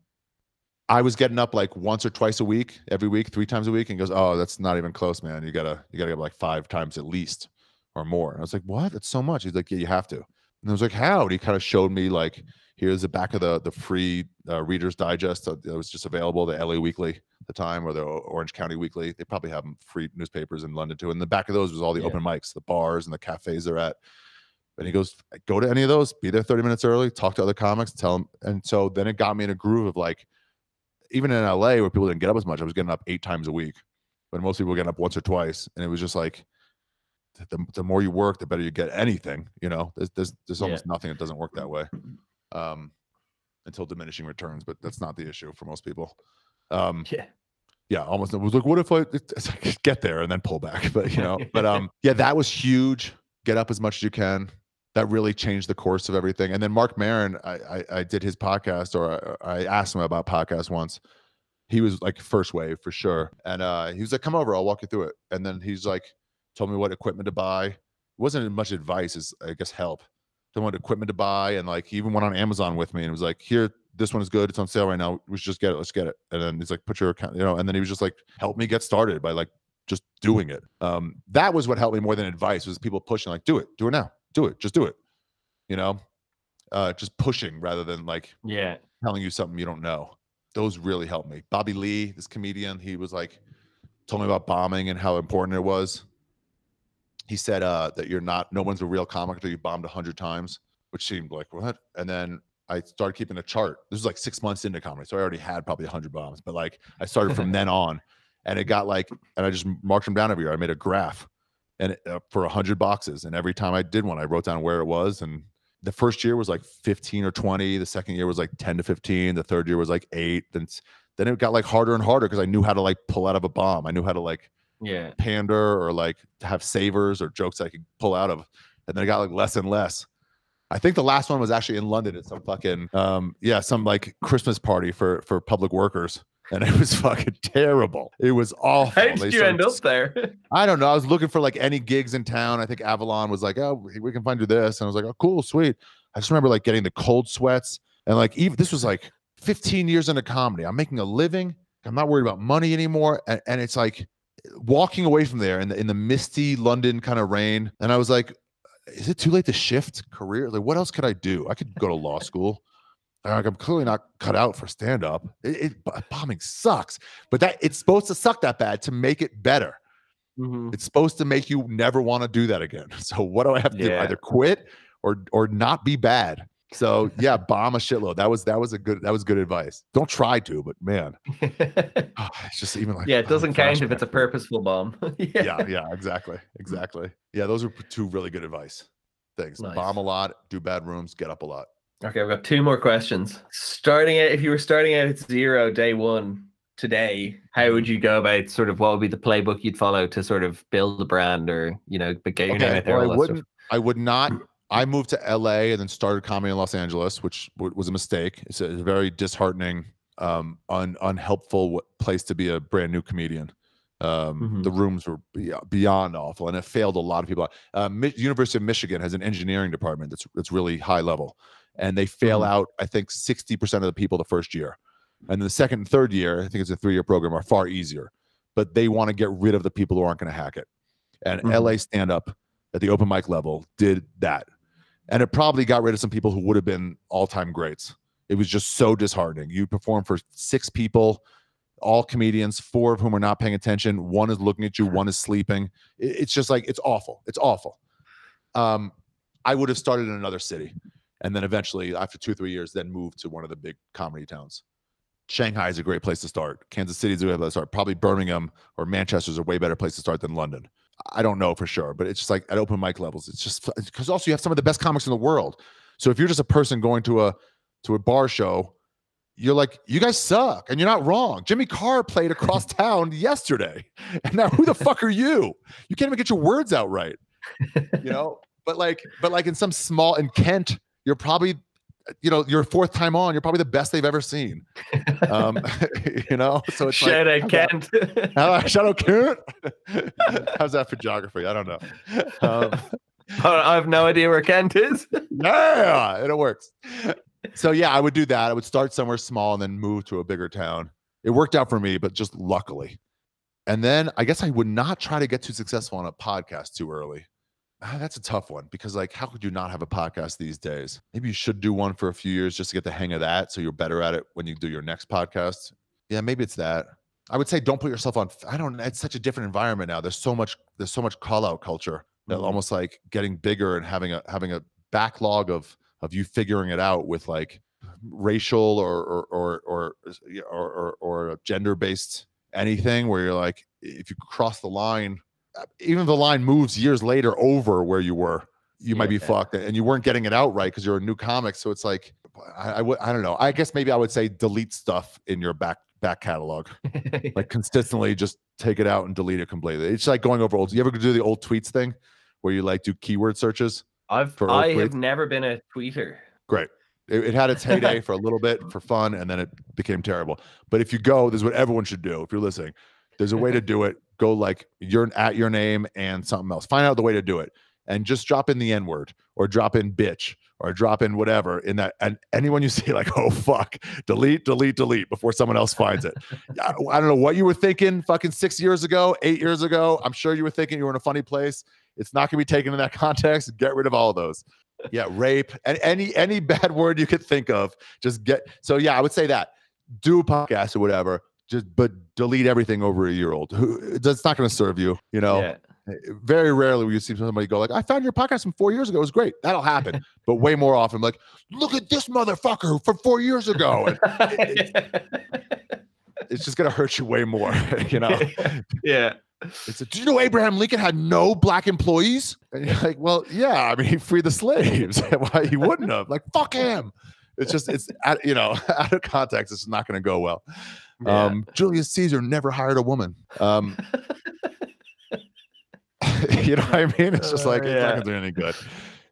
S2: I was getting up like once or twice a week, every week, three times a week, and goes, "Oh, that's not even close, man. You gotta you gotta get up like five times at least or more." And I was like, "What? That's so much." He's like, "Yeah, you have to." And I was like, "How?" And he kind of showed me like, here's the back of the the free uh, Reader's Digest that that was just available, the LA Weekly at the time, or the Orange County Weekly. They probably have free newspapers in London too. And the back of those was all the
S1: Yeah.
S2: open mics, the bars and the cafes they're at. And he goes, go to any of those, be there 30 minutes early, talk to other comics, tell them. And so then it got me in a groove of like, even in LA where people didn't get up as much, I was getting up eight times a week, but most people were getting up once or twice. And it was just like, the, the more you work, the better you get anything, you know, there's, there's, there's
S1: Yeah.
S2: almost nothing that doesn't work that way. Um, until diminishing returns, but that's not the issue for most people. Um,
S1: yeah.
S2: yeah, almost. It was like, what if I like, get there and then pull back? But you know, but um, yeah, that was huge. Get up as much as you can. That really changed the course of everything. And then Marc Maron, I I, I did his podcast, or I, I asked him about podcast once. He was like first wave for sure, and uh, he was like, "Come over, I'll walk you through it." And then he's like, told me what equipment to buy. It wasn't much advice, as I guess help. Told me what equipment to buy, and like he even went on Amazon with me and was like, "Here, this one is good. It's on sale right now. We should just get it. Let's get it." And then he's like, "Put your account," you know. And then he was just like, "Help me get started by like just doing it." Um, that was what helped me more than advice was people pushing like, "Do it, do it now, do it, just do it," you know, uh, just pushing rather than like
S1: Yeah.
S2: telling you something you don't know. Those really helped me. Bobby Lee, this comedian, he was like, told me about bombing and how important it was. He said uh, that you're not, no one's a real comic until you bombed a hundred times, which seemed like what? And then I started keeping a chart. This was like six months into comedy, so I already had probably a hundred bombs. But like I started from then on, and it got like, and I just marked them down every year. I made a graph, and uh, for a hundred boxes, and every time I did one, I wrote down where it was. And the first year was like 15 or 20. The second year was like 10 to 15. The third year was like eight. Then then it got like harder and harder because I knew how to like pull out of a bomb. I knew how to like
S1: Yeah.
S2: pander or like have savers or jokes I could pull out of. And then it got like less and less. I think the last one was actually in London at some fucking um yeah, some like Christmas party for for public workers. And it was fucking terrible. It was awful.
S1: How
S2: They
S1: did you
S2: started
S1: end up there?
S2: I don't know. I was looking for like any gigs in town. I think Avalon was like, oh, we- we can find you this. And I was like, oh, cool, sweet. I just remember like getting the cold sweats. And like, even this was like 15 years into comedy. I'm making a living. I'm not worried about money anymore. And, and it's like walking away from there in the, in the misty London kind of rain. And I was like, is it too late to shift career? Like, what else could I do? I could go to law school. Like, I'm clearly not cut out for stand up. It, it bombing sucks, but that it's supposed to suck that bad to make it better.
S1: Mhm.
S2: It's supposed to make you never want to do that again. So what do I have to do? Either quit or or not be bad. So yeah, bomb a shitload. That was that was a good that was good advice. Don't try to, but man, ah, it's just even like
S1: yeah, it doesn't count if it's a purposeful bomb.
S2: Yeah, yeah, exactly, exactly. Yeah, those are two really good advice things.
S1: Nice.
S2: Bomb a lot, do bad rooms, get up a lot.
S1: Okay, I've got two more questions. Starting out, if you were starting out at zero day one today, how would you go about sort of what would be the playbook you'd follow to sort of build a brand or you know but get your name
S2: Okay,
S1: out there?
S2: well, I wouldn't. I would not. I moved to LA and then started comedy in Los Angeles, which w- was a mistake. It's a very disheartening, um, un, unhelpful place to be a brand new comedian. Um,
S1: Mhm.
S2: The rooms were be- beyond awful, and it failed a lot of people. Uh, Mi- University of Michigan has an engineering department that's that's really high level, and they fail
S1: Mhm.
S2: out. I think sixty percent of the people the first year, and then the second and third year, I think it's a three year program, are far easier. But they want to get rid of the people who aren't going to hack it. And
S1: Mhm.
S2: LA stand up at the open mic level did that. And it probably got rid of some people who would have been all time greats. It was just so disheartening. You perform for six people, all comedians, four of whom are not paying attention. One is looking at you, one is sleeping. It's just like, it's awful. It's awful. Um, I would have started in another city. And then eventually, after two, three years, then moved to one of the big comedy towns. Shanghai is a great place to start. Kansas City is a great place to start. Probably Birmingham or Manchester is a way better place to start than London. I don't know for sure, but it's just like at open mic levels, it's just because also you have some of the best comics in the world. So if you're just a person going to a to a bar show, you're like, you guys suck, and you're not wrong. Jimmy Carr played across town yesterday, and now who the fuck are you? You can't even get your words out right, you know. But like, but like in some small in Kent, you're probably, you know, your fourth time on, you're probably the best they've ever seen. Um, you know, so it's
S1: Shout
S2: like,
S1: out
S2: how's that-
S1: Kent.
S2: Shout out Kent. How's that for geography? I don't know. Um,
S1: I have no idea where Kent is.
S2: yeah, it works. So yeah, I would do that. I would start somewhere small and then move to a bigger town. It worked out for me, but just luckily. And then I guess I would not try to get too successful on a podcast too early. Ah, That's a tough one because, like, how could you not have a podcast these days? Maybe you should do one for a few years just to get the hang of that, so you're better at it when you do your next podcast. Yeah, maybe it's that. I would say don't put yourself on. I don't. It's such a different environment now. There's so much. There's so much call out culture that
S1: Mhm.
S2: almost like getting bigger and having a having a backlog of of you figuring it out with like racial or or or or or, or, or gender based anything where you're like if you cross the line Uh, even if the line moves years later over where you were you might be
S1: Yeah.
S2: fucked and you weren't getting it out right because you're a new comic so it's like I, I would I don't know I guess maybe I would say delete stuff in your back back catalog like consistently just take it out and delete it completely it's like going over old you ever do the old tweets thing where you like do keyword searches
S1: I've I
S2: old
S1: have never been a tweeter.
S2: great. It, it had its heyday for a little bit for fun, and then it became terrible. But if you go, this is what everyone should do. If you're listening, there's a way to mm-hmm. do it. Go like you're at your name and something else. Find out the way to do it, and just drop in the N word or drop in bitch or drop in whatever in that. And anyone you see, like, oh fuck, delete, delete, delete before someone else finds it. I, I don't know what you were thinking, fucking six years ago, eight years ago. I'm sure you were thinking you were in a funny place. It's not going to be taken in that context. Get rid of all of those yeah rape and any any bad word you could think of just get so yeah i would say that do a podcast or whatever just but delete everything over a year old who that's not going to serve you you know
S1: Yeah.
S2: Very rarely will you see somebody go like, "I found your podcast from four years ago. It was great." That'll happen, but way more often, like, "Look at this motherfucker from four years ago." And it's just gonna hurt you way more, you know.
S1: yeah.
S2: It's like, do you know Abraham Lincoln had no black employees? And you're like, well, yeah, I mean, he freed the slaves. Why he wouldn't have? Like, fuck him. It's just, it's out, you know, out of context. It's not going to go well.
S1: Yeah.
S2: Um, Julius Caesar never hired a woman. Um, you know what I mean? It's just
S1: Uh,
S2: like it's not going to do any good.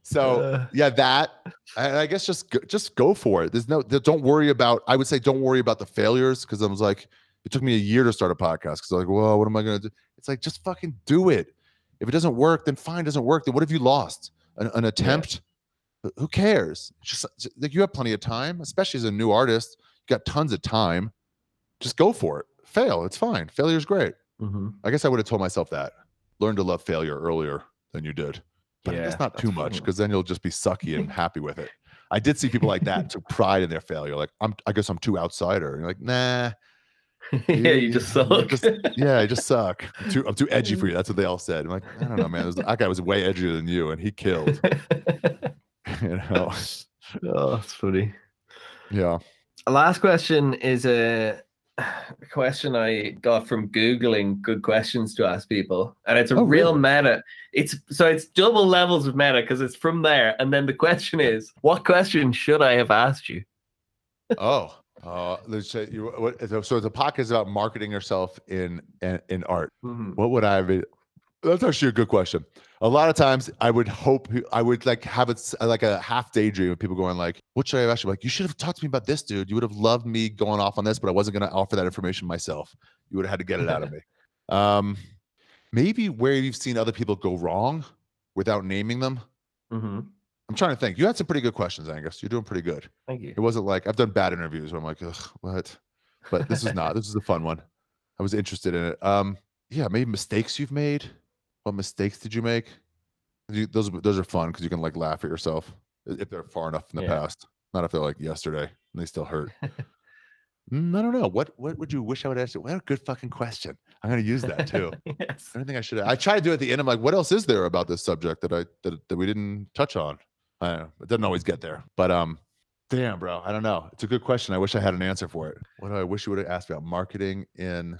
S2: So
S1: Uh,
S2: yeah, that I, I guess just go, just go for it. There's no don't worry about. I would say don't worry about the failures because I was like, it took me a year to start a podcast because like, well, what am I gonna do? It's like just fucking do it. If it doesn't work, then fine, doesn't work. Then what have you lost? An, an attempt? Who- Who cares? Just just- like you have plenty of time, especially as a new artist. You got tons of time. Just go for it. Fail. It's fine. Failure's great.
S1: mhm.
S2: I guess I would have told myself that. Learn to love failure earlier than you did. But
S1: Yeah,
S2: it's not too much because then you'll just be sucky and happy with it. I did see people like that took pride in their failure. Like, I'm I guess I'm too outsider. And you're like, nah,
S1: yeah, you just suck.
S2: just- yeah, I just suck. I'm too, I'm too edgy for you. That's what they all said. I'm like, I don't know, man. That guy was way edgier than you, and he killed. you know?
S1: oh, that's funny.
S2: Yeah.
S1: Last question is a a question I got from googling good questions to ask people, and it's a
S2: Oh,
S1: real
S2: really?
S1: meta. It's so it's double levels of meta because it's from there, and then the question is, what question should I have asked you?
S2: Oh. Uh, let's say you, what, so the a is about marketing yourself in in, in art.
S1: Mhm.
S2: What would I have? That's actually a good question. A lot of times, I would hope I would like have it like a half daydream of people going like, "What should I have actually like?" You should have talked to me about this, dude. You would have loved me going off on this, but I wasn't going to offer that information myself. You would have had to get it out of me. Um, maybe where you've seen other people go wrong without naming them.
S1: Mm-hmm.
S2: I'm trying to think. You had some pretty good questions, Aengus. You're doing pretty good.
S1: Thank you.
S2: It wasn't like I've done bad interviews where I'm like, Ugh, what? But this is not. this is a fun one. I was interested in it. Um, yeah, maybe mistakes you've made. What mistakes did you make? You, those are- those are fun because you can like laugh at yourself if they're far enough in the
S1: Yeah.
S2: past. Not if they're like yesterday and they still hurt. Mm, I don't know. What what would you wish I would ask you? What a good fucking question. I'm gonna use that too.
S1: yes.
S2: I don't think I should. I try to do it at the end. I'm like, what else is there about this subject that I that, that we didn't touch on? I don't know. It doesn't always get there. But um, damn, bro, I don't know. It's a good question. I wish I had an answer for it. What do I wish you would have asked about marketing in?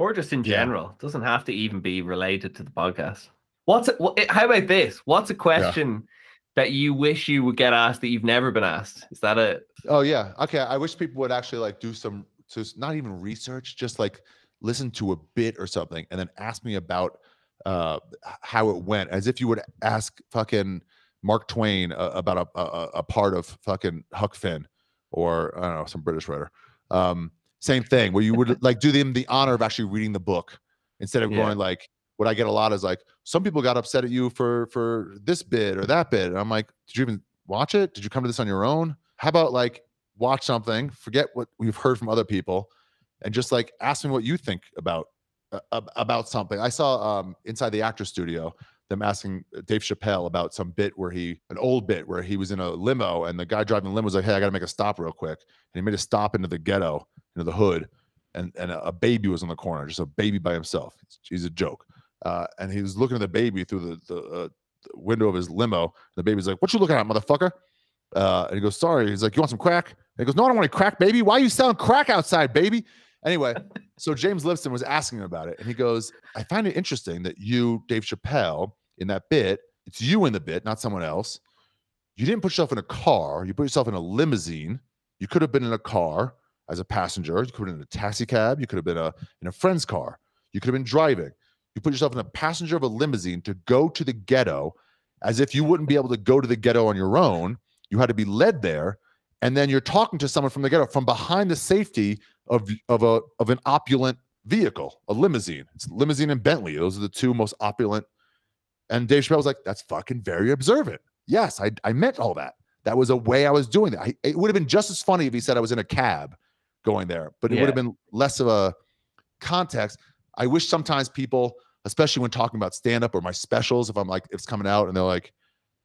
S1: Or just in
S2: Yeah.
S1: general. Doesn't have to even be related to the podcast. What's it, wha- how about this? What's a question that you wish you would get asked that you've never been asked? Is that it?
S2: Oh yeah, okay. I wish people would actually like do some, to not even research, just like listen to a bit or something, and then ask me about uh how it went, as if you would ask fucking Mark Twain uh, about a, a a- a part of fucking Huck Finn or I don't know some British writer. Um, same thing where you would like do them the honor of actually reading the book instead of
S1: Yeah.
S2: going like what I get a lot is like some people got upset at you for for this bit or that bit. And I'm like, did you even watch it? Did you come to this on your own? How about like watch something, forget what we've heard from other people, and just like ask me what you think about uh, about something. I saw um inside the actor studio them asking Dave Chappelle about some bit where he an old bit where he was in a limo and the guy driving the limo was like, "Hey, I got to make a stop real quick," and he made a stop into the ghetto, into the hood, and and a, baby was in the corner, just a baby by himself. He's a joke, uh, and he was looking at the baby through the the, uh, the window of his limo. The baby's like, "What you looking at, motherfucker?" Uh, and he goes, "Sorry." He's like, "You want some crack?" And he goes, "No, I don't want any crack, baby. Why are you selling crack outside, baby?" Anyway, so James Lipton was asking him about it, and he goes, "I find it interesting that you, Dave Chappelle, in that bit, it's you in the bit, not someone else. You didn't put yourself in a car. You put yourself in a limousine. You could have been in a car as a passenger. You could have been in a taxi cab. You could have been a, in a friend's car. You could have been driving. You put yourself in a passenger of a limousine to go to the ghetto as if you wouldn't be able to go to the ghetto on your own. You had to be led there. And then you're talking to someone from the ghetto from behind the safety of, of, a, of an opulent vehicle, a limousine. It's limousine and Bentley. Those are the two most opulent. And Dave Chappelle was like, that's fucking very observant. Yes, I, I meant all that. That was a way I was doing that. I, it would have been just as funny if he said I was in a cab going there, but it would have been less of a context. I wish sometimes people, especially when talking about stand up or my specials, if I'm like, it's coming out and they're like,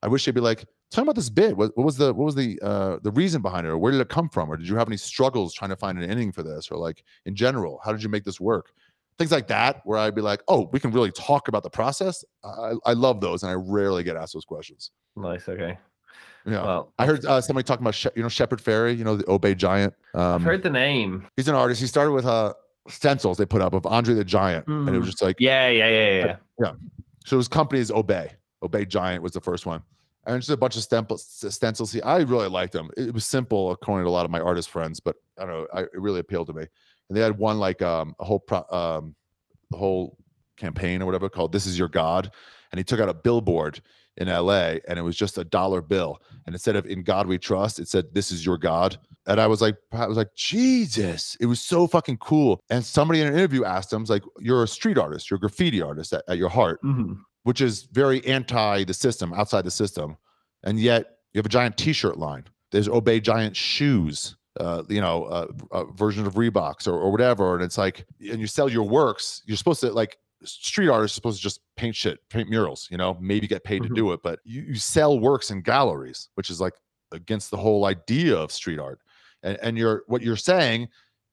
S2: I wish they'd be like, tell me about this bit. What, what was the, what was the, uh, the reason behind it? Or where did it come from? Or did you have any struggles trying to find an ending for this? Or like in general, how did you make this work? things like that, where I'd be like, oh, we can really talk about the process. I, I love those, and I rarely get asked those questions.
S1: Nice. Okay.
S2: Yeah.
S1: Well,
S2: I heard uh, somebody talking about, She- you know, Shepard Fairey, you know, the Obey Giant. Um,
S1: I've heard the name.
S2: he's an artist. He started with uh, stencils they put up of Andre the Giant, and it was
S1: Mm.
S2: just like,
S1: Yeah, yeah, yeah, yeah. Like, yeah.
S2: so his company is Obey. Obey Giant was the first one. And just a bunch of stencils. stencils. He- I really liked them. It was simple, according to a lot of my artist friends, but I don't know. I, it really appealed to me. And they had one like um, a whole pro, um, the whole campaign or whatever called "This Is Your God," and he took out a billboard in L.A. and it was just a dollar bill, and instead of "In God We Trust," it said "This Is Your God." And I was like, I was like, Jesus! It was so fucking cool. And somebody in an interview asked him, "Was like, you're a street artist, you're a graffiti artist at, at your heart."
S1: Mhm.
S2: which is very anti the system, outside the system, and yet you have a giant T-shirt line. There's Obey Giant shoes, uh, you know, uh, a version of Reeboks or, or whatever, and it's like, and you sell your works. You're supposed to like street artists are supposed to just paint shit, paint murals, you know, maybe get paid
S1: Mhm.
S2: to do it, but you, you sell works in galleries, which is like against the whole idea of street art. And and you're what you're saying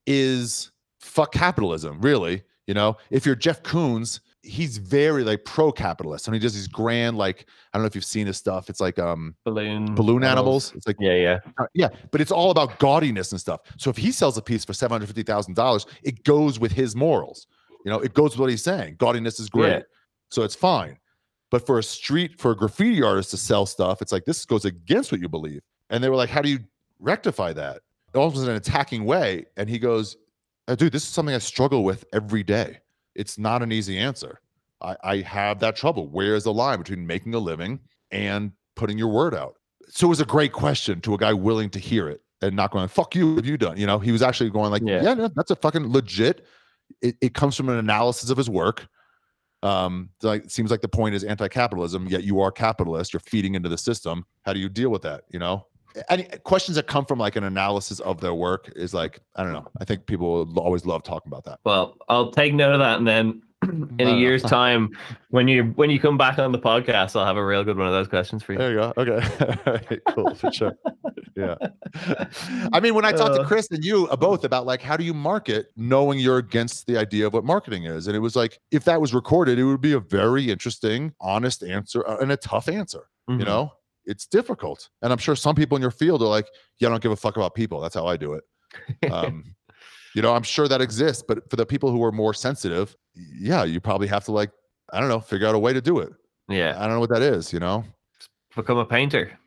S2: is fuck capitalism, really. You know, if you're Jeff Koons, he's very like pro-capitalist, and he does these grand like I don't know if you've seen his stuff. It's like um
S1: Balloon.
S2: balloon animals. It's like
S1: Yeah, yeah.
S2: uh, yeah, but it's all about gaudiness and stuff. So if he sells a piece for seven hundred fifty thousand dollars, it goes with his morals. You know, it goes with what he's saying. Gaudiness is great,
S1: Yeah.
S2: so it's fine. But for a street, for a graffiti artist to sell stuff, it's like this goes against what you believe. And they were like, "How do you rectify that?" Almost in an attacking way. And he goes, "Uh, "Dude, this is something I struggle with every day. It's not an easy answer. I, I have that trouble. Where is the line between making a living and putting your word out?" So it was a great question to a guy willing to hear it and not going, "Fuck you, what have you done?" You know, he was actually going like,
S1: Yeah.
S2: "Yeah, no, that's a fucking legit." It, it comes from an analysis of his work. Um, like seems like the point is anti-capitalism, yet you are capitalist. You're feeding into the system. How do you deal with that? You know, any questions that come from like an analysis of their work is like I don't know. I think people always love talking about that.
S1: Well, I'll take note of that, and then in a
S2: Uh,
S1: year's time, when you when you come back on the podcast, I'll have a real good one of those questions for you.
S2: There you go. Okay, All right, cool for sure. Yeah. I mean, when I talked to
S1: Uh,
S2: Chris and you uh, both about like how do you market knowing you're against the idea of what marketing is, and it was like if that was recorded, it would be a very interesting, honest answer and a tough answer. You
S1: Mhm.
S2: know, it's difficult, and I'm sure some people in your field are like, "Yeah, I don't give a fuck about people." That's how I do it. Um, you know, I'm sure that exists, but for the people who are more sensitive, yeah, you probably have to like, I don't know, figure out a way to do it.
S1: yeah,
S2: I don't know what that is. You know,
S1: become a painter.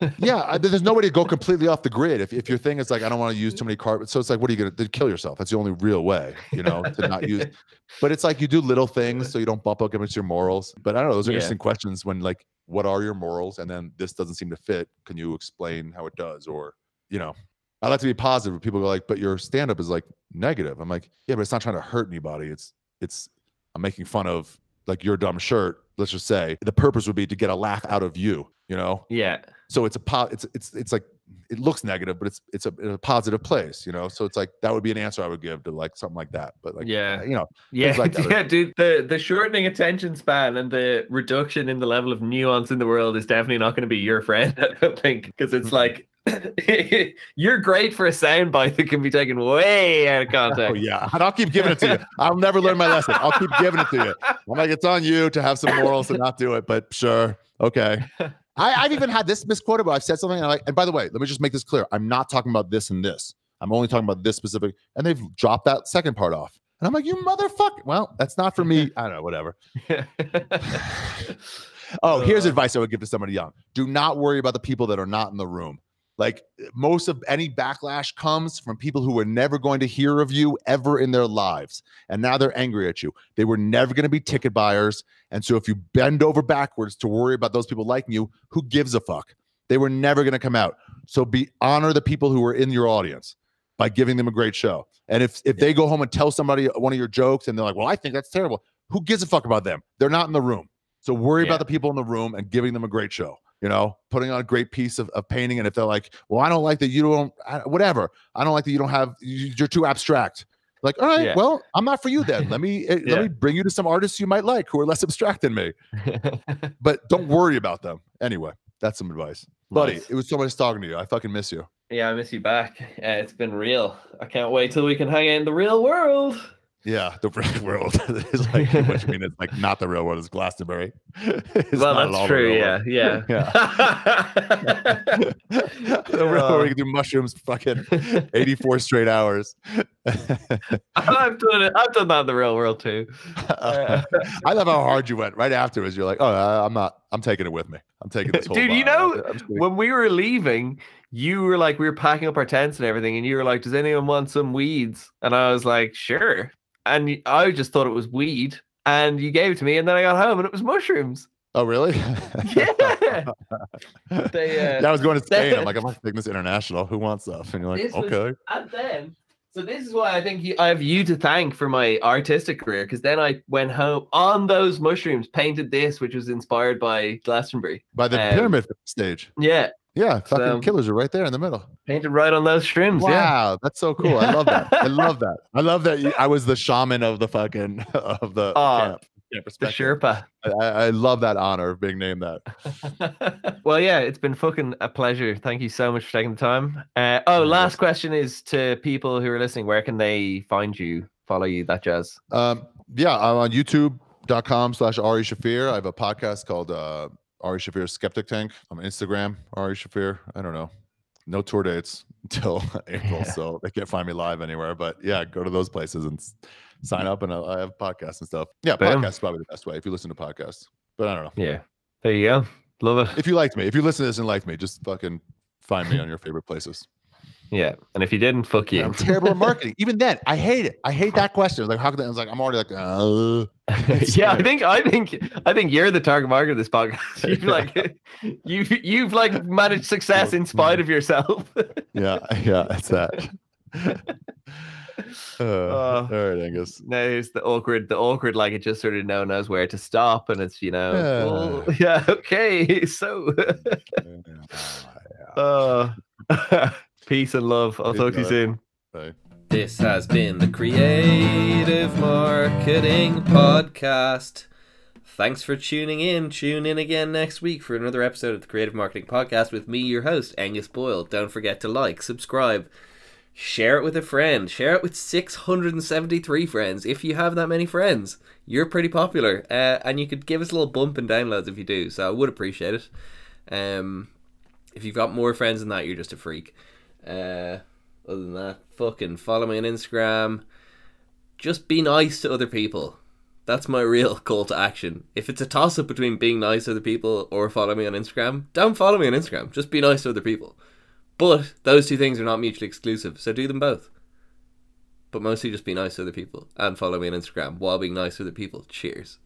S2: yeah, I, there's no way to go completely off the grid. If, if your thing is like, I don't want to use too many carpets. So it's like, what are you going to kill yourself? That's the only real way, you know, to not use. But it's like you do little things so you don't bump up against your morals. But I don't know. Those are
S1: Yeah.
S2: interesting questions when like, what are your morals? And then this doesn't seem to fit. Can you explain how it does? Or, you know, I like to be positive. But people go like, but your stand up is like negative. I'm like, yeah, but it's not trying to hurt anybody. It's, it's, I'm making fun of like your dumb shirt. Let's just say the purpose would be to get a laugh out of you, you know?
S1: Yeah,
S2: so it's a po- it's it's it's like it looks negative but it's it's a, a positive place you know so it's like that would be an answer i would give to like something like that but like
S1: Yeah.
S2: you know
S1: yeah,
S2: like that.
S1: yeah, dude. The the shortening attention span and the reduction in the level of nuance in the world is definitely not going to be your friend. I don't think because it's mm-hmm. like you're great for a soundbite that can be taken way out of context.
S2: oh yeah. And i'll keep giving it to you. I'll never learn my lesson. I'll keep giving it to you. I'm like it's on you to have some morals and not do it but sure. Okay. I, i've even had this misquoted but i've said something and like and by the way let me just make this clear. I'm not talking about this and this. I'm only talking about this specific and they've dropped that second part off. And i'm like you motherfucker well that's not for me. I don't know whatever. Oh, here's
S1: Uh.
S2: advice I would give to somebody young. Do not worry about the people that are not in the room. Like most of any backlash comes from people who were never going to hear of you ever in their lives. And now they're angry at you. They were never going to be ticket buyers. And so if you bend over backwards to worry about those people liking you, who gives a fuck? They were never going to come out. So be honor the people who are in your audience by giving them a great show. And if if they go home and tell somebody one of your jokes and they're like, "Well, I think that's terrible." Who gives a fuck about them? They're not in the room. So worry
S1: Yeah.
S2: about the people in the room and giving them a great show. You know, putting on a great piece of, of painting. And if they're like, "Well, I don't like that you don't I, whatever. I don't like that you don't have you- you're too abstract." Like, all right,
S1: Yeah.
S2: well, I'm not for you then. Let me
S1: Yeah.
S2: let me bring you to some artists you might like who are less abstract than me. But don't worry about them. Anyway, that's some advice, buddy. It was so nice talking to you. I fucking miss you.
S1: Yeah, I miss you back. Uh, it's been real. I can't wait till we can hang out in the real world.
S2: Yeah, the real world is like what you mean. It's like not the real world. It's Glastonbury. It's
S1: well,
S2: not at all
S1: that's true.
S2: real
S1: Yeah, yeah.
S2: the real world, uh. you can do mushrooms fucking 84 straight hours.
S1: I've done it. I've done that in the real world too.
S2: I love how hard you went right afterwards. You're like, oh, I'm not. I'm taking it with me. I'm taking this whole.
S1: Dude, you know,
S2: I'm just gonna-
S1: When we were leaving, you were like, we were packing up our tents and everything, and you were like, "Does anyone want some weeds?" And I was like, "Sure." And I just thought it was weed, and you gave it to me, and then I got home and it was mushrooms.
S2: oh, really?
S1: Yeah. They, uh,
S2: yeah, I was going to Spain. I'm like, I'm taking this international. Who wants stuff? And you're like,
S1: This was-
S2: okay.
S1: And then, so this is why I think you, I have you to thank for my artistic career, because then I went home on those mushrooms, painted this, which was inspired by Glastonbury.
S2: By the
S1: um,
S2: pyramid stage.
S1: Yeah,
S2: Yeah, fucking
S1: so-
S2: killers are right there in the middle.
S1: painted right on those. Yeah.
S2: Wow, that's so cool. I love that. I love that. I love that. I was the shaman of the fucking of the
S1: Oh,
S2: camp. camp
S1: The. Sherpa.
S2: I, I I love that honor of being named that.
S1: well, yeah, it's been fucking a pleasure. Thank you so much for taking the time. Uh, oh, last question is to people who are listening: Where can they find you, follow you, that jazz?
S2: Um, yeah, I'm on youtube.com slash Ari Shaffir. I have a podcast called uh, Ari Shaffir Skeptic Tank. I'm on Instagram, Ari Shaffir. I don't know. No tour dates until April,
S1: Yeah.
S2: so they can't find me live anywhere. But yeah, go to those places and sign up, and I have podcasts and stuff. Yeah,
S1: Boom.
S2: podcasts is probably the best way if you listen to podcasts. But I don't know.
S1: Yeah, there you go. Love it.
S2: If you liked me, if you listen to this and liked me, just fucking find me on your favorite places.
S1: Yeah, and if you didn't, fuck you.
S2: I'm terrible at marketing. Even then, I hate it. I hate that question. Like, how could I was like, I'm already like, uh,
S1: yeah, I think I think I think you're the target market of this podcast. You've like you've you've like managed success in spite of yourself.
S2: yeah, yeah, that's that. Uh,
S1: Uh,
S2: all right, Aengus.
S1: no, it's the awkward, the awkward, like it just sort of now knows where to stop, and it's you know, well, yeah, okay, so, uh, peace and love. I'll
S2: Peace
S1: talk to you soon.
S2: Bye.
S1: This has been the Creative Marketing Podcast. Thanks for tuning in. Tune in again next week for another episode of the Creative Marketing Podcast with me, your host, Aengus Boyle. Don't forget to like, subscribe, share it with a friend, share it with 673 friends. If you have that many friends, you're pretty popular. Uh, and you could give us a little bump in downloads if you do, so I would appreciate it. Um, if you've got more friends than that, you're just a freak. Uh, other than that, fucking follow me on Instagram. Just be nice to other people. That's my real call to action. If it's a toss up between being nice to other people or follow me on Instagram, don't follow me on Instagram. Just be nice to other people. But those two things are not mutually exclusive, so do them both. But mostly just be nice to other people and follow me on Instagram while being nice to other people. Cheers.